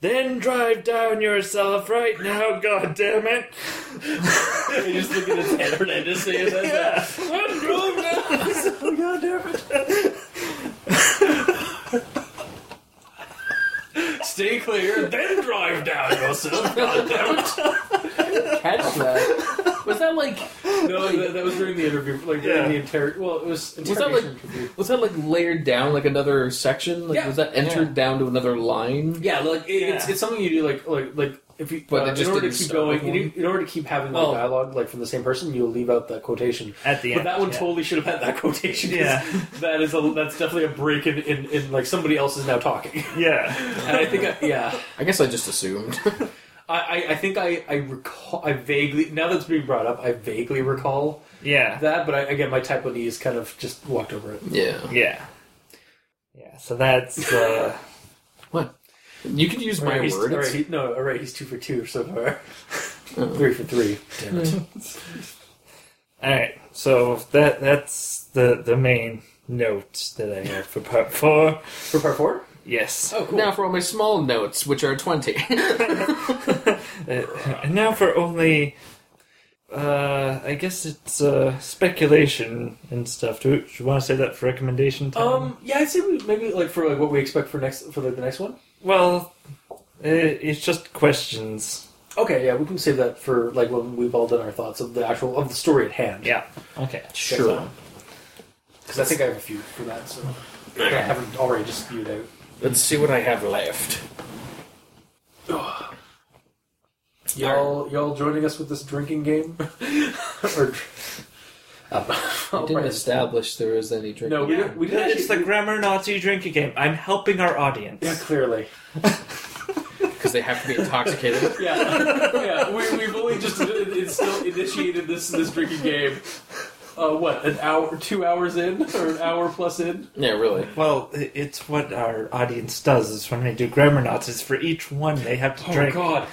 Then drive down yourself right now, God damn it! you just look at his head Hernandez saying that. Then drive down. God damn it! Stay clear, then drive down yourself. God damn it. Catch that. Was that like. No, that, that was during the interview. Like Yeah. during the inter. Well, it was was that interrogation like- interview. Was that like layered down like another section? Like Yeah. was that entered down to another line? Yeah, like it, it's Yeah. it's something you do like like like if you But uh, it just in order to keep going in, in order to keep having like Oh. dialogue like from the same person, you'll leave out that quotation. At the But end. But that one yeah. totally should have had that quotation. Yeah. that is a that's definitely a break in, in, in like somebody else is now talking, Yeah. and I think I, yeah. I guess I just assumed. I, I, I think I, I recall I vaguely now that's being brought up I vaguely recall Yeah. that but I, again my typo is kind of just walked over it. yeah. Yeah. Yeah, so that's, uh, What? You could use my Alright, he's- words. alright, he- no, all right, he's two for two so far. Three for three. Damn it. Alright, so that that's the the main note that I have for part four. For part four? Yes. Oh, cool. Now for all my small notes, which are twenty. Uh, and now for only uh I guess it's uh speculation and stuff. Do, do you want to say that for recommendation time? Um, yeah, I'd say we, maybe like for like what we expect for next for like the next one. Well, it, it's just questions. Okay, yeah, we can save that for like when we've all done our thoughts of the actual of the story at hand. Yeah. Okay. sure. because I think I have a few for that. So that I haven't already just spewed out. Let's see what I have left. Y'all, y'all joining us with this drinking game, or I didn't establish there was any drinking. No, we didn't. We didn't It's the grammar Nazi drinking game. I'm helping our audience. yeah, clearly. because they have to be intoxicated. Yeah, yeah. We, we've only just it's still initiated this this drinking game. Uh, what an hour, two hours in, or an hour plus in? yeah, really. Well, it's what our audience does is when they do grammar Nazis, for each one they have to drink Oh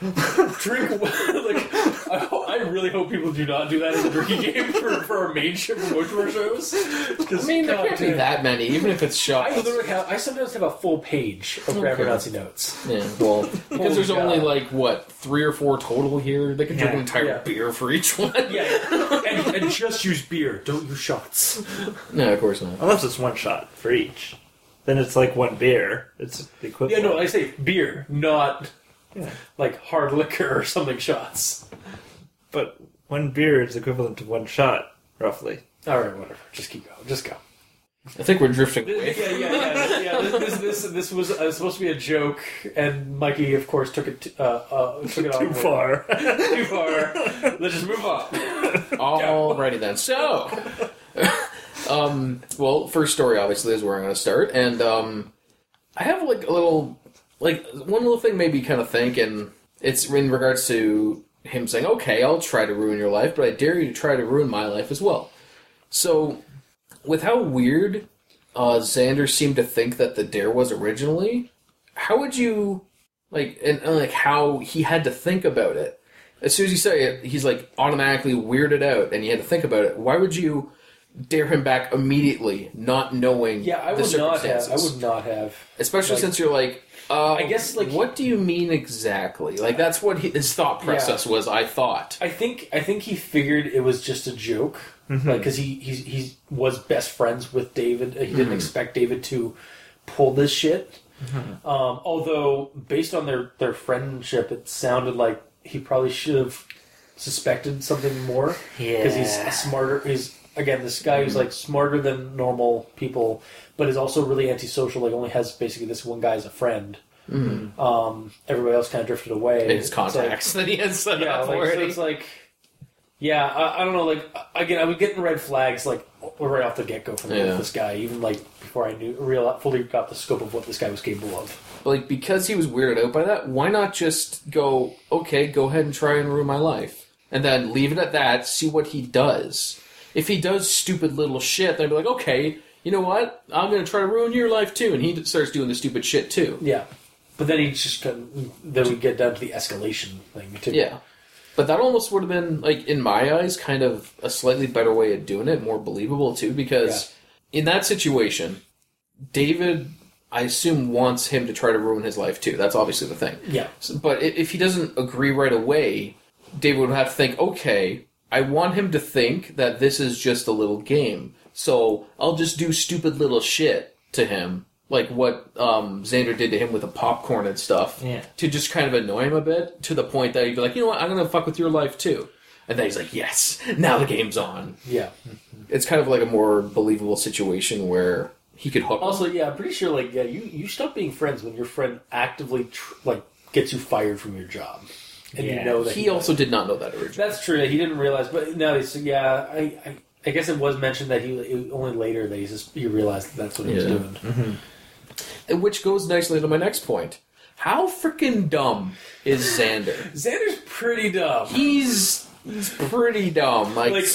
drink. God! Drink like I, ho- I really hope people do not do that in the drinking game for, for our main show for most of our shows. I mean, there can't be that many, even if it's shots. I literally have. I sometimes have a full page of grammar Nazi notes. Yeah, well, because Holy there's only like what three or four total here. They can drink Yeah, an entire yeah. beer for each one. Yeah, and, and just use beer. Don't use shots. no, of course not. Unless it's one shot for each. Then it's like one beer. It's the Yeah, equivalent. no, I say beer, not Yeah. like hard liquor or something shots. But one beer is equivalent to one shot, roughly. All right, whatever. Just keep going. Just go. I think we're drifting away. yeah, yeah. yeah. This, this, this, this was uh, supposed to be a joke, and Mikey, of course, took it t- uh, uh, took it Too far. Too far. Let's just move on. Alrighty then. So, um, well, first story obviously is where I'm going to start, and um, I have like a little, like one little thing maybe kind of think, and it's in regards to him saying, "Okay, I'll try to ruin your life, but I dare you to try to ruin my life as well." So, with how weird uh, Xander seemed to think that the dare was originally, how would you like, and, and like how he had to think about it? as soon as you say it, he's like automatically weirded out, and you had to think about it. Why would you dare him back immediately, not knowing Yeah, I the would not have. I would not have. Especially like- since you're like, uh, I guess, like- what do you mean exactly? Like that's what he, his thought process was. I thought. I think I think he figured it was just a joke, like because he he he was best friends with David. He didn't expect David to pull this shit. Um, although based on their their friendship, it sounded like he probably should have suspected something more Yeah, because he's smarter. He's again this guy who's like smarter than normal people, but is also really antisocial. Like only has basically this one guy as a friend. Um, everybody else kind of drifted away. His It's like- contacts that he has set yeah, up like, so it's like, yeah, I, I don't know. Like again, I was getting red flags like right off the get go from Yeah. this guy, even like before I knew real fully got the scope of what this guy was capable of. like because he was weirded out by that, why not just go, okay, go ahead and try and ruin my life, and then leave it at that. See what he does. If he does stupid little shit, then I'd be like, okay, you know what? I'm gonna try to ruin your life too, and he starts doing the stupid shit too. Yeah, but then he just couldn't, then we get down to the escalation thing too. Yeah. But that almost would have been, like, in my eyes, kind of a slightly better way of doing it, more believable too, because in that situation, David, I assume, wants him to try to ruin his life too. That's obviously the thing. yeah, So- but if he doesn't agree right away, David would have to think, okay, I want him to think that this is just a little game. So I'll just do stupid little shit to him, like what um, Xander did to him with the popcorn and stuff, Yeah. to just kind of annoy him a bit, to the point that he'd be like, you know what, I'm going to fuck with your life too. And then he's like, yes, now the game's on. yeah. It's kind of like a more believable situation where he could hook him. Also, yeah, I'm pretty sure like yeah, you you stop being friends when your friend actively tr- like gets you fired from your job, and you know that He also did not know that originally. That's true. He didn't realize, but now he's yeah. I, I I guess it was mentioned that he only later that he just he realized that that's what he was Yeah. doing. Mm-hmm. And Which goes nicely to my next point. How freaking dumb is Xander? Xander's pretty dumb. He's he's pretty dumb. Like, like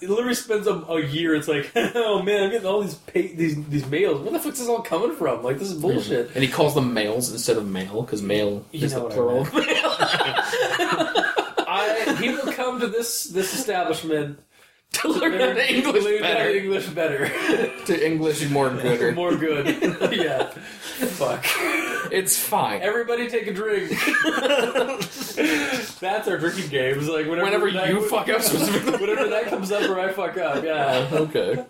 he literally spends a, a year. It's like, oh man, I'm getting all these pay, these these mails. Where the fuck's this all coming from? Like this is mm-hmm. bullshit. and he calls them males instead of male because male You is the plural. I he will come to this this establishment to learn English learn to better. English better, to English more gooder. more good. yeah, fuck. It's fine. Everybody take a drink. That's our drinking game. It's like whenever, Whenever you fuck up specifically. whenever that comes up or I fuck up, yeah. okay.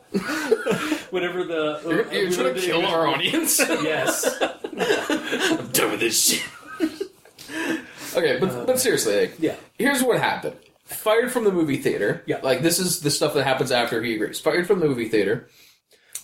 Whenever the uh, You're, you're trying to kill English- our audience. Yes. I'm done with this shit. okay, but but uh, seriously, like, Yeah. here's what happened. Fired from the movie theater. Yeah. Like this is the stuff that happens after he agrees. Fired from the movie theater.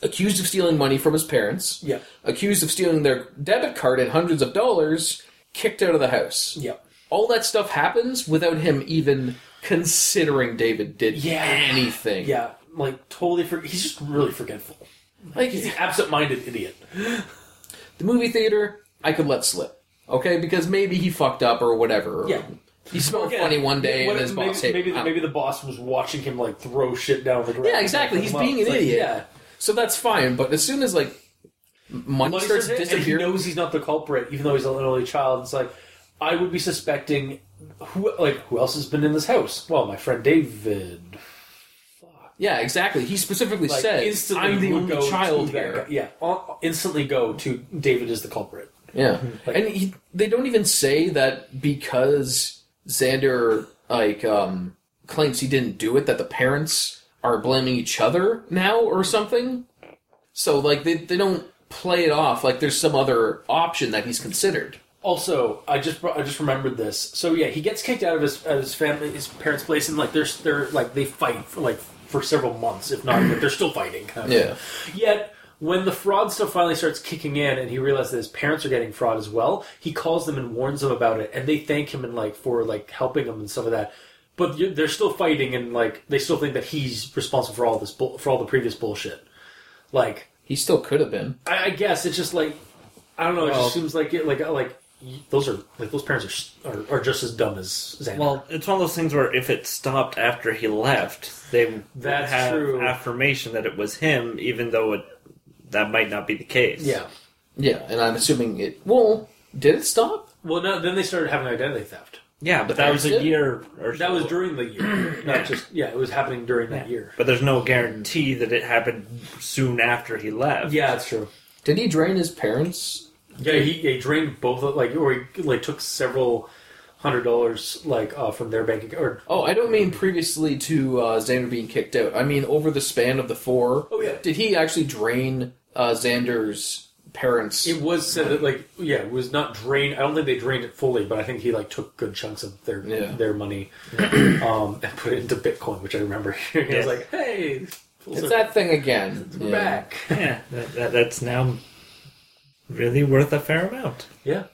Accused of stealing money from his parents. Yeah. Accused of stealing their debit card and hundreds of dollars. Kicked out of the house. Yeah. All that stuff happens without him even considering David did Yeah. anything. Yeah. Like totally for he's just really forgetful. Like He's an absent-minded idiot. the movie theater, I could let slip. Okay, because maybe he fucked up or whatever. Yeah. He smelled Again, funny one day and his maybe, boss hated maybe, the, maybe the boss was watching him like throw shit down the ground. Yeah, exactly. He's being an like, idiot. yeah. So that's fine, but as soon as like money, Money starts starts in, and he disappearing, knows he's not the culprit, even though he's an only child. It's like I would be suspecting who like who else has been in this house? Well, my friend David. Fuck. yeah, exactly. He specifically Like said, "I'm the only child here." Yeah, I'll instantly go to David is the culprit. Yeah, Like- and he, they don't even say that because Xander like um, claims he didn't do it, that the parents are blaming each other now or something. So like they they don't play it off like there's some other option that he's considered. Also, I just I just remembered this. So yeah, he gets kicked out of his of his family, his parents' place, and like they're they're like they fight for like for several months, if not, like they're still fighting. Kind of Yeah. thing. Yet when the fraud stuff finally starts kicking in, and he realizes that his parents are getting fraud as well, he calls them and warns them about it, and they thank him and like for like helping them and stuff of that. But they're still fighting, and like they still think that he's responsible for all this bull- for all the previous bullshit. Like He still could have been. I, I guess it's just like I don't know. It Well- just seems like it, like like those are like those parents are are, are just as dumb as Xander. Well, it's one of those things where if it stopped after he left, they would That's have true. affirmation that it was him, even though it that might not be the case. yeah. Yeah, and I'm assuming it. Well, did it stop? Well, no, then they started having identity theft. yeah, but that was a year or That was during the year, not just yeah. It was happening during that year. But there's no guarantee that it happened soon after he left. Yeah, that's true. Did he drain his parents? Yeah, he, he drained both of like or he like took several hundred dollars like uh, from their bank account. Or Oh, I don't mean previously to uh, Xander being kicked out. I mean over the span of the four. Oh, yeah. Did he actually drain uh, Xander's parents? it was said that like yeah, it was not drained. I don't think they drained it fully, but I think he like took good chunks of their Yeah. their money um, and put it into Bitcoin, which I remember hearing. I was Yeah. like, hey, it's that thing again. we're Yeah. back. Yeah, that, that, that's now really worth a fair amount. yeah.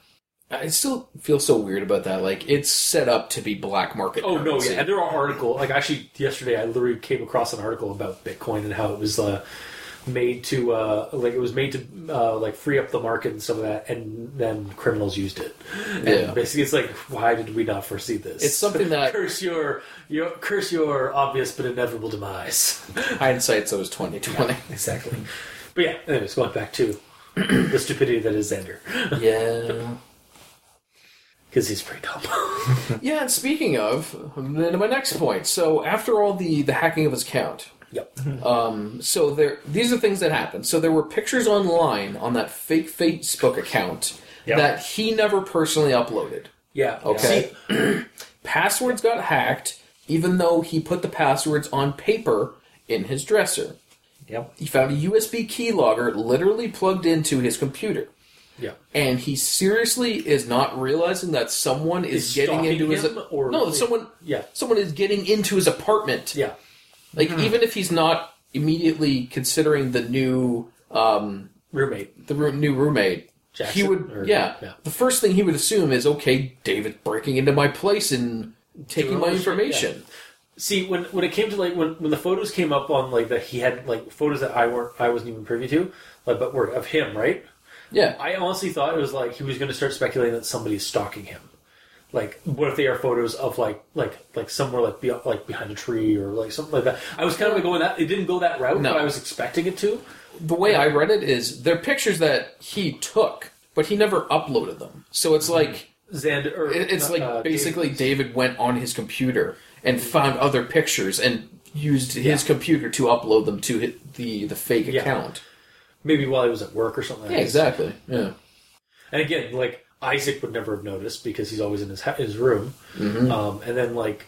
I still feel so weird about that. Like it's set up to be black market. Oh no, currency. yeah, and there are article like actually yesterday I literally came across an article about Bitcoin and how it was uh, made to uh, like it was made to uh, like free up the market and some of that, and then criminals used it. And Yeah. basically, it's like why did we not foresee this? It's something that- curse your your curse your obvious but inevitable demise. Hindsight's always twenty twenty. exactly. But yeah, anyways, going back to the stupidity that is Xander yeah. because he's pretty dumb. Yeah, and speaking of, then my next point. So after all the the hacking of his account, yep. um, so there these are things that happened. So there were pictures online on that fake Facebook account Yep. that he never personally uploaded. Yeah. Okay. See, Passwords got hacked, even though he put the passwords on paper in his dresser. Yep. He found a USB keylogger literally plugged into his computer. yeah. And he seriously is not realizing that someone is, Is getting stalking into his or- no, someone Yeah. someone is getting into his apartment. Yeah. Like even if he's not immediately considering the new um Roommate. the roo- new roommate, Jackson, he would or- yeah, yeah. The first thing he would assume is okay, David breaking into my place and taking my all this shit, information. See, when when it came to like when, when the photos came up on like that he had like photos that I weren't I wasn't even privy to, like but were of him, right? Yeah. I honestly thought it was like he was going to start speculating that somebody's stalking him. Like, what if they are photos of like like like somewhere like be, like behind a tree or like something like that? I was kind of like going that it didn't go that route, No. but I was expecting it to. the way I read it is they're pictures that he took, but he never uploaded them. So it's like Xander, or, it- it's uh, like uh, basically David went on his computer and found other pictures and used his Yeah. computer to upload them to the the fake Yeah. account. maybe while he was at work or something. Yeah, like this. exactly. Yeah. And again, like Isaac would never have noticed because he's always in his ha- his room. Mm-hmm. Um, and then like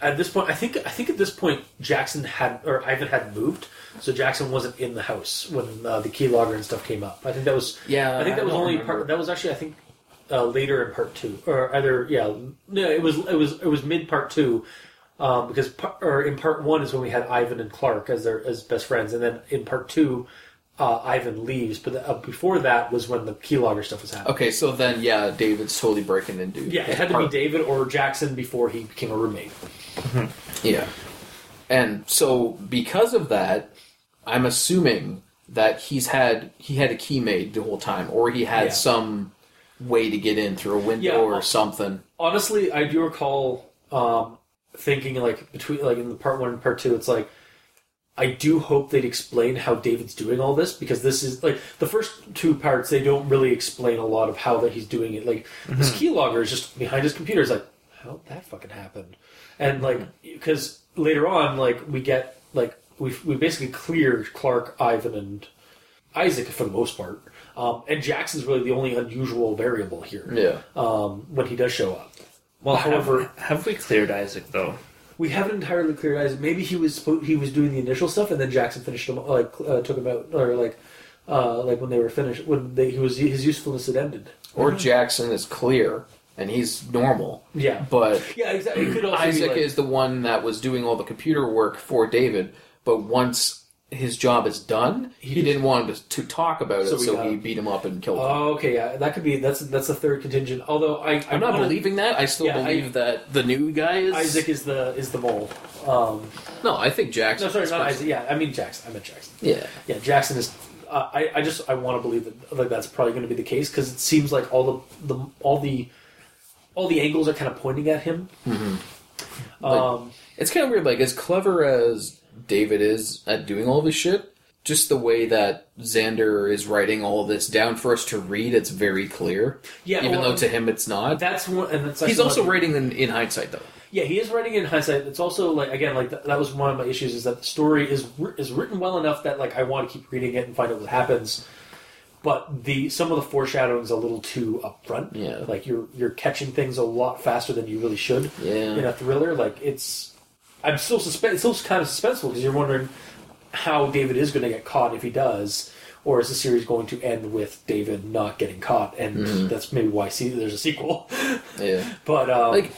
at this point, I think I think at this point Jackson had or Ivan had moved, so Jackson wasn't in the house when uh, the keylogger and stuff came up. I think that was Yeah, I think that I was only remember. part. That was actually I think uh, later in part two or either yeah no it was it was it was mid part two. Um, because par- or in part one is when we had Ivan and Clark as their as best friends, and then in part two, uh, Ivan leaves. But uh, before that was when the keylogger stuff was happening. Okay, so then yeah, David's totally breaking into Yeah, it had to be David or Jackson before he became a roommate. Yeah. And so because of that, I'm assuming that he's had he had a key made the whole time, or he had Yeah. some way to get in through a window Yeah, or uh, something. Honestly, I do recall um, thinking like between like in the part one and part two, it's like I do hope they'd explain how David's doing all this because this is like the first two parts they don't really explain a lot of how that he's doing it. Like this keylogger is just behind his computer. Is like how that fucking happened, and like because later on like we get like we we basically clear Clark, Ivan, and Isaac for the most part. Um, and Jackson's really the only unusual variable here. Yeah. Um, when he does show up, Well, However- have, have we cleared Isaac though? We haven't entirely cleared eyes. Maybe he was he was doing the initial stuff, and then Jackson finished him like uh, took him out or like uh, like when they were finished, when they, he was his usefulness had ended. Or Jackson is clear and he's normal, Yeah, but yeah, exactly. It could also Isaac be like, is the one that was doing all the computer work for David. But once his job is done, he, didn't want to, to talk about it, So we so he him. beat him up and killed him. Oh, okay, yeah, that could be that's that's a third contingent. Although I, I I'm not wanna- believing that. I still Yeah, I- believe that the new guy is Isaac is the is the mole. Um, No, I think Jackson. no, sorry, not first. Isaac. Yeah, I mean Jackson. I meant Jackson. Yeah, Yeah, Jackson is. Uh, I I just I want to believe that like that's probably going to be the case because it seems like all the the all the all the angles are kind of pointing at him. Mm-hmm. Um, it's kind of weird. Like as clever as David is at doing all this shit, just the way that Xander is writing all this down for us to read, it's very clear. yeah, even well, though to him it's not. that's one, and that's He's also writing in, in hindsight, though. Yeah, he is writing in hindsight. It's also like again, like th- that was one of my issues is that the story is is written well enough that like I want to keep reading it and find out what happens. But the some of the foreshadowing is a little too upfront. Yeah. like you're you're catching things a lot faster than you really should Yeah. in a thriller. Like it's, I'm still. It's still kind of suspenseful because you're wondering how David is going to get caught if he does, or is the series going to end with David not getting caught? And Mm-hmm. that's maybe why see there's a sequel. Yeah. but um, like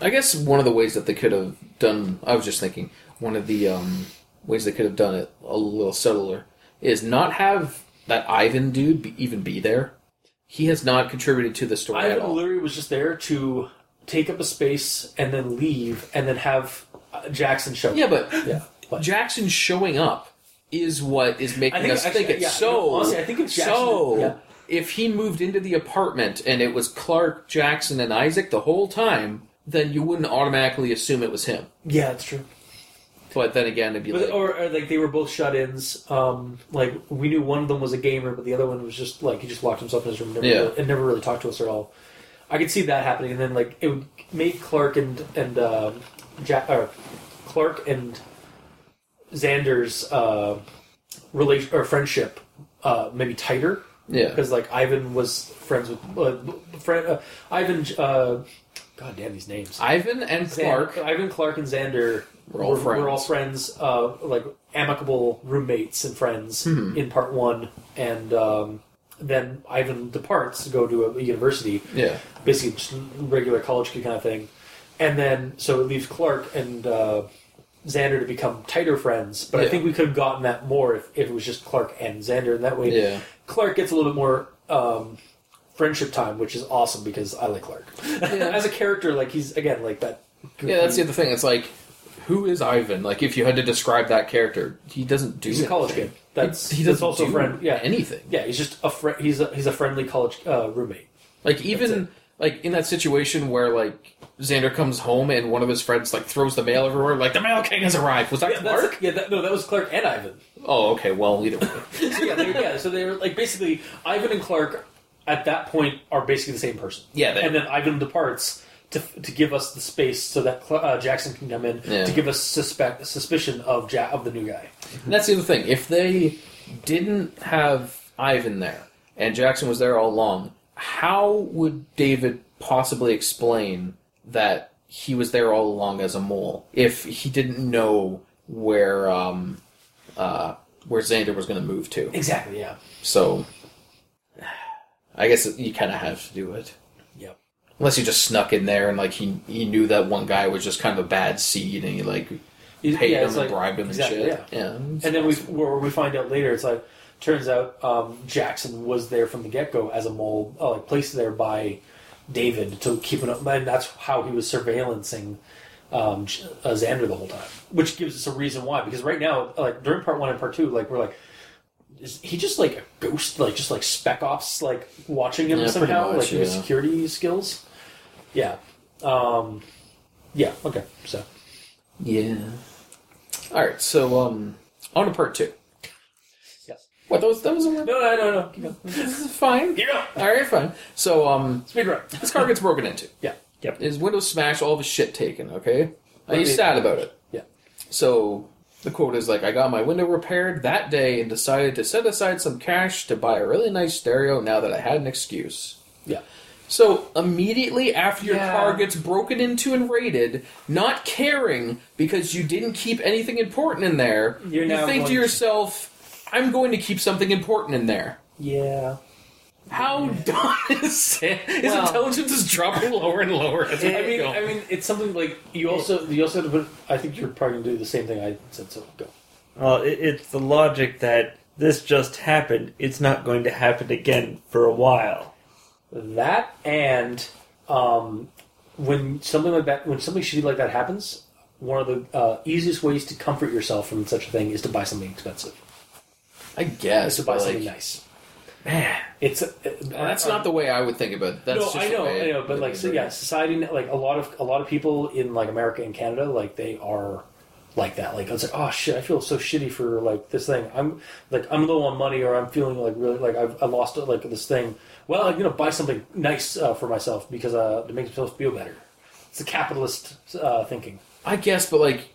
I guess one of the ways that they could have done I was just thinking one of the um, ways they could have done it a little subtler is not have that Ivan dude be, even be there. He has not contributed to the story at Ivan all. literally was just there to take up a space and then leave, and then have uh, Jackson show. Up. Yeah, but yeah. But Jackson showing up is what is making think us actually- think it's yeah, so. no, honestly, I think it's Jackson- so. yeah. If he moved into the apartment and it was Clark, Jackson, and Isaac the whole time, then you wouldn't automatically assume it was him. yeah, that's true. But then again, it'd be But, like, or, or like they were both shut-ins. Um, like we knew one of them was a gamer, but the other one was just like he just locked himself in his room and never, Yeah. really, and never really talked to us at all. I could see that happening, and then like it would make Clark and and um, Jack or Clark and Xander's uh, relation or friendship uh, maybe tighter yeah, because like Ivan was friends with uh, friend uh, Ivan. Uh, God damn these names. Ivan and Clark. Ivan Clark and Xander We're all friends. We're all friends. uh, like amicable roommates and friends Hmm. in part one, and um, then Ivan departs to go to a, university, Yeah, basically just regular college kid kind of thing, and then so it leaves Clark and uh, Xander to become tighter friends. But I think we could have gotten that more if, if it was just Clark and Xander, and that way yeah. Clark gets a little bit more. Um, friendship time which is awesome because i like clark as a character like he's again like that Yeah, that's the other thing. It's like, who is Ivan? Like, if you had to describe that character, he doesn't do. He's a college anything. kid. That's he that's doesn't also do a friend. Yeah, anything. yeah. He's just a friend. He's a he's a friendly college uh, roommate. Like even like in that situation where like Xander comes home and one of his friends like throws the mail everywhere, like the mail king has arrived. Was that Yeah, Clark? yeah. That, no, that was Clark and Ivan. Oh, okay. Well, either way. So yeah, they, yeah. So they were like basically Ivan and Clark at that point are basically the same person. Yeah, they- and then Ivan departs to to give us the space so that uh, Jackson can come in Yeah. to give us suspect suspicion of ja- of the new guy. And that's the other thing. If they didn't have Ivan there and Jackson was there all along, how would David possibly explain that he was there all along as a mole if he didn't know where um, uh, where Xander was going to move to? Exactly. Yeah. So, I guess you kind of have to do it. Unless you just snuck in there and like he he knew that one guy was just kind of a bad seed and he like paid yeah, him and like- bribed him exactly, and shit. Yeah. And then we where we find out later, it's like turns out um, Jackson was there from the get go as a mole, uh, like placed there by David to keep an up, and that's how he was surveillancing um, uh, Xander the whole time, which gives us a reason why. Because right now, like during part one and part two, like we're like. Is he just like a ghost, like just like spec ops, like watching him Yeah, pretty somehow, much, like his yeah. security skills? Yeah, um, yeah. Okay, so Yeah. All right. So um, on to part two. yes. What those? that was a No, no, no, no. Keep going. this is fine. Keep going. All right, fine. So um, Speed run. his car gets broken into. Yeah. Yep. His windows smashed, all of his shit taken. Okay, and he's Okay. sad about it. Yeah. So the quote is like, "I got my window repaired that day and decided to set aside some cash to buy a really nice stereo. Now that I had an excuse." Yeah. So immediately after your Yeah. car gets broken into and raided, not caring because you didn't keep anything important in there, You're you think to going- yourself, I'm going to keep something important in there. Yeah. How dumb is it? His Well- intelligence is dropping lower and lower. As we I mean, go. I mean, it's something like you also you also have to put. I think you're probably gonna do the same thing I said. So go. Well, it, it's the logic that this just happened. It's not going to happen again for a while. That and um, when something like that, when something shitty like that happens, one of the uh, easiest ways to comfort yourself from such a thing is to buy something expensive. I Is guess, to buy but something like, nice. Man, it's uh, that's not the way I would think about it. That's no, just I the know, way I know, but like, so yeah, society, like a lot of a lot of people in like America and Canada, like they are like that. Like it's like, oh shit, I feel so shitty for like this thing. I'm like I'm low on money, or I'm feeling like really like I've I lost like this thing. Well, I'm gonna buy something nice uh, for myself because uh, to make myself feel better. It's the capitalist uh, thinking. I guess, but like,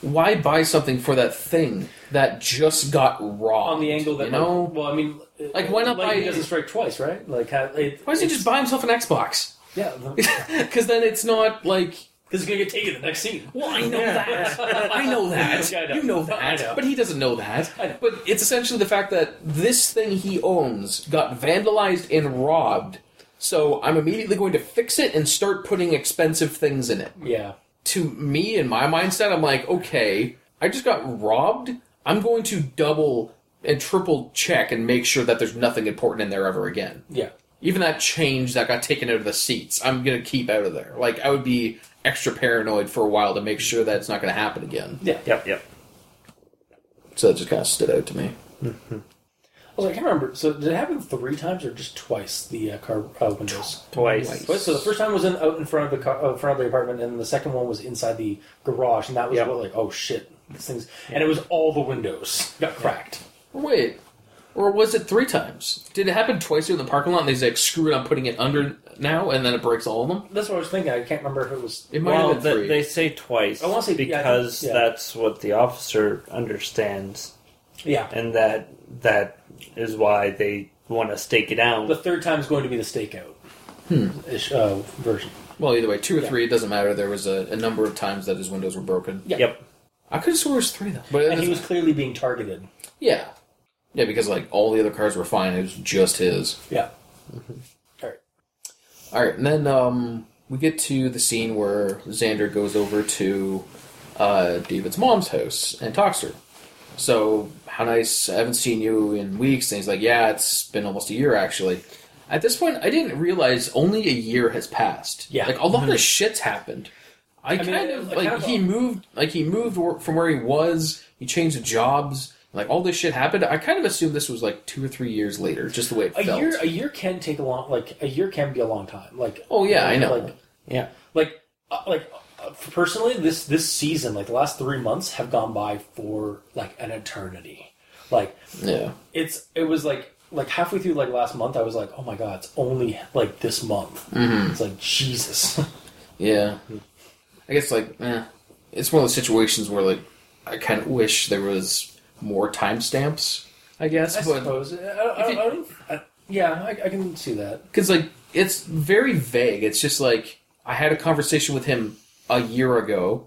why buy something for that thing that just got robbed? On the angle that you know, like, well, I mean, Like, why not buy? buy- doesn't strike twice, right? Like, ha- it, why doesn't he just buy himself an Xbox? Yeah, Because then it's not like. because it's gonna get taken the next scene. Well, I know that. I know that. Yeah, I know. You know that. know. But he doesn't know that. Know. But it's essentially the fact that this thing he owns got vandalized and robbed. So I'm immediately going to fix it and start putting expensive things in it. Yeah, To me, in my mindset, I'm like, okay, I just got robbed. I'm going to double and triple check and make sure that there's nothing important in there ever again. yeah. Even that change that got taken out of the seats, I'm gonna keep out of there. Like I would be extra paranoid for a while to make sure that it's not gonna happen again. Yeah. Yep, yep. So that just kind of stood out to me. I was like, I can't remember. So did it happen three times or just twice? The uh, car uh, windows. Twice. Twice. So the first time was in out in front of the car, uh, front of the apartment, and the second one was inside the garage, and that was Yep. what like, oh shit, these things, and it was all the windows got cracked. Wait, or was it three times? Did it happen twice in the parking lot? and They like screw it. I'm putting it under now, and then it breaks all of them. That's what I was thinking. I can't remember if it was. It might Well, have been three. they, they say twice I wanna say- yeah, I think- because yeah. that's what the officer understands, Yeah. and that that is why they want to stake it out. The third time is going to be the stakeout ish uh, version. well, either way, two or Yeah. three, it doesn't matter. There was a, a number of times that his windows were broken. Yeah. Yep. I could have swore it was three though. But it And he doesn't- was clearly being targeted. yeah, yeah, because like all the other cars were fine. It was just his. Yeah. All right. All right, and then um, we get to the scene where Xander goes over to uh, David's mom's house and talks to her. So, how nice! I haven't seen you in weeks. And he's like, "Yeah, it's been almost a year actually." At this point, I didn't realize only a year has passed. Yeah. like a lot of shit's happened. I, mean, kind it- of like kind of- he moved, like he moved from where he was. He changed jobs. Like all this shit happened. I kind of assumed this was like two or three years later, just the way it A felt. year, a year can take a long, like a year can be a long time. Like, Oh, yeah, I know. Like, Yeah. like, uh, like personally, this this season, like the last three months, have gone by for like an eternity. Like, yeah. it's it was like like halfway through like last month, I was like, oh my god, it's only like this month. Mm-hmm. It's like Jesus. Yeah. I guess like eh, it's one of those situations where like I kind of wish there was more timestamps. I guess, I but suppose. I, I, if you- I don't, I, yeah, I, I can see that. because like it's very vague. It's just like I had a conversation with him a year ago,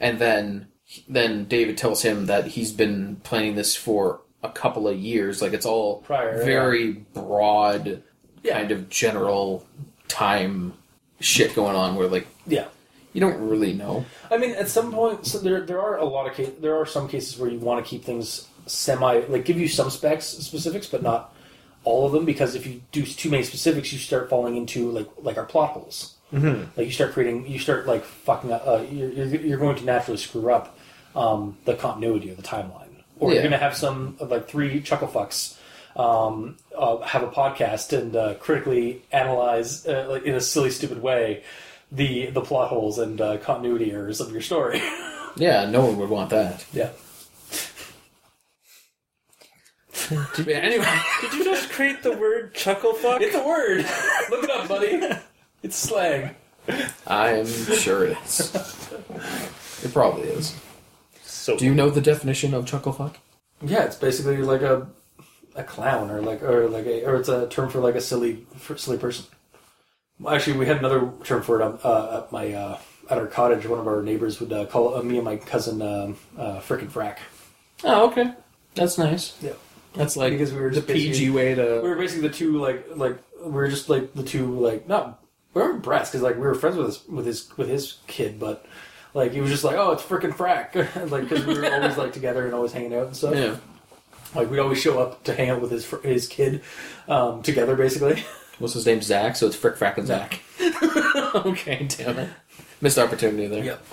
and then then David tells him that he's been planning this for a couple of years. Like it's all Prior, very broad, Yeah. kind of general time shit going on. Where like Yeah. you don't really know. I mean, at some point, so there there are a lot of case, there are some cases where you want to keep things semi like give you some specs specifics, but not all of them because if you do too many specifics, you start falling into like like our plot holes. Mm-hmm. Like you start creating, you start like fucking up. Uh, you're, you're you're going to naturally screw up um, the continuity of the timeline, or Yeah. you're going to have some like three chuckle fucks. Um, uh, have a podcast and uh, critically analyze uh, like in a silly, stupid way the the plot holes and uh, continuity errors of your story. Yeah, no one would want that. yeah. Anyway, Did you just create the word chuckle fuck? It's a word. Look it up, buddy. It's slang. I'm sure it is. It probably is. So Do you know the definition of chuckle fuck? Yeah, it's basically like a a clown or like or like a or it's a term for like a silly for silly person. Actually, we had another term for it um, uh, at my uh, at our cottage. One of our neighbors would uh, call uh, me and my cousin um, uh, frickin' frack. Oh, okay. That's nice. Yeah. That's like Because we were the just PG way to. we were basically the two like like we were just like the two like not we weren't because like we were friends with his with his with his kid, but like he was just like oh it's freaking frack like because we were always like together and always hanging out and stuff. Yeah. Like we'd always show up to hang out with his his kid um, together basically. What's his name? Zach. So it's Frick Frack and Zach. okay, damn it. Missed opportunity there. Yep.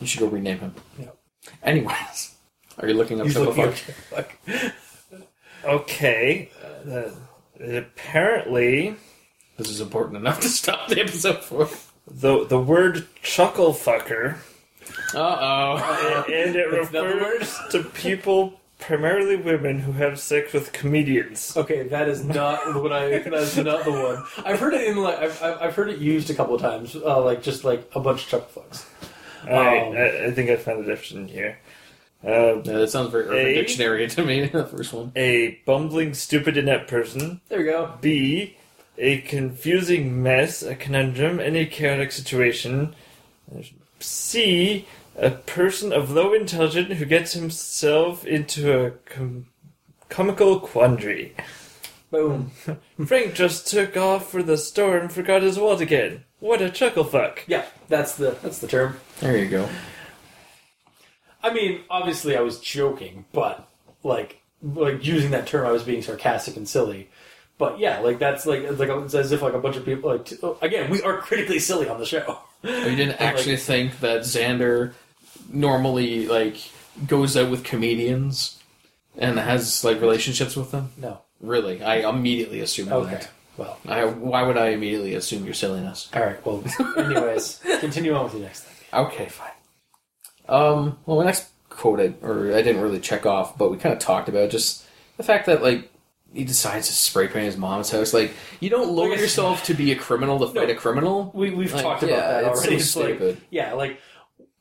You should go rename him. Yep. Anyways, are you looking up He's Chuckle looking Fuck? up like Okay. Uh, apparently, This is important enough to stop the episode for. the the word chuckle fucker, Uh oh. and it That's not the refers to people, primarily women, who have sex with comedians. Okay, that is not what I. That is not the one. I've heard it in like I've, I've I've heard it used a couple of times. Uh, like just like a bunch of chuckle fucks. Alright, Um, I, I think I found the definition here. Uh, Yeah, that sounds very Urban A? Dictionary to me. The first one. a bumbling, stupid, inept person. There we go. B. A confusing mess, a conundrum, any chaotic situation. C. A person of low intelligence who gets himself into a com- comical quandary. Boom. Frank just took off for the store and forgot his wallet again. What a chuckle fuck. Yeah, that's the that's the term. There you go. I mean, obviously, I was joking, but like like using that term, I was being sarcastic and silly. But yeah, like that's like it's like it's as if like a bunch of people like t- again, we are critically silly on the show. Oh, you didn't actually think that Xander normally like goes out with comedians and has like relationships with them? No. Really, I immediately assumed Okay. that. Well. I, why would I immediately assume your silliness? All right. Well. Anyways, continue on with the next thing. Okay, fine. Um, well, my next quote, I, or I didn't really check off, but we kind of talked about just the fact that like he decides to spray paint his mom's house. Like, you don't lower Like yourself to be a criminal to fight a criminal. We we've Like, talked yeah, about that it's already. so It's like- stupid. yeah, like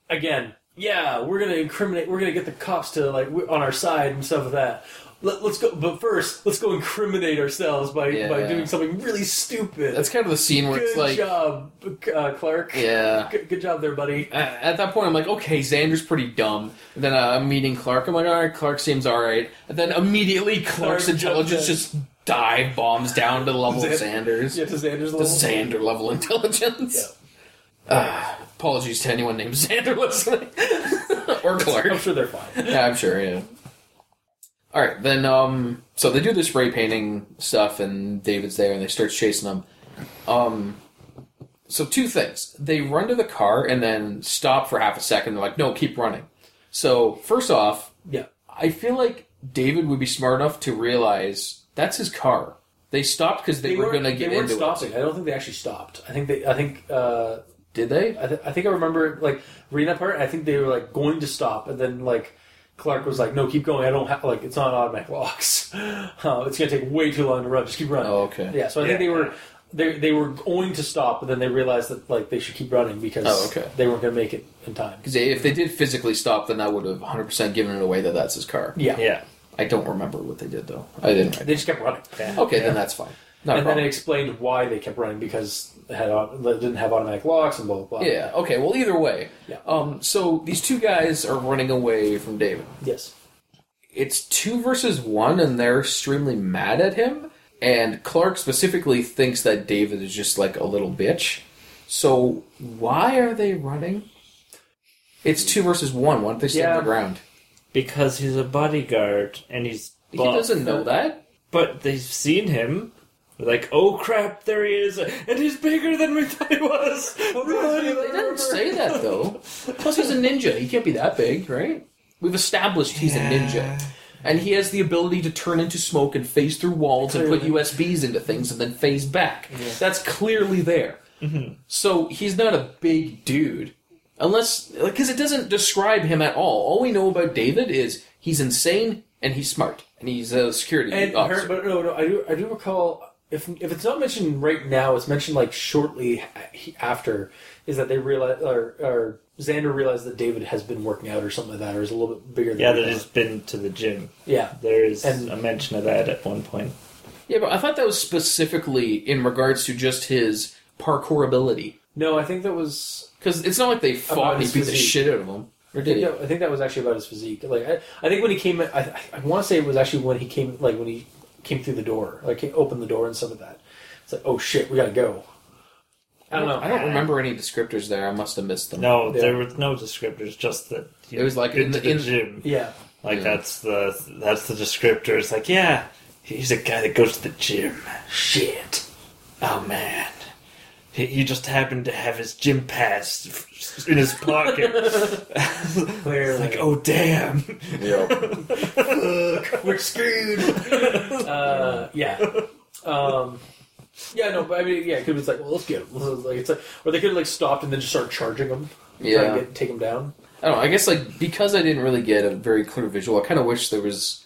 again, yeah, we're gonna incriminate. We're gonna get the cops to like on our side and stuff like that. Let, let's go, but first, let's go incriminate ourselves by by Yeah. doing something really stupid. That's kind of the scene where good it's like, job, uh, Clark. yeah. Good, good job there, buddy. At, at that point, I'm like, okay, Xander's pretty dumb. And then uh, I'm meeting Clark. I'm like, all right, Clark seems all right. And then immediately, Clark's Clark intelligence just dive bombs down to the level of Xan- Xander's. Yeah, to Xander's The level. Xander level intelligence. Uh, apologies to anyone named Xander listening. or Clark. I'm sure they're fine. Yeah, I'm sure, yeah. Alright, then, um, so they do the spray painting stuff, and David's there, and they start chasing them. Um, so two things. They run to the car and then stop for half a second. They're like, no, keep running. So, first off, Yeah, I feel like David would be smart enough to realize that's his car. They stopped because they, were weren't- going to get They weren't into stopping. I don't think they actually stopped. I think they. I think. Uh. Did they? I, th- I think I remember like reading that part. I think they were like going to stop, and then like Clark was like, "No, keep going. I don't have like it's not automatic locks. Uh, it's gonna take way too long to run. Just keep running." Oh, okay. Yeah. So I think Yeah. they were they they were going to stop, but then they realized that like they should keep running because Oh, okay. they weren't gonna make it in time. Because if they did physically stop, then that would have 100% given it away that that's his car. Yeah. Yeah. I don't remember what they did, though. I didn't write They just kept running. Okay, then that's fine. Not a and then it explained why they kept running because it had au- they didn't have automatic locks and blah blah blah. Yeah. Okay. Well, either way. Yeah. Um. So these two guys are running away from David. Yes. It's two versus one, and they're extremely mad at him. And Clark specifically thinks that David is just like a little bitch. So why are they running? It's two versus one. Why don't they stay on the ground? Because he's a bodyguard and he's. He doesn't know that. But they've seen him. They're like, oh crap, there he is, and he's bigger than we thought he was. Run! They didn't say that though. Plus, he's a ninja. He can't be that big, right? We've established he's a ninja. And he has the ability to turn into smoke and phase through walls and put Clearly. USBs into things and then phase back. That's clearly there. Mm-hmm. So he's not a big dude. Unless, because it doesn't describe him at all. All we know about David is he's insane and he's smart. And he's a security And officer. her, but no, no, I do, I do recall if if it's not mentioned right now, it's mentioned like shortly after. Is that they realize or, or Xander realized that David has been working out or something like that, or is a little bit bigger. than Yeah, that thought. has been to the gym. yeah. There is And- a mention of that at one point. yeah, but I thought that was specifically in regards to just his parkour ability. No, I think that was. Because it's not like they fought About and he his beat the shit out of him. Or I did think, he? that, I think that was actually about his physique. Like I, I think when he came, in, I, I, I want to say it was actually when he came, like when he came through the door, like he opened the door and stuff like that. It's like, oh shit, we gotta go. I don't know. I don't remember any descriptors there. I must have missed them. No, Yeah. there was no descriptors. Just that he It was like in into the- the in- gym. Yeah, Like Yeah. that's the that's the descriptor. It's like yeah, he's a guy that goes to the gym. Shit. Oh man. He, he just happened to have his gym pass in his pocket. clearly. like oh damn. we're screwed. uh, yeah. Um, yeah, no, but I mean, yeah, it could be like, well, let's get him. Like it's like, or they could have like stopped and then just start charging him. try Yeah. and get, take him down. I don't know. I guess like because I didn't really get a very clear visual, I kind of wish there was.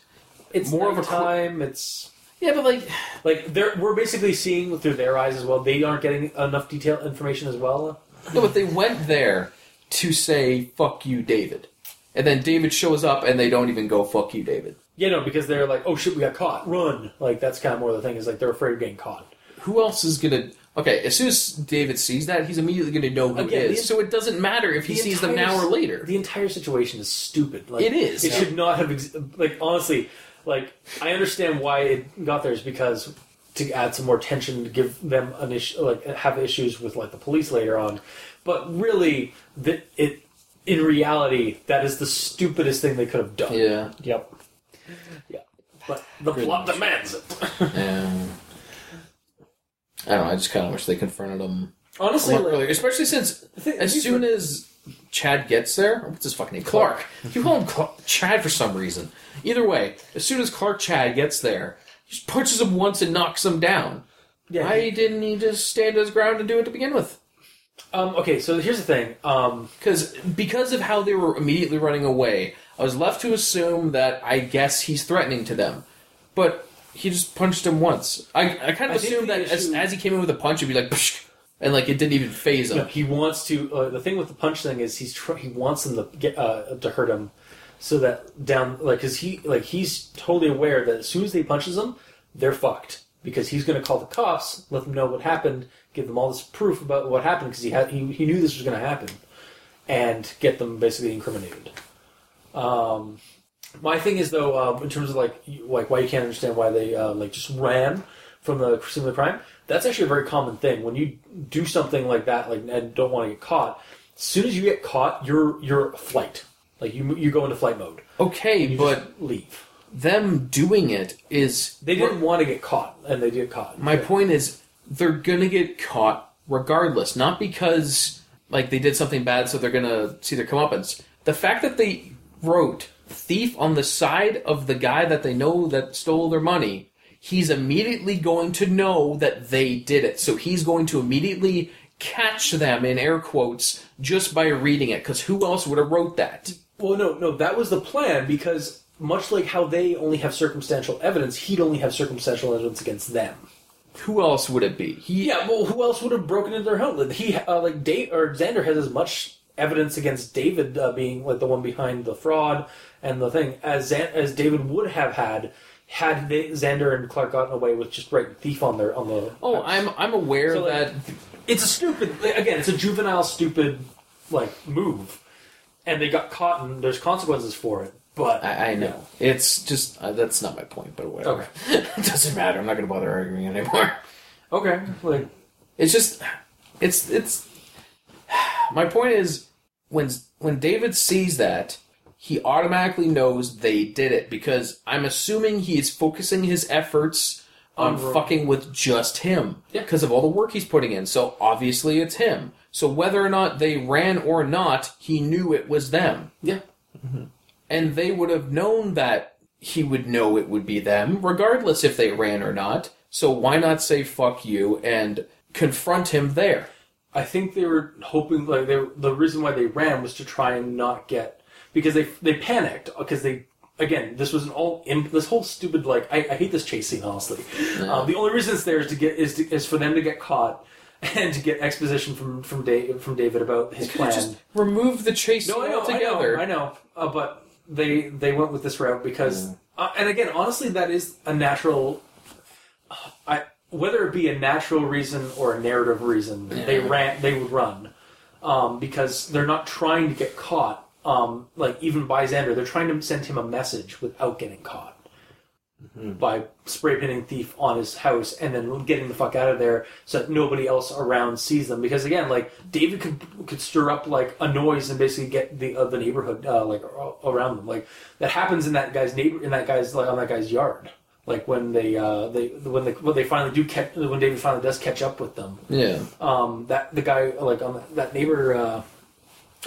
It's More more of a of cl- time. It's Yeah, but like like they're we're basically seeing through their eyes as well. They aren't getting enough detail information as well. no, but they went there to say "fuck you, David," and then David shows up and they don't even go "fuck you, David." Yeah, no, because they're like, oh shit, we got caught, run. Like that's kind of more the thing is like they're afraid of getting caught. Who else is gonna? Okay, as soon as David sees that, he's immediately gonna know who Again, it is. the- so it doesn't matter if he The sees them now or later. The entire situation is stupid. Like, It is. It Yeah. should not have. Ex- like honestly, like I understand why it got there is because to add some more tension to give them an issue, like have issues with like the police later on. But really, that it in reality that is the stupidest thing they could have done. Yeah. Yep. Yeah. But the Good. plot demands it. Um, I don't know. I just kind of wish they confronted him Honestly, like, earlier, especially since the as soon as Chad gets there, what's his fucking name? Clark. You call him Cla- Chad for some reason. Either way, as soon as Clark Chad gets there, he just punches him once and knocks him down. yeah, Why didn't he just stand his ground and do it to begin with? um, okay, so here's the thing. Um, Because because of how they were immediately running away, I was left to assume that I guess he's threatening to them, but he just punched him once. I, I kind I of think assumed the that as, issue- as he came in with a punch, it'd be like, Psh, and like it didn't even phase him. No, he wants to. Uh, the thing with the punch thing is he's tr- he wants them to get uh, to hurt him, so that down like because he like he's totally aware that as soon as they punches him, they're fucked because he's going to call the cops, let them know what happened, give them all this proof about what happened because he had he, he knew this was going to happen, and get them basically incriminated. Um, my thing is though, uh, in terms of like like why you can't understand why they uh, like just ran from the scene of the crime. That's actually a very common thing when you do something like that, like and don't want to get caught. As soon as you get caught, you're you're flight. Like you you go into flight mode. Okay, but leave. them doing it is They didn't want to get caught, and they did get caught. My point is, they're gonna get caught regardless. Not because like they did something bad, so they're gonna see their comeuppance. The fact that they wrote "thief" on the side of the guy that they know that stole their money, he's immediately going to know that they did it. So he's going to immediately catch them in air quotes just by reading it. Because who else would have wrote that? Well, no, no, that was the plan because much like how they only have circumstantial evidence, he'd only have circumstantial evidence against them. Who else would it be? He Yeah, well, who else would have broken into their home? Like, He, uh, like, Dave or Xander has as much evidence against David uh, being like the one behind the fraud and the thing as Zan- as David would have had had they, Xander and Clark gotten away with just writing thief on their on the. Oh, I'm I'm aware So, like, that it's a stupid again. It's a juvenile, stupid like move, and they got caught, and there's consequences for it. But I, I know. It's just uh, that's not my point, but whatever. Okay. it doesn't matter. I'm not going to bother arguing anymore. okay, like It's just it's it's my point is when when David sees that he automatically knows they did it because I'm assuming he is focusing his efforts on fucking with just him Yeah. because of all the work he's putting in. So obviously it's him. So whether or not they ran or not, he knew it was them. yeah, mm-hmm. and they would have known that he would know it would be them, regardless if they ran or not. So why not say fuck you and confront him there? I think they were hoping like they the reason why they ran was to try and not get because they they panicked because they again this was an all imp, this whole stupid like I, I hate this chase scene honestly. Um, the only reason it's there is to get is to, is for them to get caught and to get exposition from from Dave, from David about his plan. Just remove the chase no, I know, altogether. I know, I know, uh, but they they went with this route because uh, and again honestly that is a natural. I whether it be a natural reason or a narrative reason, they ran. They would run um, because they're not trying to get caught. Um, like even by Xander, they're trying to send him a message without getting caught by spray painting thief on his house and then getting the fuck out of there so that nobody else around sees them. Because again, like David could could stir up like a noise and basically get the uh, the neighborhood uh, like around them. Like that happens in that guy's neighbor in that guy's like on that guy's yard. Like when they uh, they when they when they finally do catch when David finally does catch up with them Yeah. um, that the guy like on the, that neighbor uh,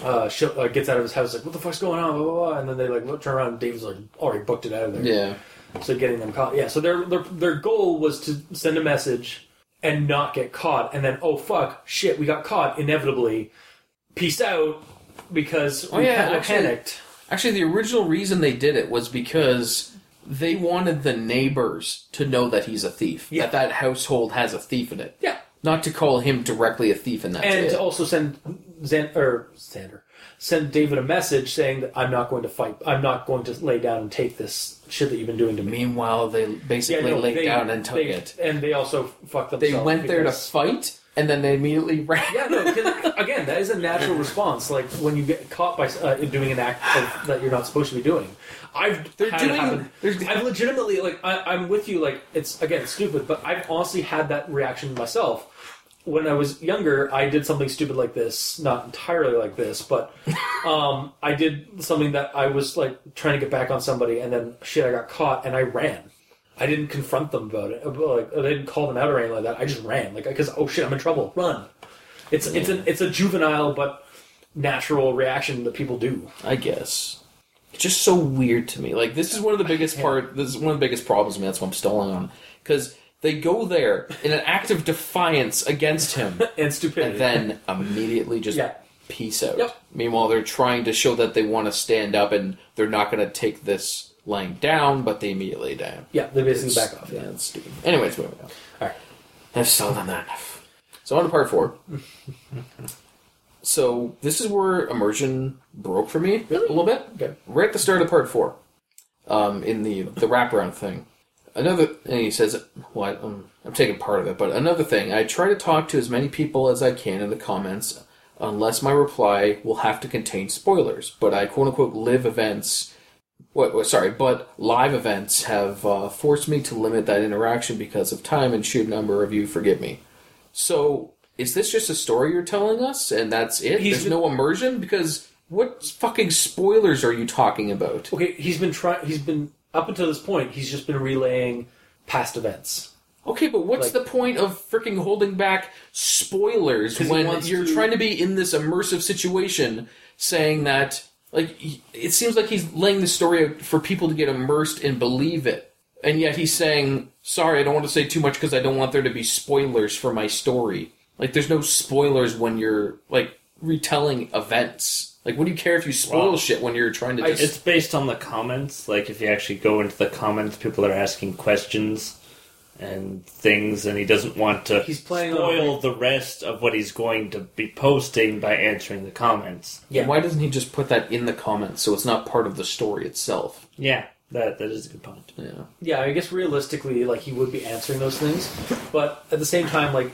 uh, sh- uh, gets out of his house like what the fuck's going on blah, blah, blah. and then they like look, turn around and Dave's like already booked it out of there Yeah. so getting them caught yeah so their, their their goal was to send a message and not get caught and then oh fuck shit we got caught inevitably peace out because Oh, we yeah, pa- actually- panicked Actually, the original reason they did it was because they wanted the neighbors to know that he's a thief. Yeah. That that household has a thief in it. yeah Not to call him directly a thief, and that's and it. to also send Zan or Xander send David a message saying that I'm not going to fight I'm not going to lay down and take this shit that you've been doing to me Meanwhile, they basically no, laid they- down and took they- it. and they also fucked They went there to because- fight, and then they immediately ran. Yeah, no. 'cause, Again, that is a natural response. Like when you get caught by uh, doing an act of, that you're not supposed to be doing. I've They're had it doing- happen. they're- I've legitimately like I, I'm with you. Like it's again stupid, but I've honestly had that reaction myself. When I was younger, I did something stupid like this. Not entirely like this, but um, I did something that I was like trying to get back on somebody, and then shit, I got caught, and I ran. I didn't confront them about it. Like I didn't call them out or anything like that. I just ran, like because oh shit, I'm in trouble. Run. It's it's a it's a juvenile but natural reaction that people do. I guess. It's just so weird to me. Like this is one of the biggest part. This is one of the biggest problems. I mean, that's what I'm stalling on because they go there in an act of defiance against him, And stupidity. and then immediately just Yeah. peace out. Yep. Meanwhile, they're trying to show that they want to stand up and they're not going to take this lying down, but they immediately down. yeah, they basically back off. Yeah, Yeah. it's stupid. Anyways, moving on. All right. I've still done that enough. So on to part four. so this is where immersion broke for me Really? a little bit. Okay. Right at the start of part four, um, in the the wraparound thing. Another, and he says, "What? Um, I'm taking part of it." But another thing, I try to talk to as many people as I can in the comments, unless my reply will have to contain spoilers. But I quote unquote live events. What? what sorry, but live events have uh, forced me to limit that interaction because of time and sheer number of you. Forgive me. So, is this just a story you're telling us, and that's it? He's There's been- no immersion because what fucking spoilers are you talking about? Okay, he's been trying. He's been up until this point. He's just been relaying past events. Okay, but what's Like- the point of freaking holding back spoilers 'Cause he when wants you're to- trying to be in this immersive situation, saying that like he- it seems like he's laying the story out for people to get immersed and believe it, and yet he's saying, "Sorry, I don't want to say too much because I don't want there to be spoilers for my story." Like, there's no spoilers when you're like retelling events. Like, what do you care if you spoil Wow. shit when you're trying to I- just? It's based on the comments. Like if you actually go into the comments, people are asking questions and things, and he doesn't want to He's playing on- spoil the rest of what he's going to be posting by answering the comments. yeah. Why doesn't he just put that in the comments so it's not part of the story itself? Yeah, that that is a good point. Yeah. Yeah, I guess realistically, like he would be answering those things, but at the same time, like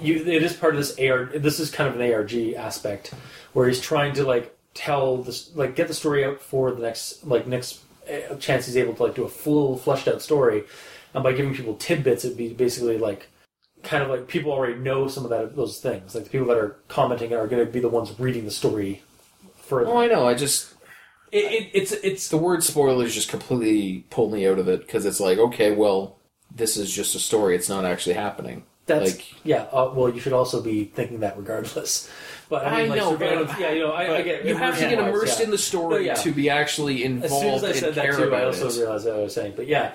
you, it is part of this AR. This is kind of an ARG aspect where he's trying to like tell this, like get the story out for the next, like next uh, chance he's able to like do a full fleshed out story, and by giving people tidbits, it'd be basically like kind of like people already know some of that those things. Like the people that are commenting are going to be the ones reading the story further. Oh, I know. I just It, it, it's it's the word spoilers just completely pulled me out of it because it's like, okay, well, this is just a story. It's not actually happening. That's Like- yeah. Uh, well, you should also be thinking that regardless. But I, mean, I like, know, but- yeah, you know, I, I get You have to get immersed yeah. in the story yeah. to be actually involved. As soon as I said that too, I also it. realized what I was saying. But yeah,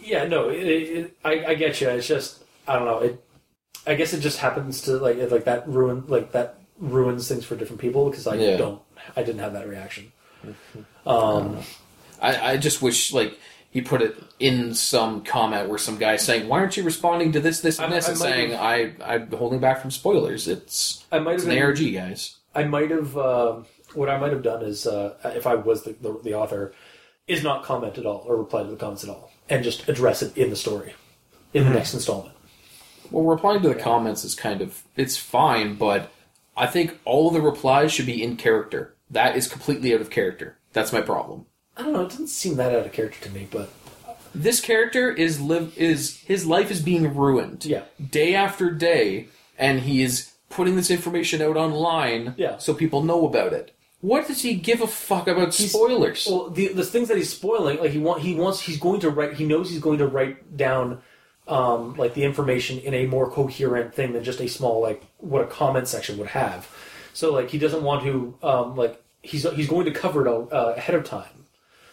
yeah, no, it, it, I, I get you. It's just I don't know. It, I guess it just happens to like like that ruin like that ruins things for different people because I Yeah. don't I didn't have that reaction. Um, I, I just wish like he put it in some comment where some guy saying, "Why aren't you responding to this, this, and this?" I and might saying, "I I'm holding back from spoilers." It's I might it's have an been- ARG, guys. I might have uh, what I might have done is uh, if I was the, the, the author, is not comment at all or reply to the comments at all, and just address it in the story, in the next installment. Well, replying to the comments is kind of it's fine, but I think all of the replies should be in character. That is completely out of character. That's my problem. I don't know. It doesn't seem that out of character to me, but This character is live is his life is being ruined. Yeah. Day after day, and he is putting this information out online Yeah. so people know about it. What does he give a fuck about spoilers? Well, the the things that he's spoiling, like he want he wants he's going to write. He knows he's going to write down, um, like the information in a more coherent thing than just a small like what a comment section would have. So like he doesn't want to um like he's he's going to cover it uh, ahead of time.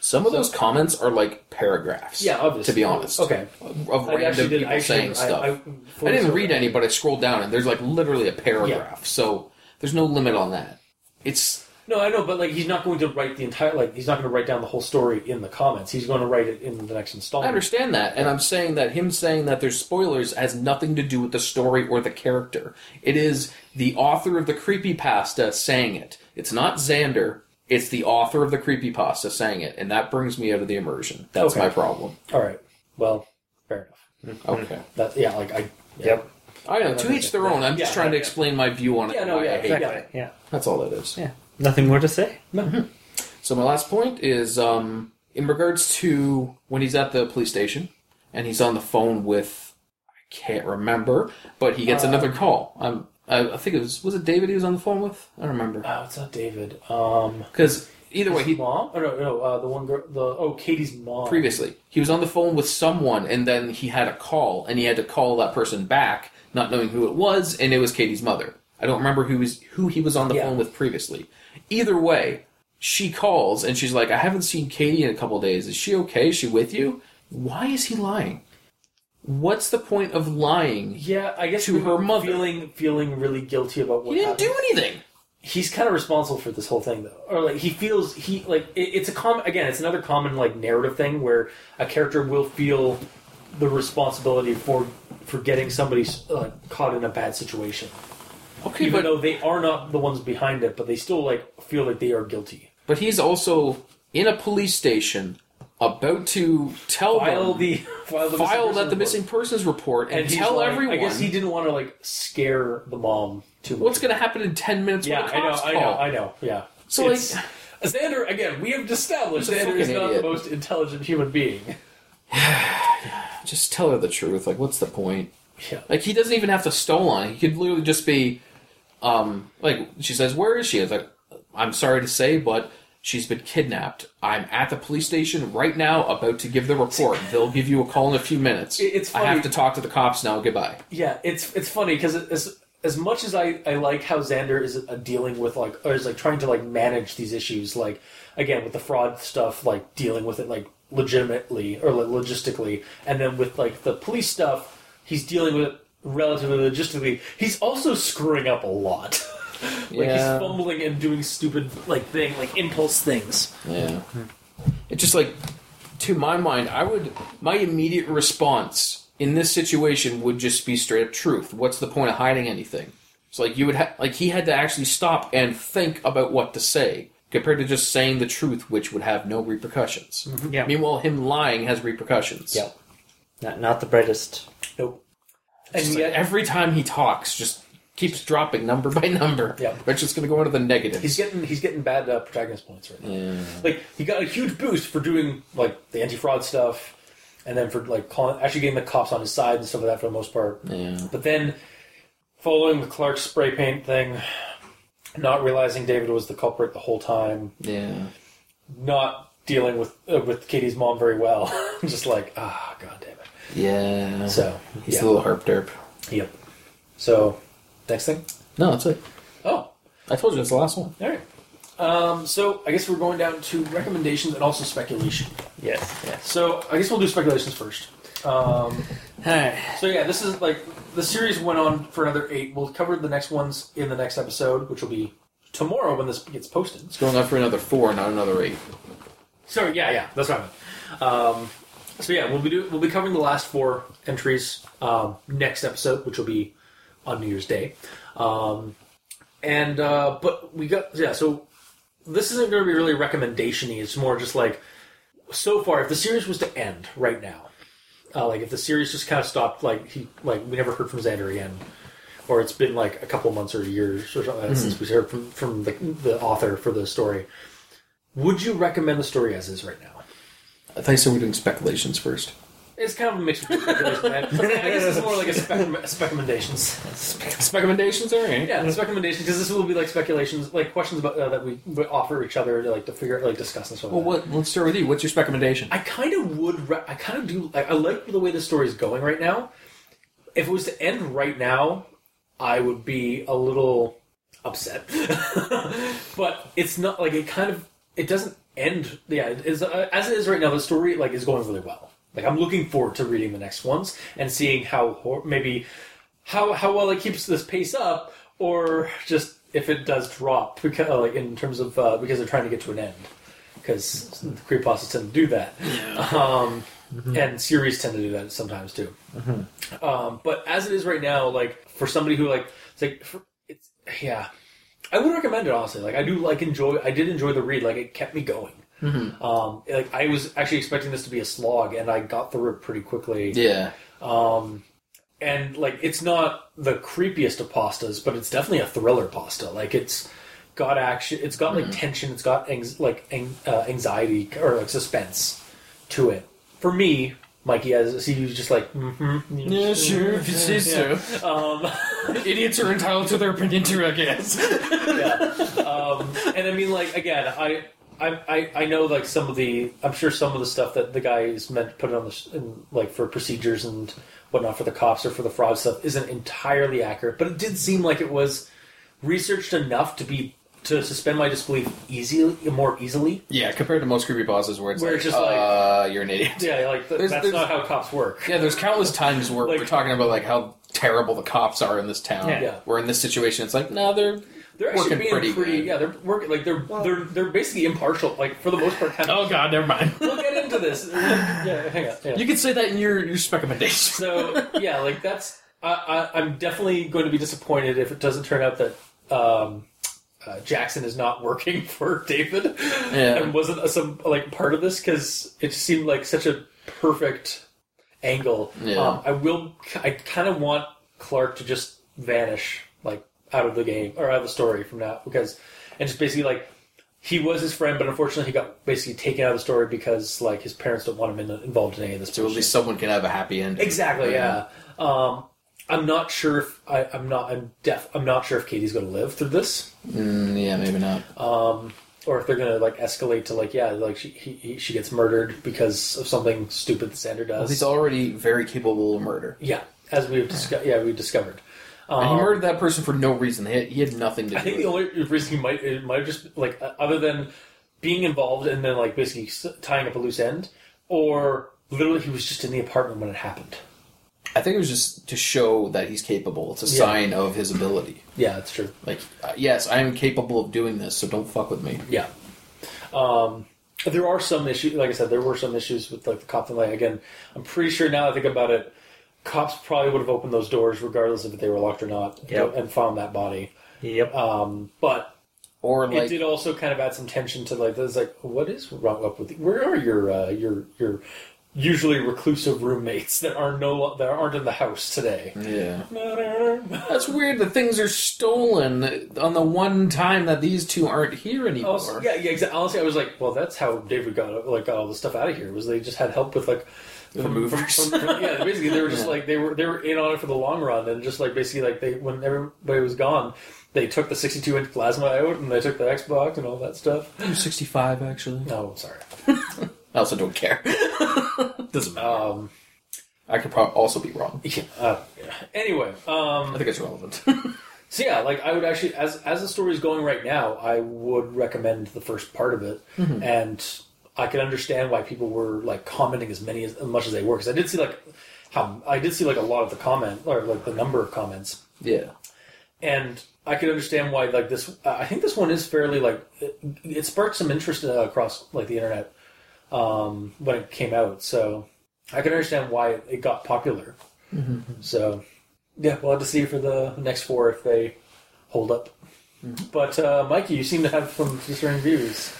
Some of those comments are like paragraphs. Yeah, obviously. To be honest. Okay. Of I random people actually- saying I- stuff. I I, fully didn't read that. any, but I scrolled down and there's like literally a paragraph. So there's no limit on that. It's No, I know, but like he's not going to write the entire like he's not going to write down the whole story in the comments. He's going to write it in the next I understand that, and I'm saying that him saying that there's spoilers has nothing to do with the story or the character. It is the author of the creepy pasta saying it. It's not Xander. It's the author of the creepypasta saying it, and that brings me out of the immersion. That's Okay. my problem. All right. Well, fair enough. Okay. That yeah, like I yeah. Yep. I know, to each their own. I'm just Yeah, trying to yeah. explain my view on it. Yeah, and no, why yeah, I hate it. Exactly. Yeah. That's all that is. Yeah. Nothing more to say. So my last point is um, in regards to when he's at the police station and he's on the phone with I can't remember, but he gets another call. Um, I, I think it was was it David he was on the phone with. I don't remember Oh, it's not David. Um, because either way he mom? Oh no, no, uh, the one girl. The oh, Katie's mom. previously he was on the phone with someone and then he had a call and he had to call that person back, not knowing who it was, and it was Katie's mother. I don't remember who was who he was on the Yeah. phone with previously. Either way, she calls and she's like, "I haven't seen Katie in a couple days. Is she okay? Is she with you?" Why is he lying? What's the point of lying? Yeah, I guess To we her mother. feeling feeling really guilty about what He didn't happened. do anything. He's kind of responsible for this whole thing, though, or like he feels he like it, it's a common again. It's another common like narrative thing where a character will feel the responsibility for for getting somebody uh, caught in a bad situation, Okay, even but though they are not the ones behind it, but they still like feel like they are guilty. but he's also in a police station about to tell File them the file the file that the missing persons report and, and tell like- everyone I guess he didn't want to like scare the mom too much. what's going to happen in 10 minutes Yeah, I know, I call. know, I know. Yeah. So, like- Xander again. We have established Xander is not idiot. the most intelligent human being. Just tell her the truth. Like, what's the point? Yeah. Like, he doesn't even have to stole on. He could literally just be, um, like, she says, Where is she? It's like, I'm sorry to say, but she's been kidnapped. I'm at the police station right now, about to give the report. They'll give you a call in a few minutes. It- it's I have to talk to the cops now. Goodbye. Yeah, it's it's funny because as as much as I, I like how Xander is uh, dealing with like or is like trying to like manage these issues like again with the fraud stuff like dealing with it like legitimately or like, logistically and then with like the police stuff he's dealing with it relatively logistically he's also screwing up a lot like Yeah. he's fumbling and doing stupid like thing like impulse things Yeah. It's just like, to my mind, I would, my immediate response in this situation would just be straight up truth. What's the point of hiding anything? It's like you would have, like he had to actually stop and think about what to say compared to just saying the truth, which would have no repercussions. Mm-hmm. Yeah. Meanwhile, him lying has repercussions. Yep. Not, not the brightest. nope and yet like every time he talks, just keeps dropping number by number. Yeah. Just going to go into the negative. he's getting he's getting bad uh, protagonist points right now yeah. like he got a huge boost for doing like the anti-fraud stuff and then for like calling actually getting the cops on his side and stuff like that for the most part Yeah. but then following the clark spray paint thing not realizing david was the culprit the whole time Yeah. not dealing with uh, with katie's mom very well just like ah god damn it Yeah. so he's yeah. a little herp derp. yep so next thing No, that's it. oh I told you that's the last one. all right um, so i guess we're going down to recommendations and also speculation Yes, yes. so i guess we'll do speculations first um, Alright. So yeah, this is like the series went on for another eight. We'll cover the next ones in the next episode, which will be tomorrow when this gets posted. It's going on for another four, not another eight. Sorry, yeah, yeah, that's what I meant. Um, so yeah, we'll be do, we'll be covering the last four entries um, next episode, which will be on New Year's Day. Um, and uh, but we got yeah, so this isn't going to be really recommendation-y. It's more just like so far, if the series was to end right now, uh, like if the series just kind of stopped, like he like we never heard from Xander again, or it's been like a couple months or years or something that since we heard from from the, the author for the story. Would you recommend the story as is right now? I you said we're doing speculations first. It's kind of a mix of speculation. man. I guess it's more like a spec- specumentations. Speculations, all right. Yeah, speculations because this will be like speculations, like questions about uh, that we offer each other to like to figure, like discuss and stuff. Well, like what? Let's start with you. What's your speculation? I kind of would. Re- I kind of do. I, I like the way the story is going right now. If it was to end right now, I would be a little upset. but it's not like it. Kind of. It doesn't end. Yeah, it is uh, as it is right now. The story like is going really well. Like I'm looking forward to reading the next ones and seeing how hor- maybe how how well it keeps this pace up, or just if it does drop because uh, like in terms of uh, because they're trying to get to an end because the creepypastas tend to do that. Um, And series tend to do that sometimes too. Um, but as it is right now, like for somebody who like it's like for, it's yeah, I would recommend it honestly. Like I do like enjoy. I did enjoy the read. Like it kept me going. Um, like I was actually expecting this to be a slog, and I got through it pretty quickly yeah. Um, and like it's not the creepiest of pastas, but it's definitely a thriller pasta. Like it's got action, it's got like tension, it's got anx- like ang- uh, anxiety or like suspense to it. For me, Mikey, as he was just like, mm-hmm, Yeah, sure. If you say so. Um, Idiots are entitled to their opinion too, I guess. yeah. Um, and I mean, like again, I. I, I, I know like some of the I'm sure some of the stuff that the guy is meant to put on the s- in, like for procedures and whatnot for the cops or for the fraud stuff isn't entirely accurate, but it did seem like it was researched enough to be to suspend my disbelief easily more easily. Yeah, compared to most creepypastas where it's Where like, it's just like- uh, you're an idiot. Yeah, like th- There's- that's there's- not how cops work. Yeah, there's countless times where Like- we're talking about like how terrible the cops are in this town. Yeah. We're in this situation, it's like, no, they're They're actually working being pretty pretty, yeah, they're working like they're they're they're basically impartial. Like for the most part, kind of. Oh god, never mind. We'll get into this. Yeah, hang on. Yeah. you can say that in your your recommendation. so yeah, like that's I, I, I'm definitely going to be disappointed if it doesn't turn out that um, uh, Jackson is not working for David Yeah. and wasn't a, some like part of this because it seemed like such a perfect angle. Yeah. Um, I will. I kind of want Clark to just vanish like out of the game or out of the story from now because and just basically like. He was his friend, but unfortunately, he got basically taken out of the story because, like, his parents don't want him in, involved in any of this. So at least someone can have a happy ending. Exactly. Yeah. Um, I'm not sure if I, I'm not. I'm deaf. I'm not sure if Katie's going to live through this, Mm, yeah, maybe not. Um, or if they're going to like escalate to like yeah, like she he, he, she gets murdered because of something stupid that Xander does. He's already very capable of murder. yeah, as we've discussed. Yeah, we discovered. And he murdered that person for no reason. He had, he had nothing to do I think with the only reason he might it might have just like uh, other than being involved and then like basically tying up a loose end, or literally he was just in the apartment when it happened. I think it was just to show that he's capable. It's a Yeah. sign of his ability. Yeah, that's true. Like, uh, yes, I am capable of doing this, so don't fuck with me. Yeah. Um, there are some issues. Like I said, there were some issues with like the cop thing. Like again, I'm pretty sure now I think about it, cops probably would have opened those doors regardless if they were locked or not, Yep. and found that body. Yep. Um, but Or it like, did also kind of add some tension to like, there's like, what is wrong up with you? Where are your uh, your your usually reclusive roommates that are no that aren't in the house today? yeah, that's weird. that things are stolen on the one time that these two aren't here anymore. Oh, yeah, yeah. Exactly. Honestly, I was like, well, that's how David got like got all the stuff out of here. Was they just had help with like The from, movers. from- from- yeah, basically they were just Yeah. like they were they were in on it for the long run, and just like basically like they when everybody was gone, they took the 62 inch plasma out and they took the Xbox and all that stuff. Sixty-five, actually. No, I'm sorry. I also don't care. Doesn't matter. Um, I could probably also be wrong. yeah, uh, yeah. Anyway, um, I think it's relevant. So yeah, like I would actually, as as the story is going right now, I would recommend the first part of it, and I can understand why people were like commenting as many as, as much as they were because I did see like how I did see like a lot of the comment or like the number of comments, yeah. and I could understand why like this. I think this one is fairly like it, it sparked some interest uh, across like the internet um, when it came out, so I can understand why it got popular. So yeah, we'll have to see for the next four if they hold up. But uh, Mikey, you seem to have some discerning views.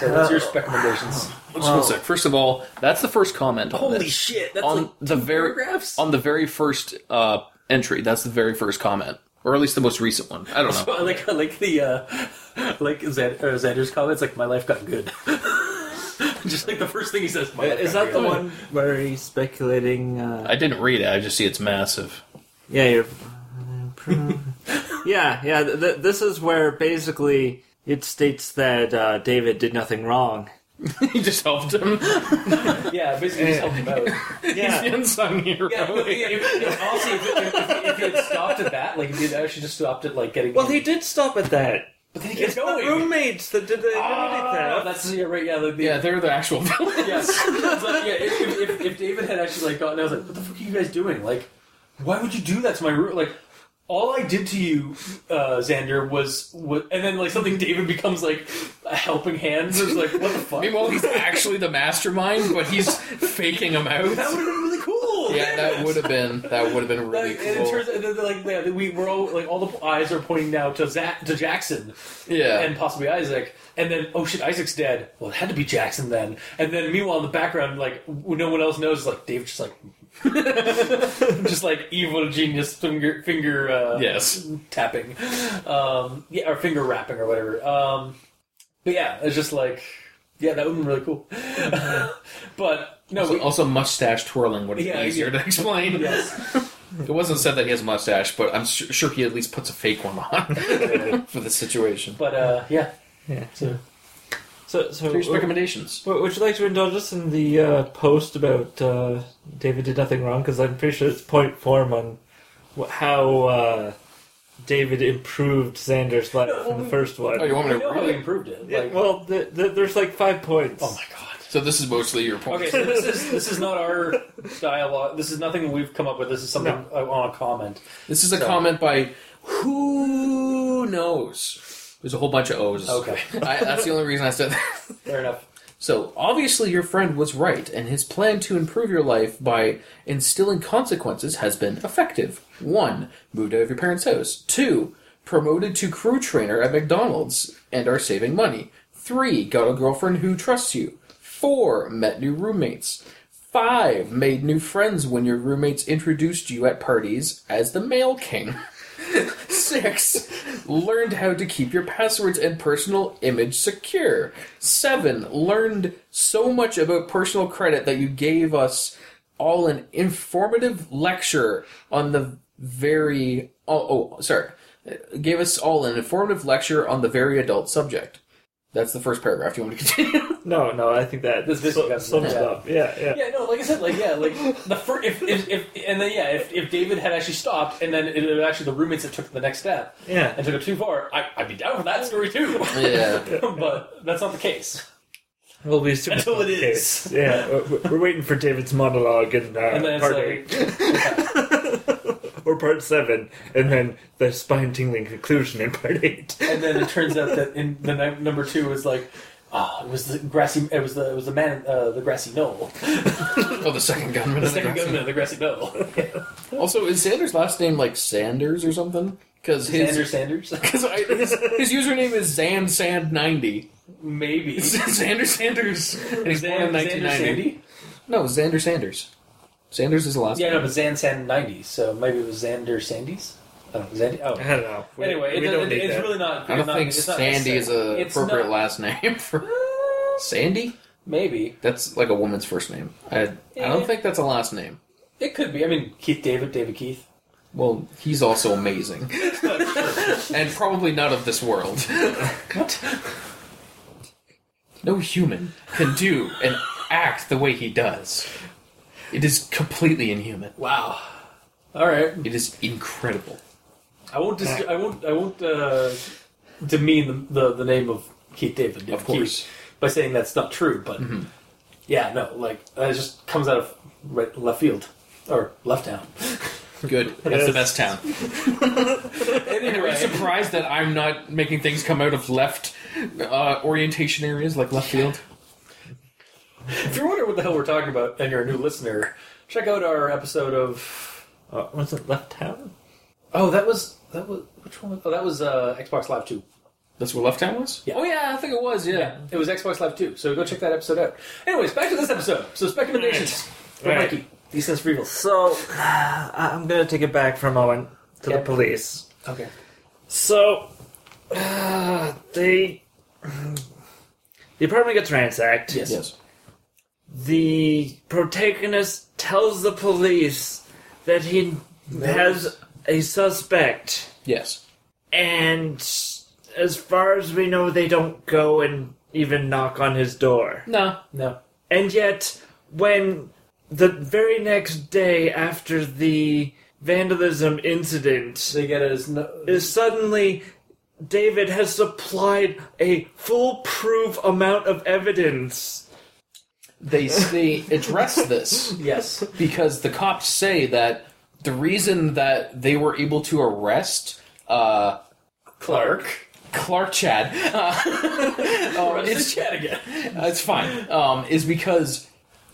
So what's your recommendations? Just one sec. First of all, that's the first comment on Holy this. shit! That's on like the very paragraphs. on the very first uh, entry. That's the very first comment, or at least the most recent one. I don't know. I like I like the uh, like Xan- uh, Xander's comments. Like my life got good. Just like the first thing he says. My life Is got that the one where he's speculating? Uh, I didn't read it. I just see it's massive. yeah, you're. yeah, yeah. Th- th- this is where basically it states that uh, David did nothing wrong. he just helped him. Yeah, basically just help him out. Yeah. He's the unsung hero. Yeah, no, yeah, if, if, honestly, if, if, if, if he had stopped at that, like if he actually just stopped at like getting. Well, he did stop at that. but then he It's gets the going. roommates that did the identity Ah, theft. that's yeah, right. Yeah, the, the, yeah, they're the actual villains. Yes. It's like, yeah, if, if, if, if David had actually like gotten, I was like, what the fuck are you guys doing? Like, why would you do that to my room? Like, all I did to you, uh, Xander, was, was, and then like something David becomes like a helping hand. It's like, what the fuck? Meanwhile, he's actually the mastermind, but he's faking him out. that would have been really cool. Yeah, that would have been that would have been really Like, and it cool. turns and then, like yeah, we we're all like all the eyes are pointing now to Zach, to Jackson Yeah, and possibly Isaac, and then oh shit, Isaac's dead. Well, it had to be Jackson then. And then meanwhile in the background, like no one else knows, like David's just like just like evil genius finger finger uh, yes. tapping, um, yeah, or finger rapping or whatever. Um, but yeah, it's just like yeah, that would have been really cool. but no, Also, we, also mustache twirling would have Yeah, been easier yeah. to explain. yes, It wasn't said that he has a mustache, but I'm su- sure he at least puts a fake one on for the situation. but uh, yeah, Yeah. so. So, so Here's recommendations. w- would you like to indulge us in the uh, post about uh, David did nothing wrong? Because I'm pretty sure it's point form on wh- how uh, David improved Xander's life in the first one. Oh, you want me to know how read it? improved it. Yeah, Like, well, the, the, there's like five points. oh my god. So this is mostly your point. Okay, so this is this is not our dialogue. This is nothing we've come up with. This is something I want to comment. This is a comment by who knows. There's a whole bunch of O's. Okay. I, that's the only reason I said that. Fair enough. So, obviously, your friend was right, and his plan to improve your life by instilling consequences has been effective. 1. Moved out of your parents' house. 2. Promoted to crew trainer at McDonald's and are saving money. 3. Got a girlfriend who trusts you. 4. Met new roommates. 5. Made new friends when your roommates introduced you at parties as the Mail King. Six, learned how to keep your passwords and personal image secure. Seven, learned so much about personal credit that you gave us all an informative lecture on the very. Oh, oh sorry. Gave us all an informative lecture on the very adult subject. That's the first paragraph. Do you want me to continue? No, no, I think that This this basically got- sums it yeah. up. Yeah, yeah. Yeah, no, like I said, like yeah, like the first if, if, if and then yeah, if, if David had actually stopped and then it was actually the roommates that took the next step Yeah. and took it too far, I, I'd be down for that story too. yeah. but that's not the case. We'll be super Until it complicated. is. Yeah, we're, we're waiting for David's monologue in uh, And then part it's eight or part seven, and then the spine-tingling conclusion in part eight. and then it turns out that in the num- number two was like. Ah, it was the grassy. It was the it was the man, uh, the grassy knoll. Oh, the second gunman. The of the second grassy- gunman of the grassy knoll. Also, is Xander's last name like Sanders or something? Because his Xander Sanders, Because his, his username is Zan Sand ninety. maybe. Xander Sanders. And he's born in Xander 1990. Sandy. No, Xander Sanders. Sanders is the last Yeah, no, name. but Zan Sand ninety. So maybe it was Xander Sandys. I don't know. Zandy. Oh, I don't know. We, Anyway, we it, don't it, need it's that. really not. I don't not, think it's Sandy is necessary. a appropriate not- last name for uh, Sandy. Maybe That's like a woman's first name. I I don't eh. think that's a last name. it could be. I mean, Keith David, David Keith. Well, he's also amazing, and probably not of this world. What? No human can do and act the way he does. It is completely inhuman. Wow. All right. It is incredible. I won't. Dis- I won't. I won't uh, demean the, the the name of Keith David. David Of course. Keith, by saying that's not true. But yeah, no. Like that just comes out of right, left field or left town. Good. That's the best town. Anyway, Are you surprised that I'm not making things come out of left uh, orientation areas like left field? If you're wondering what the hell we're talking about and you're a new listener, check out our episode of Uh, was it Left Town? Oh, that was that was which one? Was, oh, that was uh, Xbox Live Two. That's where left town was? Yeah. Oh, yeah, I think it was, yeah. It was Xbox Live Two. So go check that episode out. Anyways, back to this episode. So speculations. Go, Right. Mikey. These sense for evil. So, I'm gonna take it back for a moment to the police. Okay. So, uh, they. The apartment gets ransacked. Yes. Yes. The protagonist tells the police that he has a suspect, Yes. and as far as we know, they don't go and even knock on his door. No. No. And yet, when the very next day after the vandalism incident They get it as no. is suddenly David has supplied a foolproof amount of evidence. They they address this Yes. because the cops say that the reason that they were able to arrest uh, Clark. Clark Chad uh, um, It's it's, chat again. it's fine um, is because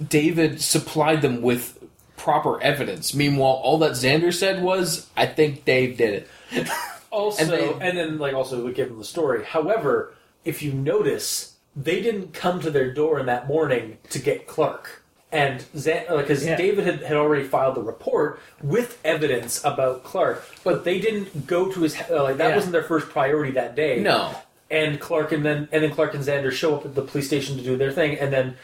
David supplied them with proper evidence. Meanwhile, all that Xander said was, "I think Dave did it." Also, And and, they- then like also we give them the story. However, if you notice, they didn't come to their door in that morning to get Clark. And because Yeah. David had, had already filed the report with evidence about Clark, but they didn't go to his uh, like that Yeah. wasn't their first priority that day. No. and Clark and then and then Clark and Xander show up at the police station to do their thing, and then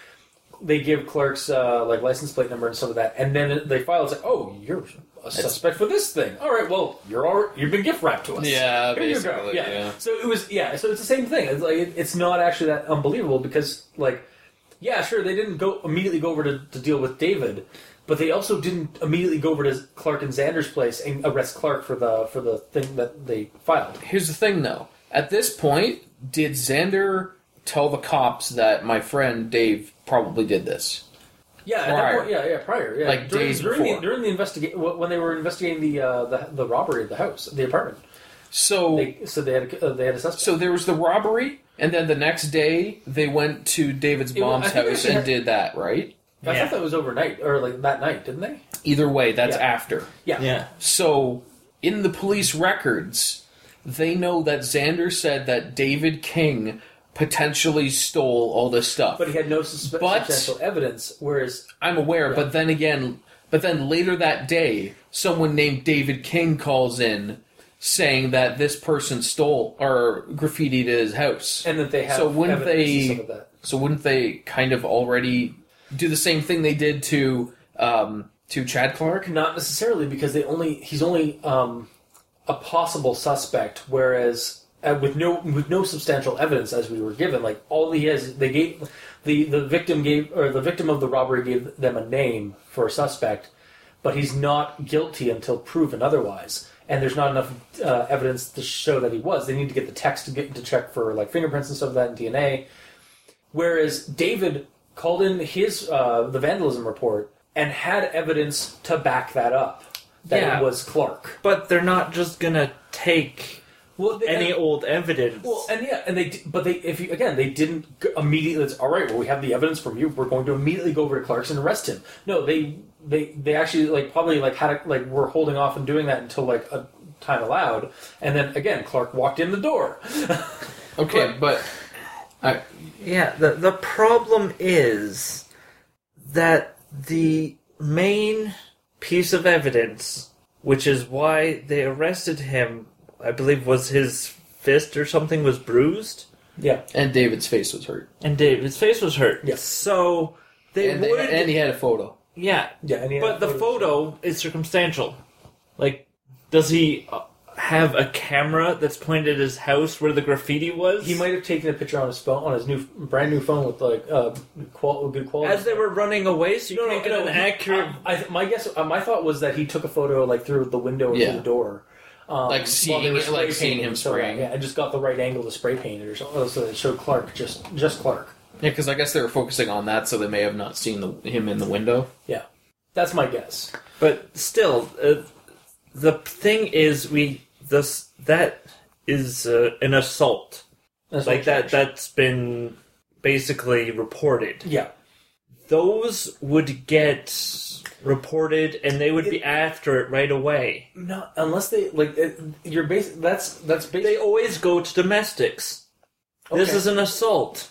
they give Clark's uh, like license plate number and some of that, and then they file. It's like, oh, you're a suspect for this thing. All right, well, you're all you've been gift wrapped to us. Yeah, Here you go. basically, Yeah. yeah. So it was yeah. So it's the same thing. It's like it, it's not actually that unbelievable because like yeah, sure they didn't go immediately go over to, to deal with David. But they also didn't immediately go over to Clark and Xander's place and arrest Clark for the for the thing that they filed. Here's the thing, though. At this point, did Xander tell the cops that my friend Dave probably did this? Yeah, at that Prior. point, yeah, yeah, prior, yeah, Like during, days during before. the during the investigate when they were investigating the uh, the the robbery of the house, the apartment. So, They so they had a, uh, they had a suspect. so there was the robbery, and then the next day they went to David's It wa- mom's I think house and had- did that, right? I Yeah. thought that was overnight or like that night, didn't they? Either way, that's Yeah. after. Yeah, Yeah. So, in the police records, they know that Xander said that David King potentially stole all this stuff. but he had no suspe- But- substantial evidence. Whereas I'm aware, Yeah. but then again, but then later that day, someone named David King calls in saying that this person stole or graffitied his house. and that they have So wouldn't they- of that. So wouldn't they kind of already do the same thing they did to um, to Chad Clark? Not necessarily because they only he's only um, a possible suspect, whereas with no with no substantial evidence as we were given, like all he has, they gave the the victim gave or the victim of the robbery gave them a name for a suspect, but he's not guilty until proven otherwise. And there's not enough uh, evidence to show that he was. They need to get the text to get to check for like fingerprints and stuff like that and DNA. Whereas David called in his uh, the vandalism report and had evidence to back that up that Yeah. it was Clark. But they're not just gonna take Well, they, any old evidence. well, and yeah, and they but they if you again they didn't immediately. It's, All right, well we have the evidence from you. We're going to immediately go over to Clark's and arrest him. No, they they they actually like probably like had a, like were holding off and doing that until like a time allowed, and then again Clark walked in the door. Okay, but I, Yeah, the the problem is that the main piece of evidence, which is why they arrested him, I believe was his fist or something was bruised, yeah, and David's face was hurt, and David's face was hurt. Yes. So they and, would and he had a photo. yeah. yeah, and But the photo is circumstantial. Like does he uh, have a camera that's pointed at his house where the graffiti was? He might have taken a picture on his phone, on his new, brand new phone with like uh, qual- good quality. as they were running away, so you no, can't no, get no, an he- accurate I, I, my guess, uh, my thought was that he took a photo like through the window Yeah. to the door, um, Like seeing it- like seeing him and stuff like that. spraying. Yeah, and just got the right angle to spray paint it or something, so it showed Clark just just Clark. Yeah, because I guess they were focusing on that, so they may have not seen the, him in the window. Yeah, that's my guess. But still, uh, the thing is, we this that is uh, an assault That's like that. charge. That's been basically reported. Yeah, Those would get reported, and they would be after it right away. not unless they like it, you're base. That's that's They always go to domestics. This is an assault,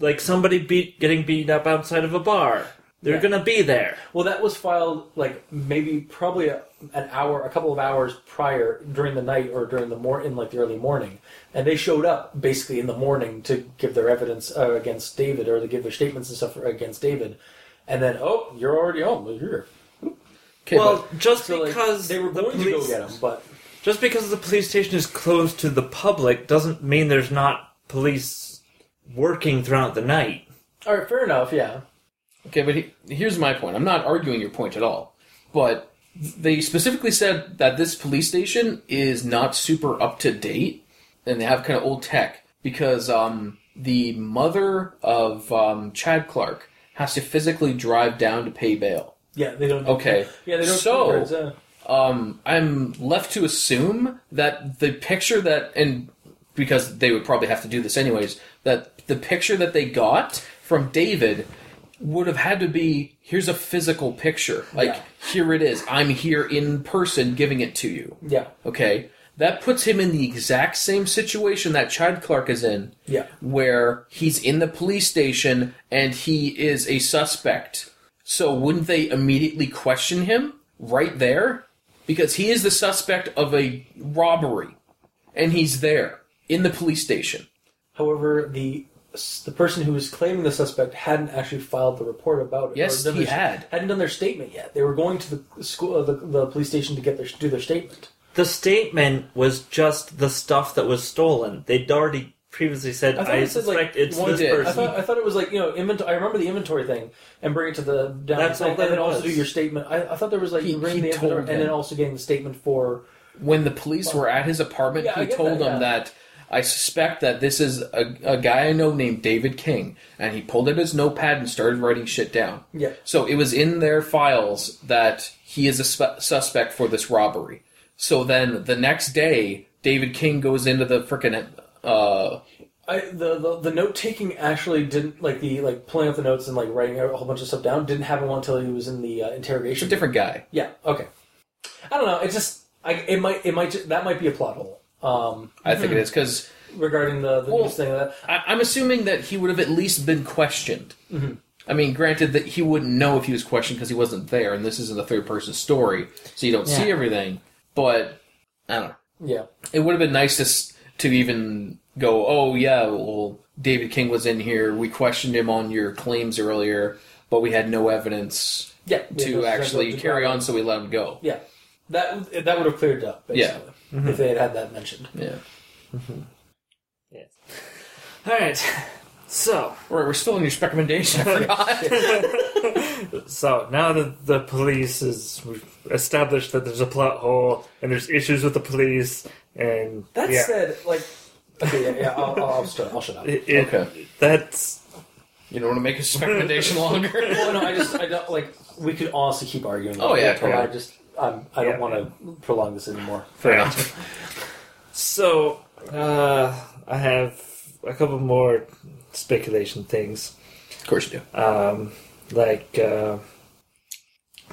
like somebody beat getting beat up outside of a bar. They're Yeah. gonna be there. Well, that was filed like maybe probably a, an hour, a couple of hours prior during the night or during the more in like the early morning, and they showed up basically in the morning to give their evidence uh, against David or to give their statements and stuff against David, and then oh, you're already home. Well, You're here. Okay, well, but just So, like, because they were the going to go police- get him, but Just because the police station is closed to the public doesn't mean there's not police working throughout the night. all right, fair enough. Yeah, Okay, but he, here's my point. I'm not arguing your point at all. But they specifically said that this police station is not super up to date, and they have kind of old tech because um, the mother of um, Chad Clark has to physically drive down to pay bail. yeah, they don't. Okay, yeah, they don't. So- words, uh, Um, I'm left to assume that the picture that, and because they would probably have to do this anyways, that the picture that they got from David would have had to be here's a physical picture. Like, Yeah. here it is. I'm here in person giving it to you. yeah, Okay? That puts him in the exact same situation that Chad Clark is in, yeah, where he's in the police station and he is a suspect. So wouldn't they immediately question him right there? Because he is the suspect of a robbery. And he's there in the police station. However, the the person who was claiming the suspect hadn't actually filed the report about it. Yes, he their- had. Hadn't done their statement yet. They were going to the school, uh, the, the police station to get their do their statement. The statement was just the stuff that was stolen. They'd already previously said, I I, thought it said, like, suspect it's one this did. I person. thought I thought it was like you know inventory. I remember the inventory thing and bring it to the down That's all and that then it also do your statement. I, I thought there was like He- you bring he the inventory and then him. also getting the statement for When the police were at his apartment, Yeah, I he get told that, them yeah. that I suspect that this is a, a guy I know named David King. And he pulled out his notepad and started writing shit down. yeah So it was in their files that he is a spe- suspect for this robbery. So then the next day, David King goes into the frickin' uh, I, the, the the note taking actually didn't like the like pulling out the notes and like writing a whole bunch of stuff down didn't happen until he was in the uh, it's a interrogation. different guy. Yeah. Okay. I don't know. It just I it might it might ju- that might be a plot hole. Um, I think it is because regarding the the Well, news thing that I'm assuming that he would have at least been questioned. Mm-hmm. I mean, granted that he wouldn't know if he was questioned because he wasn't there, and this isn't a third person story, so you don't see everything. But I don't know. yeah It would have been nice to to even go, oh yeah, well David King was in here. We questioned him on your claims earlier, but we had no evidence yeah to yeah, actually carry on, so we let him go. Yeah, that that would have cleared up. Yeah. Basically, mm-hmm. if they had had that mentioned. Yeah. Mm-hmm. Yes. All right. So, Right, we're still on your recommendation. I forgot. so now that the police is established that there's a plot hole and there's issues with the police, and That yeah, said, like, okay, yeah, yeah, I'll, I'll, I'll, shut, I'll shut up. it, it- Okay. that's you don't want to make his recommendation longer. well, no, I just, I don't like. We could honestly keep arguing. Oh, yeah, but totally. I just, I'm, I don't want to prolong this anymore. Fair enough. so. Uh, I have a couple more speculation things. Of course you do. um, like uh,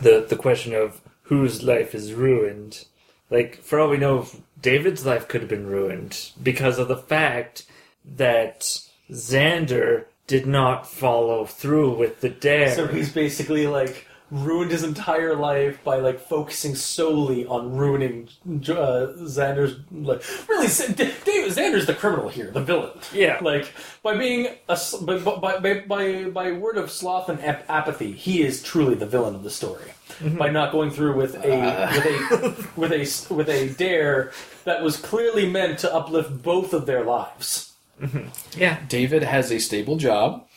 the the question of whose life is ruined. Like for all we know, David's life could have been ruined because of the fact that Xander did not follow through with the dare. So he's basically like ruined his entire life by like focusing solely on ruining uh, Xander's. Like, really, David Xander's the criminal here, the villain. Yeah. like by being a by by, by, by word of sloth and ap- apathy, he is truly the villain of the story. Mm-hmm. By not going through with a with a with a s- with a dare that was clearly meant to uplift both of their lives. Mm-hmm. yeah, David has a stable job.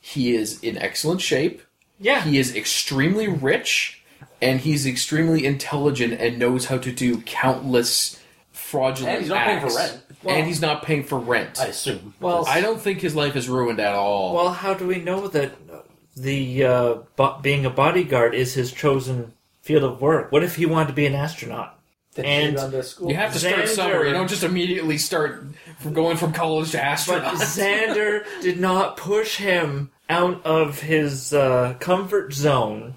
He is in excellent shape. yeah, He is extremely rich, and he's extremely intelligent and knows how to do countless fraudulent And he's not paying for rent. Well- and he's not paying for rent. I assume. Well, I don't think his life is ruined at all. Well, how do we know that the uh, bo- being a bodyguard is his chosen field of work? What if he wanted to be an astronaut? Then and on the school. you have to start Xander- somewhere. You don't just immediately start from going from college to astronaut. But astronaut. Xander did not push him out of his uh, comfort zone,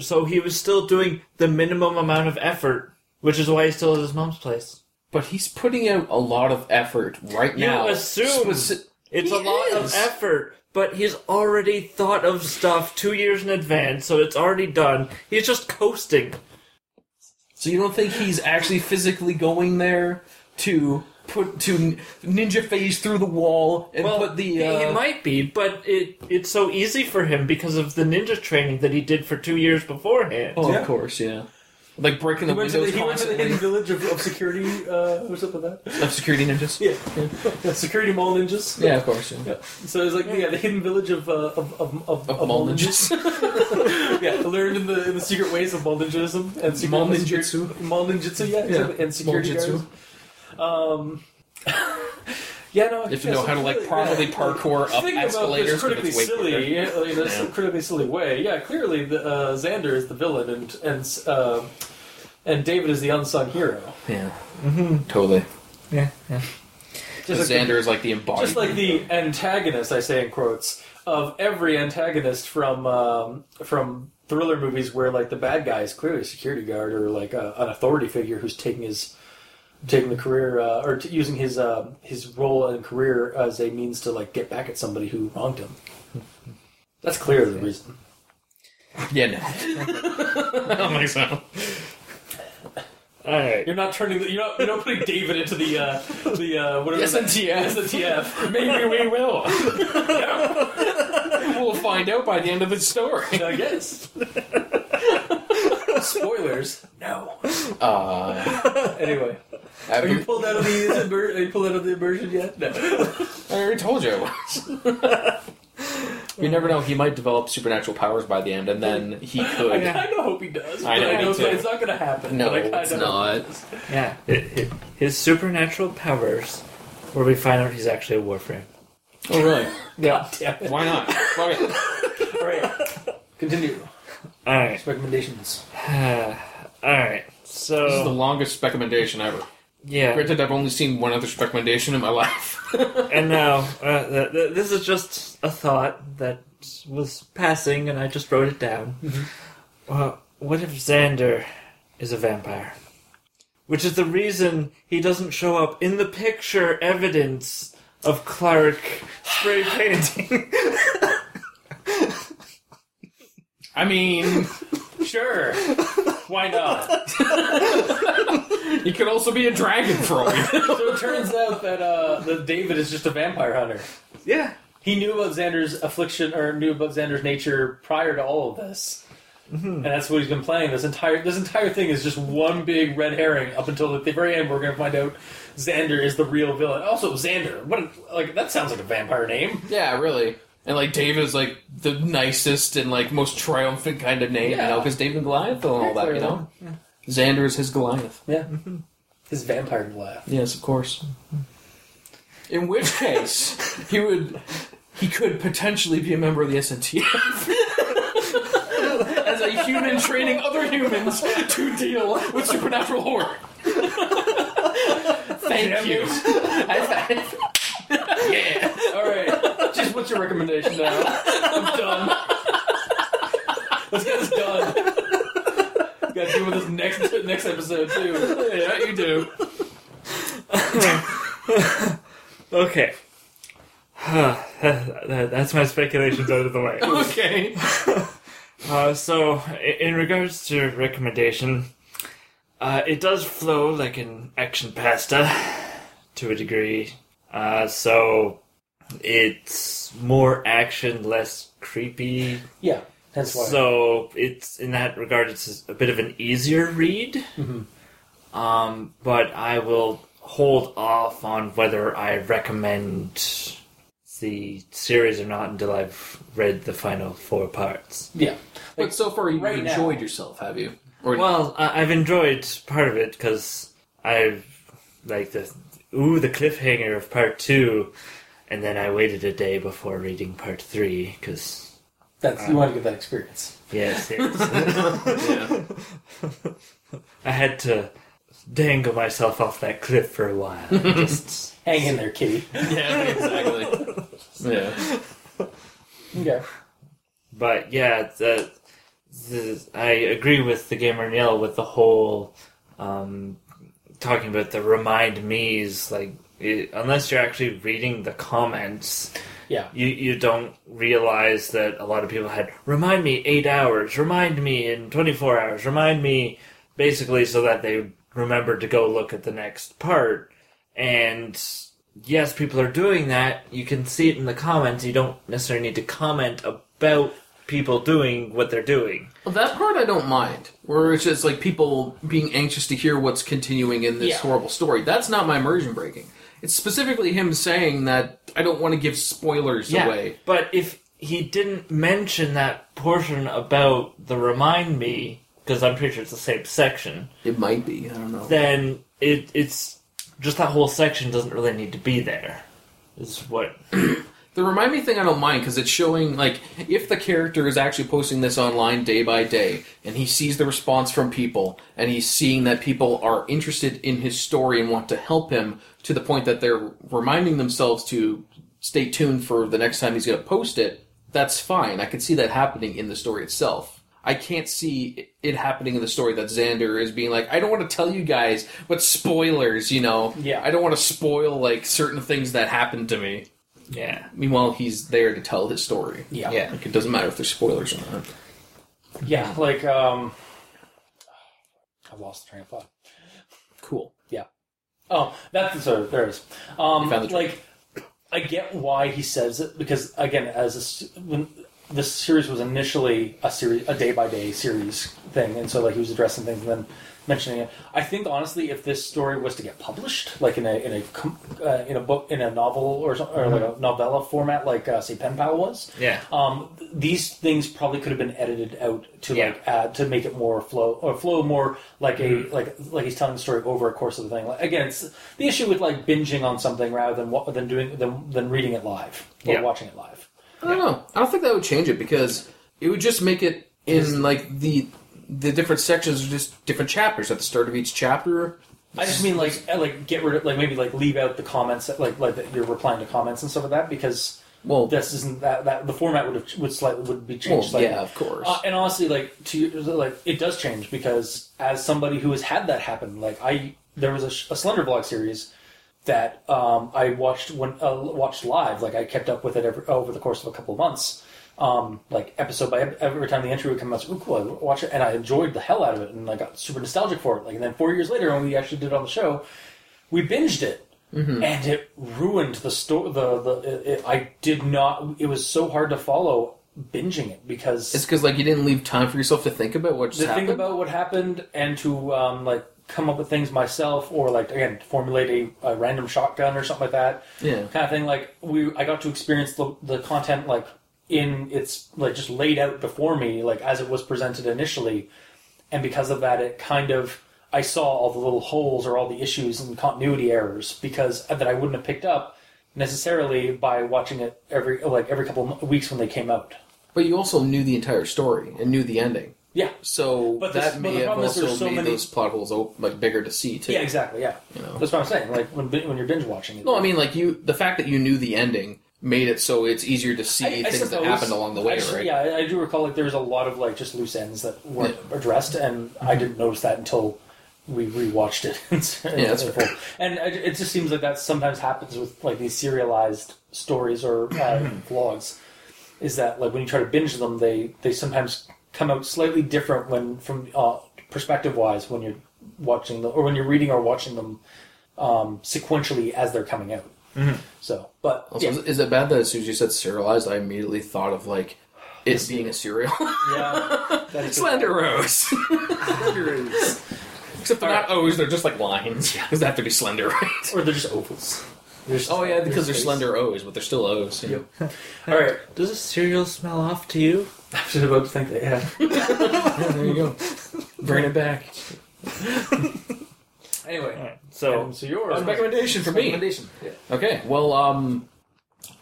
so he was still doing the minimum amount of effort, which is why he's still at his mom's place. But he's putting out a lot of effort right You now. assume- Speci- It's He a lot of effort, but he's already thought of stuff two years in advance, so it's already done. He's just coasting. So you don't think he's actually physically going there to put to ninja phase through the wall and put the he- uh, he might be, but it it's so easy for him because of the ninja training that he did for two years beforehand. Oh, Yeah. of course, yeah. Like breaking the He went, windows the, he went to the hidden village of, of security. Uh, what's up with that? of security ninjas. Yeah, yeah. security mall ninjas. Yeah, of course. Yeah. Yeah. So it's like yeah, the hidden village of uh, of of of, Of mall ninjas. yeah, learned in the in the secret ways of mall ninjism and secret Mall ninjutsu. Mall ninjutsu, yeah, Yeah. and security guards. Um, yeah, no, If You have to know how to like clearly- properly yeah, parkour up Thinking about this escalators. 'cause critically it's way quicker. silly, yeah, like, in a Yeah. critically silly way. Yeah, clearly the, uh, Xander is the villain, and and uh, and David is the unsung hero. Yeah, totally. Yeah, yeah. Just like, Xander is like the the, embodiment. just like the antagonist, I say in quotes, of every antagonist from um, from thriller movies, where like the bad guy is clearly a security guard or like a, an authority figure who's taking his taking the career uh, or t- using his uh, his role and career as a means to like get back at somebody who wronged him. That's clearly the reason. yeah, no. I don't think so. All right. You're not turning. The, you're not. You're not putting David into the uh, the uh, whatever. SNTF. SNTF. Maybe we will. we'll find out by the end of the story. I guess. Spoilers. No. Uh, Anyway, I've are you pulled out of the immer- are you pulled out of the immersion yet? No. I already told you I was. you never know. He might develop supernatural powers by the end, and then he could. I could. kind of hope he does. I but know, I me know too. it's not going to happen. No, but I kinda it's hope not. it does. Yeah. It, it, his supernatural powers, where we find out he's actually a warframe. Oh, really? Yeah. Damn it. Why not? Fuck it. All right. Continue. All right. Recommendations. All right. So this is the So longest recommendation ever. Yeah, Granted, I've only seen one other recommendation in my life. and now uh, th- th- this is just a thought that was passing, and I just wrote it down. Well, what if Xander is a vampire? Which is the reason he doesn't show up in the picture evidence of Clark spray painting. I mean, Sure. Why not? he could also be a dragon for all we know. So it turns out that uh, that David is just a vampire hunter. yeah. He knew about Xander's affliction, or knew about Xander's nature prior to all of this, and that's what he's been playing. This entire this entire thing is just one big red herring up until at the very end. We're going to find out Xander is the real villain. Also, Xander. What? a- Like that sounds like a vampire name. Yeah, really. And like David is like the nicest and like most triumphant kind of name, you know, because David and Goliath and all that, you know. Xander is his Goliath. Yeah. His vampire Goliath. Yes, of course. In which case, he would he could potentially be a member of the SNTF. As a human training other humans to deal with supernatural horror. Thank Damn you. It. High five. yeah. All right. Just what's your recommendation now? I'm done. Let's get this done. Got to deal with this next next episode too. Yeah, you do. Okay. That- That's my speculations out of the way. Okay. Uh, so, i- in regards to recommendation, uh, it does flow like an action pasta to a degree. Uh, so, it's more action, less creepy. Yeah. That's why. So, it's in that regard, it's a bit of an easier read. Um, but I will hold off on whether I recommend the series or not until I've read the final four parts. yeah. But so far, you've right now- enjoyed yourself, have you? Or Well, I- I've enjoyed part of it because I've like the ooh the cliffhanger of part two, and then I waited a day before reading part three because That's you want to get that experience. yes, yes. yeah. I had to dangle myself off that cliff for a while. Just Hang in there, kitty. yeah, exactly. Yeah. Okay. but yeah, the, the I agree with the gamer Neil with the whole um, talking about the remind me's like it, unless you're actually reading the comments, Yeah. you you don't realize that a lot of people had remind me eight hours, remind me in twenty four hours, remind me basically so that they remember to go look at the next part. And yes, people are doing that. You can see it in the comments. You don't necessarily need to comment about people doing what they're doing. Well, that part I don't mind, where it's just like people being anxious to hear what's continuing in this Yeah. horrible story. That's not my immersion breaking. It's specifically him saying that I don't want to give spoilers away. But if he didn't mention that portion about the remind me, because I'm pretty sure it's the same section, It might be. I don't know. then it it's just that whole section doesn't really need to be there. Is what The remind me thing I don't mind because it's showing like if the character is actually posting this online day by day and he sees the response from people and he's seeing that people are interested in his story and want to help him to the point that they're reminding themselves to stay tuned for the next time he's going to post it, that's fine. I can see that happening in the story itself. I can't see it happening in the story that Xander is being like, I don't want to tell you guys, but spoilers, you know. Yeah. I don't want to spoil like certain things that happened to me. Yeah. Meanwhile, he's there to tell his story. Yeah. Yeah. Like, it doesn't matter if there's spoilers or not. Yeah. Like, um, I've lost the train of thought. Cool. Yeah. Oh, that's so there it is. Um, found the like, I get why he says it because again, as a s when this series was initially a series, a day by day series thing, and so like he was addressing things and then mentioning it. I think honestly, if this story was to get published, like in a in a uh, in a book in a novel or or like a novella format, like uh, say Pen Pal was, Yeah. um, th- these things probably could have been edited out to Yeah. like add to make it more flow or flow more like a Mm-hmm. like like he's telling the story over a course of the thing. Like, again, it's the issue with like binging on something rather than what than doing than, than reading it live or Yeah. watching it live. I don't know. I don't think that would change it because it would just make it in like the the different sections are just different chapters at the start of each chapter. I just mean like uh, like get rid of like maybe like leave out the comments that, like like that you're replying to comments and stuff like that because Well, this isn't that that the format would have would slightly would be changed. slightly. yeah, of course. Uh, and honestly, like to like it does change because as somebody who has had that happen, like I there was a, a Slender Vlog series that um, I watched when uh, watched live. Like I kept up with it every, over the course of a couple of months. Um, like episode by ep- every time the entry would come out, "Ooh, cool! I watch it, and I enjoyed the hell out of it, and I got super nostalgic for it. Like, and then four years later, when we actually did it on the show, we binged it, and it ruined the story. The the it, it, I did not. It was so hard to follow binging it because it's because like you didn't leave time for yourself to think about what just to happened. think about what happened and to um, like come up with things myself or like again formulate a, a random shotgun or something like that Yeah. kind of thing like we i got to experience the, the content like in it's like just laid out before me like as it was presented initially and because of that it kind of i saw all the little holes or all the issues and continuity errors because uh, that i wouldn't have picked up necessarily by watching it every like every couple of weeks when they came out But you also knew the entire story and knew the ending. yeah So But that but may have also so made many- those plot holes like bigger to see too. yeah exactly yeah You know? that's what i'm saying like when when you're binge watching it No, I mean like you. The fact that you knew the ending made it so it's easier to see I- I things that happened along the way, I right? Yeah, I, I do recall like there was a lot of like just loose ends that weren't addressed, and I didn't notice that until we rewatched it. Yeah, that's full. And it it just seems like that sometimes happens with like these serialized stories or uh, vlogs. Is that like when you try to binge them, they they sometimes come out slightly different when from uh, perspective wise when you're watching them or when you're reading or watching them um, sequentially as they're coming out. Mm-hmm. So, but Also, yeah. is, is it bad that as soon as you said serialized, I immediately thought of like it being a cereal? yeah, Slender Rose. Rose. Except they're not O's; they're just like lines because they have to be slender, right? Or they're just ovals. They're just- Oh yeah, because they're slender O's, but they're still O's. you know. Yep. All right. Does a cereal smell off to you? I was just about to think that. Yeah. there you go. Bring it back. Anyway, So um, so yours. recommendation for me. Recommendation. Yeah. Okay, well, um,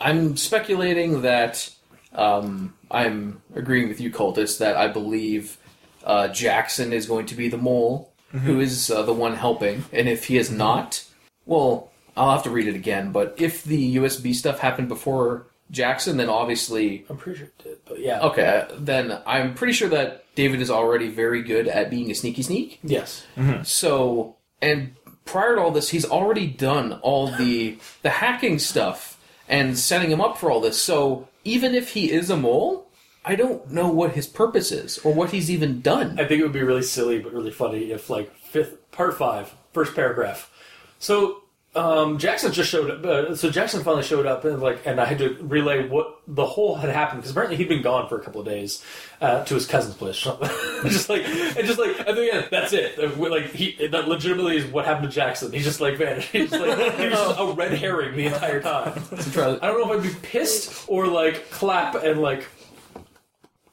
I'm speculating that um, I'm agreeing with you, cultist, that I believe uh, Jackson is going to be the mole who is uh, the one helping, and if he is not, well, I'll have to read it again. But if the USB stuff happened before Jackson, then obviously, I'm pretty sure it did, but yeah. okay, then I'm pretty sure that David is already very good at being a sneaky sneak. Yes. So, and prior to all this, he's already done all the the hacking stuff and setting him up for all this. So even if he is a mole, I don't know what his purpose is or what he's even done. I think it would be really silly but really funny if like fifth part five, first paragraph. So um, Jackson just showed up. Uh, so Jackson finally showed up, and like, and I had to relay what the whole had happened because apparently he'd been gone for a couple of days uh, to his cousin's place. just like, and just like at the end, that's it. Uh, Like he, that legitimately is what happened to Jackson. He's just like, man, he's like, he was just a red herring the entire time. I don't know if I'd be pissed or like clap and like,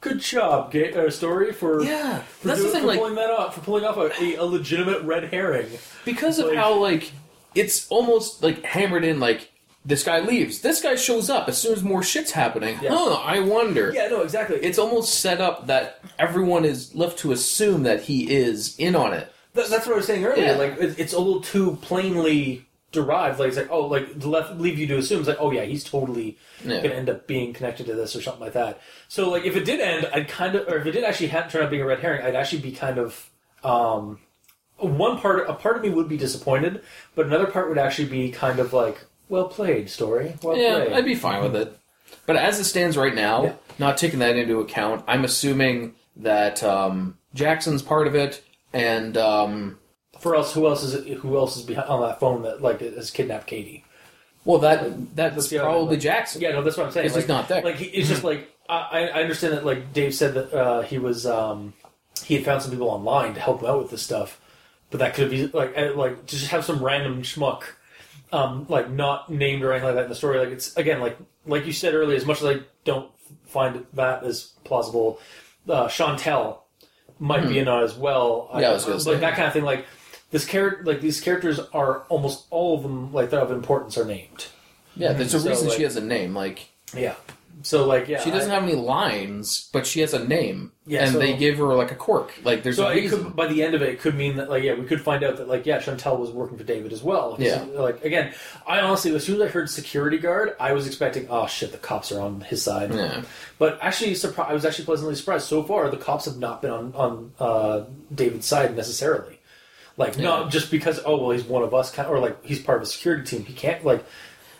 good job, uh, story for Yeah, for, that's do- the thing. for Like pulling that off for pulling off a, a legitimate red herring. because of how like it's almost like hammered in. Like this guy leaves, this guy shows up as soon as more shit's happening. Yeah. Huh? I wonder. Yeah, no, exactly. It's almost set up that everyone is left to assume that he is in on it. Th- that's what I was saying earlier. Yeah. Like it's a little too plainly derived. Like it's like oh, like left leave you to assume. It's like oh yeah, he's totally Yeah. gonna end up being connected to this or something like that. So like if it did end, I'd kind of, or if it did actually turn out being a red herring, I'd actually be kind of. um one part, a part of me would be disappointed, but another part would actually be kind of like, well played, story. Well Yeah, played. I'd be fine with it. But as it stands right now, Yeah. not taking that into account, I'm assuming that um, Jackson's part of it, and um, For else, who else is who else is behind on that phone that like has kidnapped Katie? well, that that's the other probably one. Jackson. Yeah, no, that's what I'm saying. It's like, just not there. Like it's just like I, I understand that like Dave said that uh, he was um, he had found some people online to help him out with this stuff, but that could be like uh, like just have some random schmuck, um, like not named or anything like that in the story. Like it's again like like you said earlier. As much as I don't find that as plausible, uh, Chantel might be in on as well. Hmm. Yeah, I was gonna like that kind of thing. Like this character, like these characters are almost all of them like that of importance are named. Yeah, there's a So, reason like- she has a name. Like Yeah. So like yeah, she doesn't I- have any lines, but she has a name, Yeah, and so- they give her like a quirk. Like there's So a reason. could, by the end of it, it could mean that, like, yeah, we could find out that, like, yeah, Chantel was working for David as well. Yeah. Like, again, I honestly, as soon as I heard security guard, I was expecting, oh shit, the cops are on his side. Yeah. But actually, surpri- I was actually pleasantly surprised. So far, the cops have not been on on uh, David's side necessarily. Like, not just because, oh well, he's one of us, kind of, or like he's part of a security team. He can't like.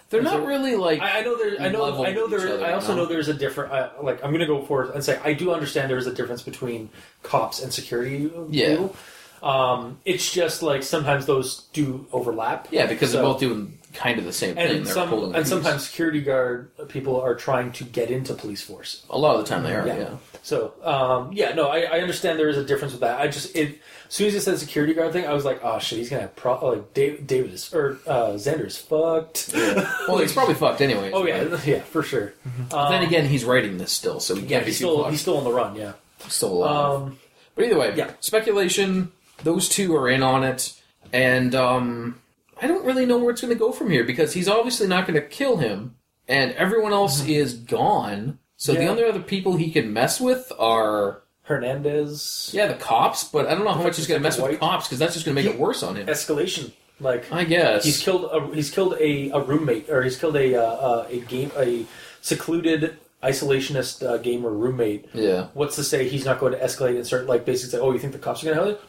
They're not really like I, I know there. I know. I know there. other, I also know? know there's a different. Uh, like I'm going to go forward and say I do understand there is a difference between cops and security. Yeah. people. Um, it's just like sometimes those do overlap. yeah because So- they're both doing kind of the same thing. And They're some pulling and sometimes security guard people are trying to get into police force. a lot of the time they are. Yeah. Yeah. So um, yeah, no, I, I understand there is a difference with that. I just it as soon as it said security guard thing, I was like, oh shit, he's gonna have pro- like David, David is or uh, Xander is fucked. Well, he's probably fucked anyway. oh yeah, right? yeah, for sure. But then again, he's writing this still, so he can't Yeah, be still he's still on the run. Yeah. still alive. Um, But either way, Yeah. speculation. Those two are in on it, and um, I don't really know where it's going to go from here because he's obviously not going to kill him, and everyone else is gone. So the Mm-hmm. Only other people he can mess with are Hernandez. yeah the cops, but I don't know how much he's going to mess with White. cops because that's just going to make it worse on him. Escalation. Like I guess. he's killed a he's killed a, a roommate or he's killed a uh, uh, a game a secluded isolationist uh, gamer roommate. yeah. What's to say he's not going to escalate and start like basically say, oh, you think the cops are going to help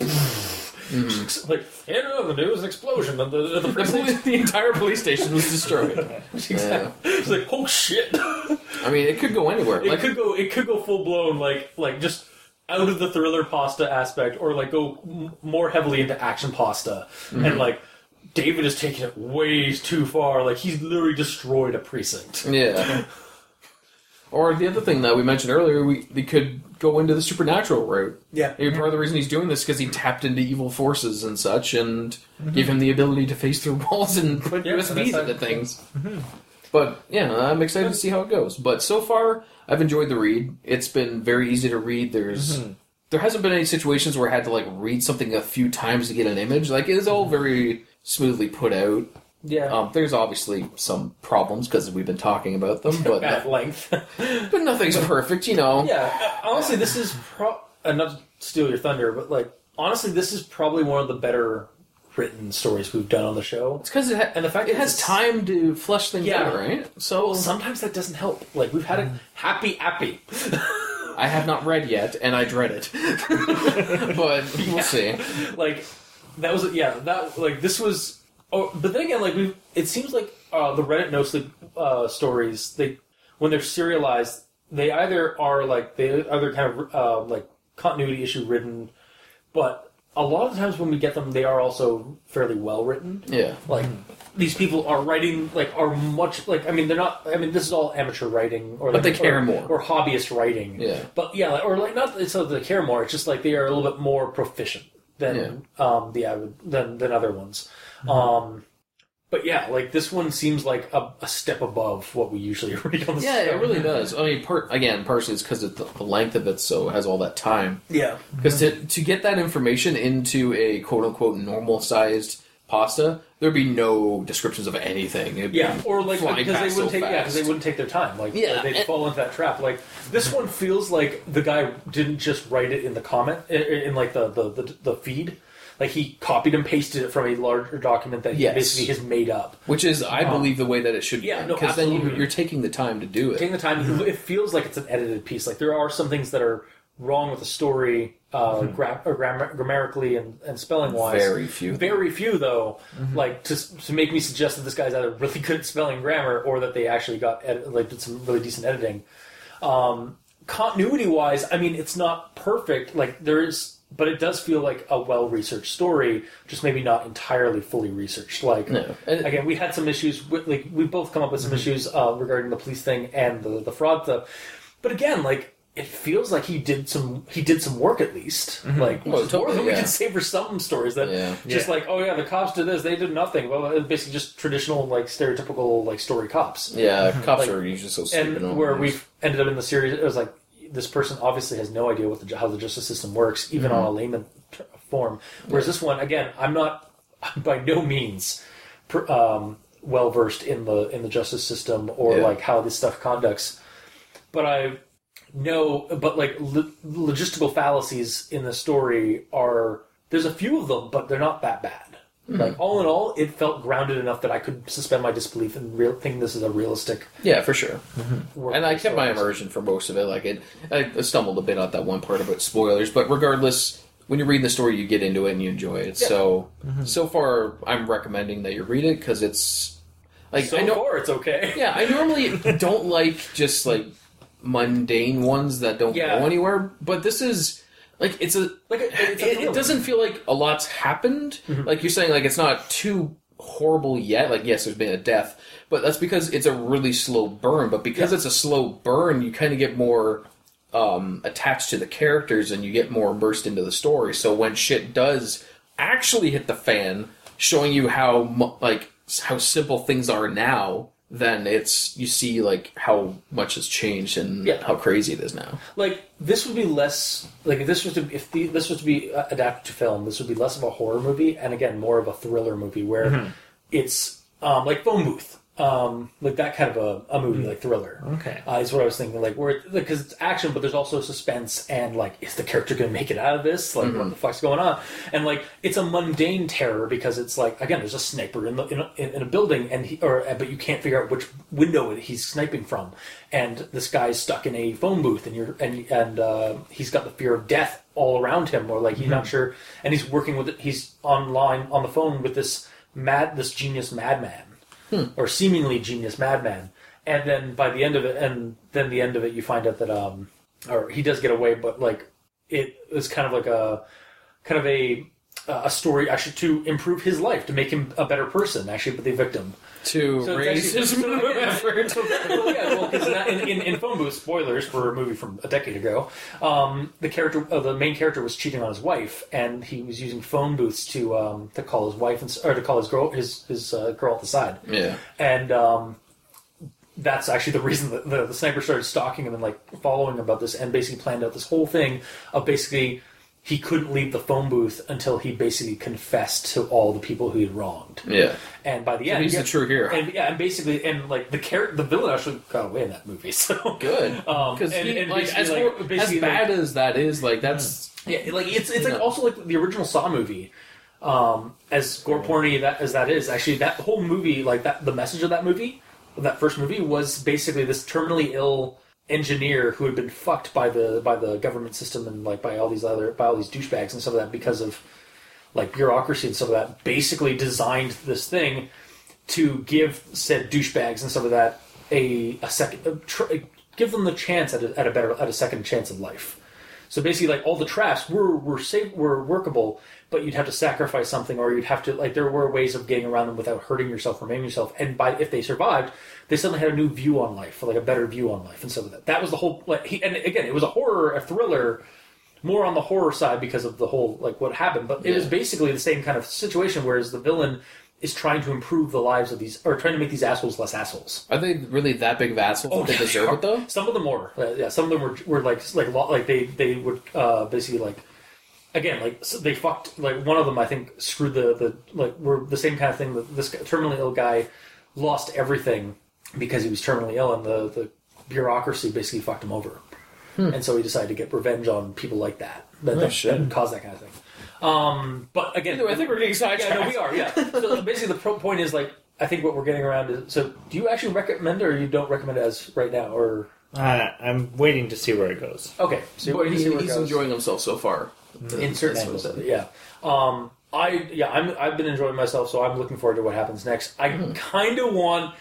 you? Like, hey, no, there was an explosion. and The, the, the The, the entire police station was destroyed. Exactly. It's like, oh shit! I mean, it could go anywhere. it Like, could go. It could go full blown, like like just out of the thriller pasta aspect, or like go m- more heavily into action pasta, Mm-hmm. and like David is taking it way too far. Like he's literally destroyed a precinct. Yeah. Or the other thing that we mentioned earlier, we, we could go into the supernatural route. Yeah. Maybe part of the reason he's doing this because he tapped into evil forces and such, and mm-hmm. gave him the ability to face through walls and put Yeah, USBs that's how- into things. Mm-hmm. But yeah, I'm excited to see how it goes. But so far, I've enjoyed the read. It's been very easy to read. There's mm-hmm. there hasn't been any situations where I had to like read something a few times to get an image. Like it is all very smoothly put out. Yeah. Um, there's obviously some problems because we've been talking about them, but At length. but nothing's perfect, you know. yeah. uh, Honestly, this is pro. And not to steal your thunder, but like honestly, this is probably one of the better written stories we've done on the show. It's because it, ha- And the fact it has time to flesh things Yeah. out, right? So sometimes that doesn't help. Like we've had a happy appy. I have not read yet, and I dread it. but we'll see. like that was yeah that like this was oh but then again like we it seems like uh, the Reddit no sleep uh, stories they when they're serialized they either are like they either kind of uh, like continuity issue written but a lot of the times when we get them they are also fairly well written Yeah. like these people are writing like are much like I mean they're not I mean this is all amateur writing or But like, they care or, more. or hobbyist writing Yeah. but yeah like, or like not so they care more it's just like they are a little bit more proficient than um the than than other ones um but yeah like this one seems like a, a step above what we usually read on the Yeah, show. it really does. I mean, part again, partially it's because the, the length of it so has all that time. yeah Because to to get that information into a quote unquote normal sized pasta, there'd be no descriptions of anything. It'd be Yeah, or like flying because they wouldn't so take yeah because they wouldn't take their time like Yeah, they'd and- fall into that trap like this one feels like the guy didn't just write it in the comment in, in like the, the the the feed like he copied and pasted it from a larger document that he Yes. basically has made up Which is, I um, believe, the way that it should Yeah, be. no, Because then you, absolutely. you're taking the time to do it. taking the time mm-hmm. it feels like it's an edited piece like there are some things that are wrong with the story uh, mm-hmm. gra- uh, or grammar- grammatically and, and spelling wise Very few. very few though mm-hmm. like to, to make me suggest that this guy's either really good at spelling grammar or that they actually got ed- like did some really decent editing um, continuity wise i mean it's not perfect like there's but it does feel like a well researched story just maybe not entirely fully researched like No. And- again we had some issues with like we both come up with some mm-hmm. issues uh, regarding the police thing and the, the fraud stuff but again like it feels like he did some he did some work at least mm-hmm. like which Oh, is more totally, than we yeah. can say for some stories that Yeah. just Yeah. like oh yeah the cops did this they did nothing well uh, basically just traditional like stereotypical like story cops Yeah, mm-hmm. cops Like- are usually so stupid. and where we've ended up in the series it was like this person obviously has no idea what the how the justice system works even on a layman form. Whereas this one again i'm not by no means um, well versed in the in the justice system or Yeah. like how this stuff conducts. But i know but like lo- logistical fallacies in the story are there's a few of them but they're not that bad Mm-hmm. like all in all it felt grounded enough that i could suspend my disbelief and real think this is a realistic Yeah, for sure. work And I kept my immersion for most of it. Like it, I stumbled a bit at that one part about spoilers, but regardless, when you read the story, you get into it and you enjoy it. So, mm-hmm. so far, I'm recommending that you read it because it's like so I know. far it's okay Yeah, I normally don't like just like mundane ones that don't Yeah. go anywhere, but this is like it's a Like, it- it's a it, it doesn't feel like a lot's happened. Like you're saying, like it's not too horrible yet. Like yes, there's been a death, but that's because it's a really slow burn. But because Yeah. it's a slow burn, you kind of get more um, attached to the characters and you get more immersed into the story. So when shit does actually hit the fan, showing you how like how simple things are now, then it's you see like how much has changed and Yeah. how crazy it is now. like this would be less like if this was to if the, this was to be uh, adapted to film this would be less of a horror movie and again more of a thriller movie where it's um, like phone booth um, like that kind of a, a movie like thriller. Okay. uh, is what I was thinking like where because it's action but there's also suspense and like is the character gonna make it out of this? Like what the fuck's going on? And like it's a mundane terror because it's like again there's a sniper in the in a, in a building and he or but you can't figure out which window he's sniping from. And this guy's stuck in a phone booth and you're and and uh, he's got the fear of death all around him or like he's not sure. And he's working with it he's online on the phone with this mad this genius madman or seemingly genius madman. And then by the end of it, and then the end of it, you find out that um, or he does get away, but like it was kind of like a kind of a a story actually to improve his life to make him a better person actually but the victim To so raise his actually, effort. well, yeah, well, because in, in, in phone booth, spoilers for a movie from a decade ago, um, the character, uh, the main character, was cheating on his wife, and he was using phone booths to um, to call his wife and, or to call his girl, his his uh, girl at the side, Yeah. and um, that's actually the reason that the, the sniper started stalking him and like following him about this, and basically planned out this whole thing of basically he couldn't leave the phone booth until he basically confessed to all the people who he had wronged. Yeah. And by the end, he's yeah, the true hero. And yeah, and basically, and like the character, the villain actually got away in that movie. So Good. Um, Because and- and like, as, like- as bad as that is, like that's yeah, like it's it's like No. also like the original Saw movie. Um, as gore porny that as that is, actually that whole movie, like that, the message of that movie, of that first movie, was basically this terminally ill engineer who had been fucked by the by the government system and like by all these other by all these douchebags and stuff like that because of like bureaucracy and stuff of that, basically designed this thing to give said douchebags and stuff of that a a second, a tr- give them the chance at a, at a better at a second chance of life. So basically, like all the traps were were safe, were workable, but you'd have to sacrifice something, or you'd have to like there were ways of getting around them without hurting yourself or maiming yourself. And by if they survived, they suddenly had a new view on life, for like a better view on life, and stuff like that. That was the whole. Like, he, and again, it was a horror, a thriller, more on the horror side because of the whole like what happened. But it was Yeah. basically the same kind of situation, whereas the villain is trying to improve the lives of these, or trying to make these assholes less assholes. Are they really that big of assholes? Oh, that they deserve it though. Some of them were, uh, yeah. Some of them were were like like like they they would uh, basically like again like so they fucked like one of them I think screwed the the like were the same kind of thing that this terminally ill guy lost everything because he was terminally ill and the the bureaucracy basically fucked him over, and so he decided to get revenge on people like that that, that, shit. that caused that kind of thing. Um, but again, Anyway, I think we're getting sidetracked. yeah, no, we are. Yeah. So basically, the pro- point is like I think what we're getting around is. So, do you actually recommend it, or you don't recommend it as right now, or Uh, I'm waiting to see where it goes. okay? So But you he, see where it he's enjoying himself so far. in certain That's angles of it it. Yeah. Um, I yeah I'm I've been enjoying myself, so I'm looking forward to what happens next. I Mm-hmm. kind of want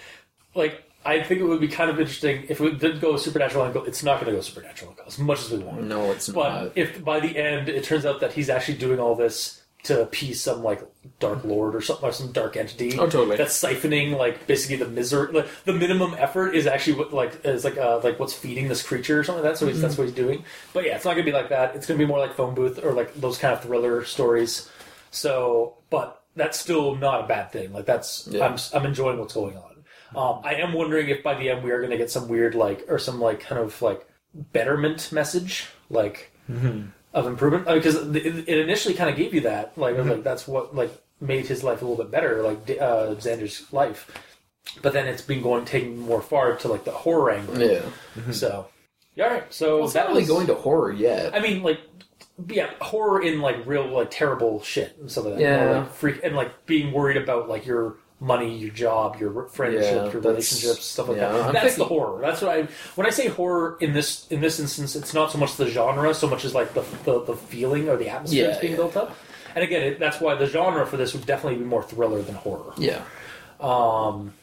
like. I think it would be kind of interesting if it did go supernatural angle. It's not going to go supernatural angle as much as we want. No, it's But not. if by the end it turns out that he's actually doing all this to appease some like dark lord or something or some dark entity, Oh, totally. that's siphoning like basically the misery, like, the minimum effort is actually what like is like uh, like what's feeding this creature or something like that. So he's, that's what he's doing. But yeah, it's not gonna be like that. It's gonna be more like phone booth or like those kind of thriller stories. So, but that's still not a bad thing. Like that's Yeah. I'm I'm enjoying what's going on. Um, I am wondering if by the end we are going to get some weird like or some like kind of like betterment message like of improvement. Because it, it initially kind of gave you that like, it was like that's what like made his life a little bit better like uh, Xander's life. But then it's been going taking more far to like the horror angle. Yeah. so yeah, all right so Well, it's not that really was- going to horror yet. I mean like yeah horror in like real like terrible shit and stuff like that. Yeah. More, like freak and like being worried about like your money your job your friendships your relationships stuff like yeah, that I'm that's the horror that's what I when I say horror in this in this instance it's not so much the genre so much as like the the, the feeling or the atmosphere Yeah, that's being yeah. built up and again it, that's why the genre for this would definitely be more thriller than horror Yeah. um,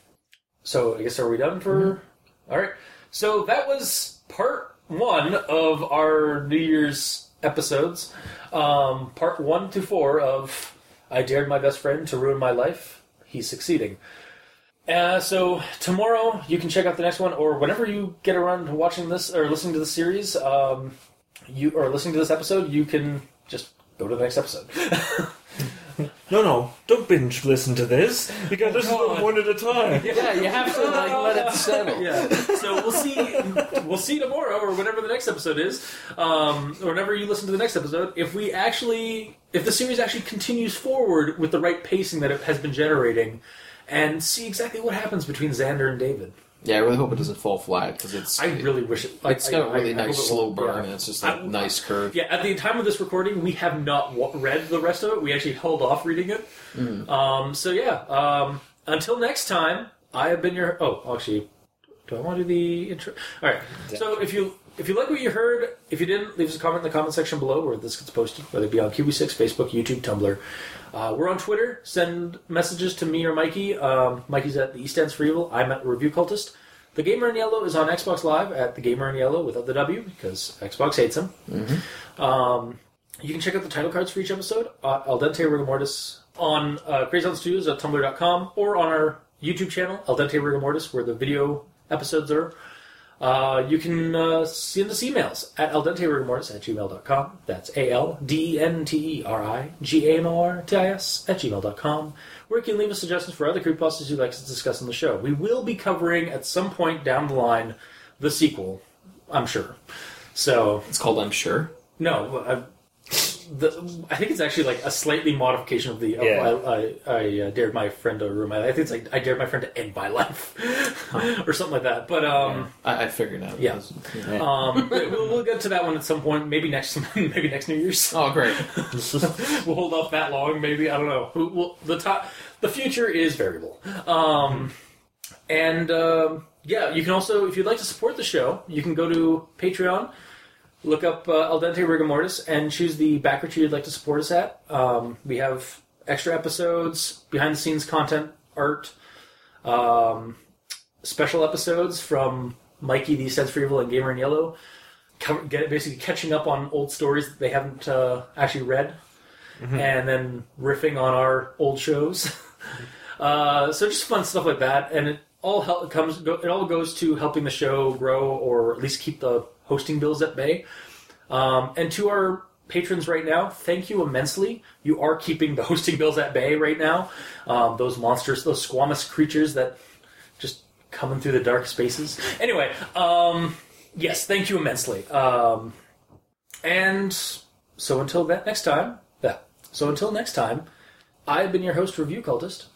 so I guess are we done for? All right. So that was part one of our New Year's episodes. Um, part one to four of I dared my best friend to ruin my life. He's succeeding. Uh, so tomorrow you can check out the next one, or whenever you get around to watching this or listening to the series, um, you or listening to this episode, you can just go to the next episode. No, no, don't binge listen to this. You gotta listen to God. them one at a time. Yeah, you have to like let it settle. yeah. So we'll see. We'll see tomorrow or whenever the next episode is, um, or whenever you listen to the next episode. If we actually, if the series actually continues forward with the right pacing that it has been generating, and see exactly what happens between Xander and David. Yeah, I really hope it doesn't fall flat because it's I really wish it. Like, it's got a I- really I- I nice it slow burn yeah. and it's just like nice curve. Yeah, at the time of this recording, we have not read the rest of it. We actually held off reading it. Mm. Um, so yeah, um, until next time, I have been your. Oh, actually, do I want to do the intro? All right. So if you if you like what you heard, if you didn't, leave us a comment in the comment section below where this gets posted, whether it be on QB6, Facebook, YouTube, Tumblr. Uh, we're on Twitter. Send messages to me or Mikey. Um, Mikey's at the East Ends for Evil. I'm at Review Cultist. The Gamer in Yellow is on Xbox Live at the Gamer in Yellow without the W because Xbox hates him. Um, you can check out the title cards for each episode uh, Al Dente Rigor Mortis on uh, Crazon Studios at tumblr.com or on our YouTube channel, Al Dente Rigor Mortis, where the video episodes are. Uh, you can uh, send us emails at aldenterigamortis at gmail.com. That's A L D E N T E R I G A M O R T I S at gmail.com, where you can leave us suggestions for other creepypastas you'd like us to discuss on the show. We will be covering at some point down the line the sequel, I'm sure. So, It's called I'm sure. no, the, I think it's actually like a slightly modification of the. Of Yeah. I, I, I uh, dared my friend to ruin my life. I think it's like I dared my friend to end my life, or something like that. But um, I, I figured out. Yeah. because- um, we'll, we'll get to that one at some point. Maybe next, maybe next New Year's. Oh, great. we'll hold off that long. Maybe I don't know. We'll, we'll, the top, the future is variable. Um, and um, yeah, you can also, if you'd like to support the show, you can go to Patreon. Look up uh, Al Dente Rigor Mortis and choose the backer tier you'd like to support us at. Um, we have extra episodes, behind the scenes content, art, um, special episodes from Mikey, the Sense for Evil, and Gamer in Yellow. Cover, get basically catching up on old stories that they haven't uh, actually read, and then riffing on our old shows. uh, so just fun stuff like that, and it all help, comes. Go, it all goes to helping the show grow, or at least keep the hosting bills at bay. Um, and to our patrons right now, thank you immensely. You are keeping the hosting bills at bay right now. Um, those monsters, those squamous creatures that just coming through the dark spaces. Anyway, um, yes, thank you immensely. Um, and so until that next time, yeah. So until next time, I've been your host, Review Cultist,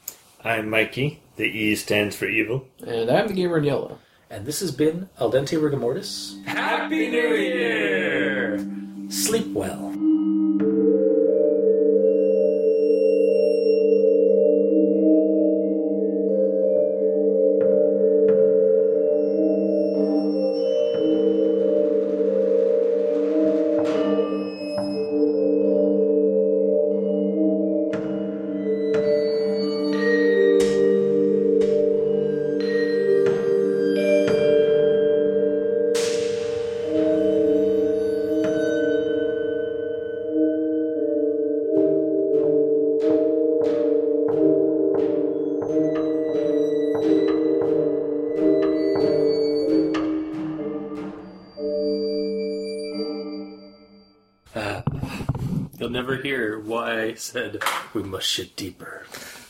I'm Mikey. The E stands for evil. And I'm the gamer in yellow. And this has been Al Dente Rigor Mortis. Happy New Year! Sleep well. said, We must shit deeper.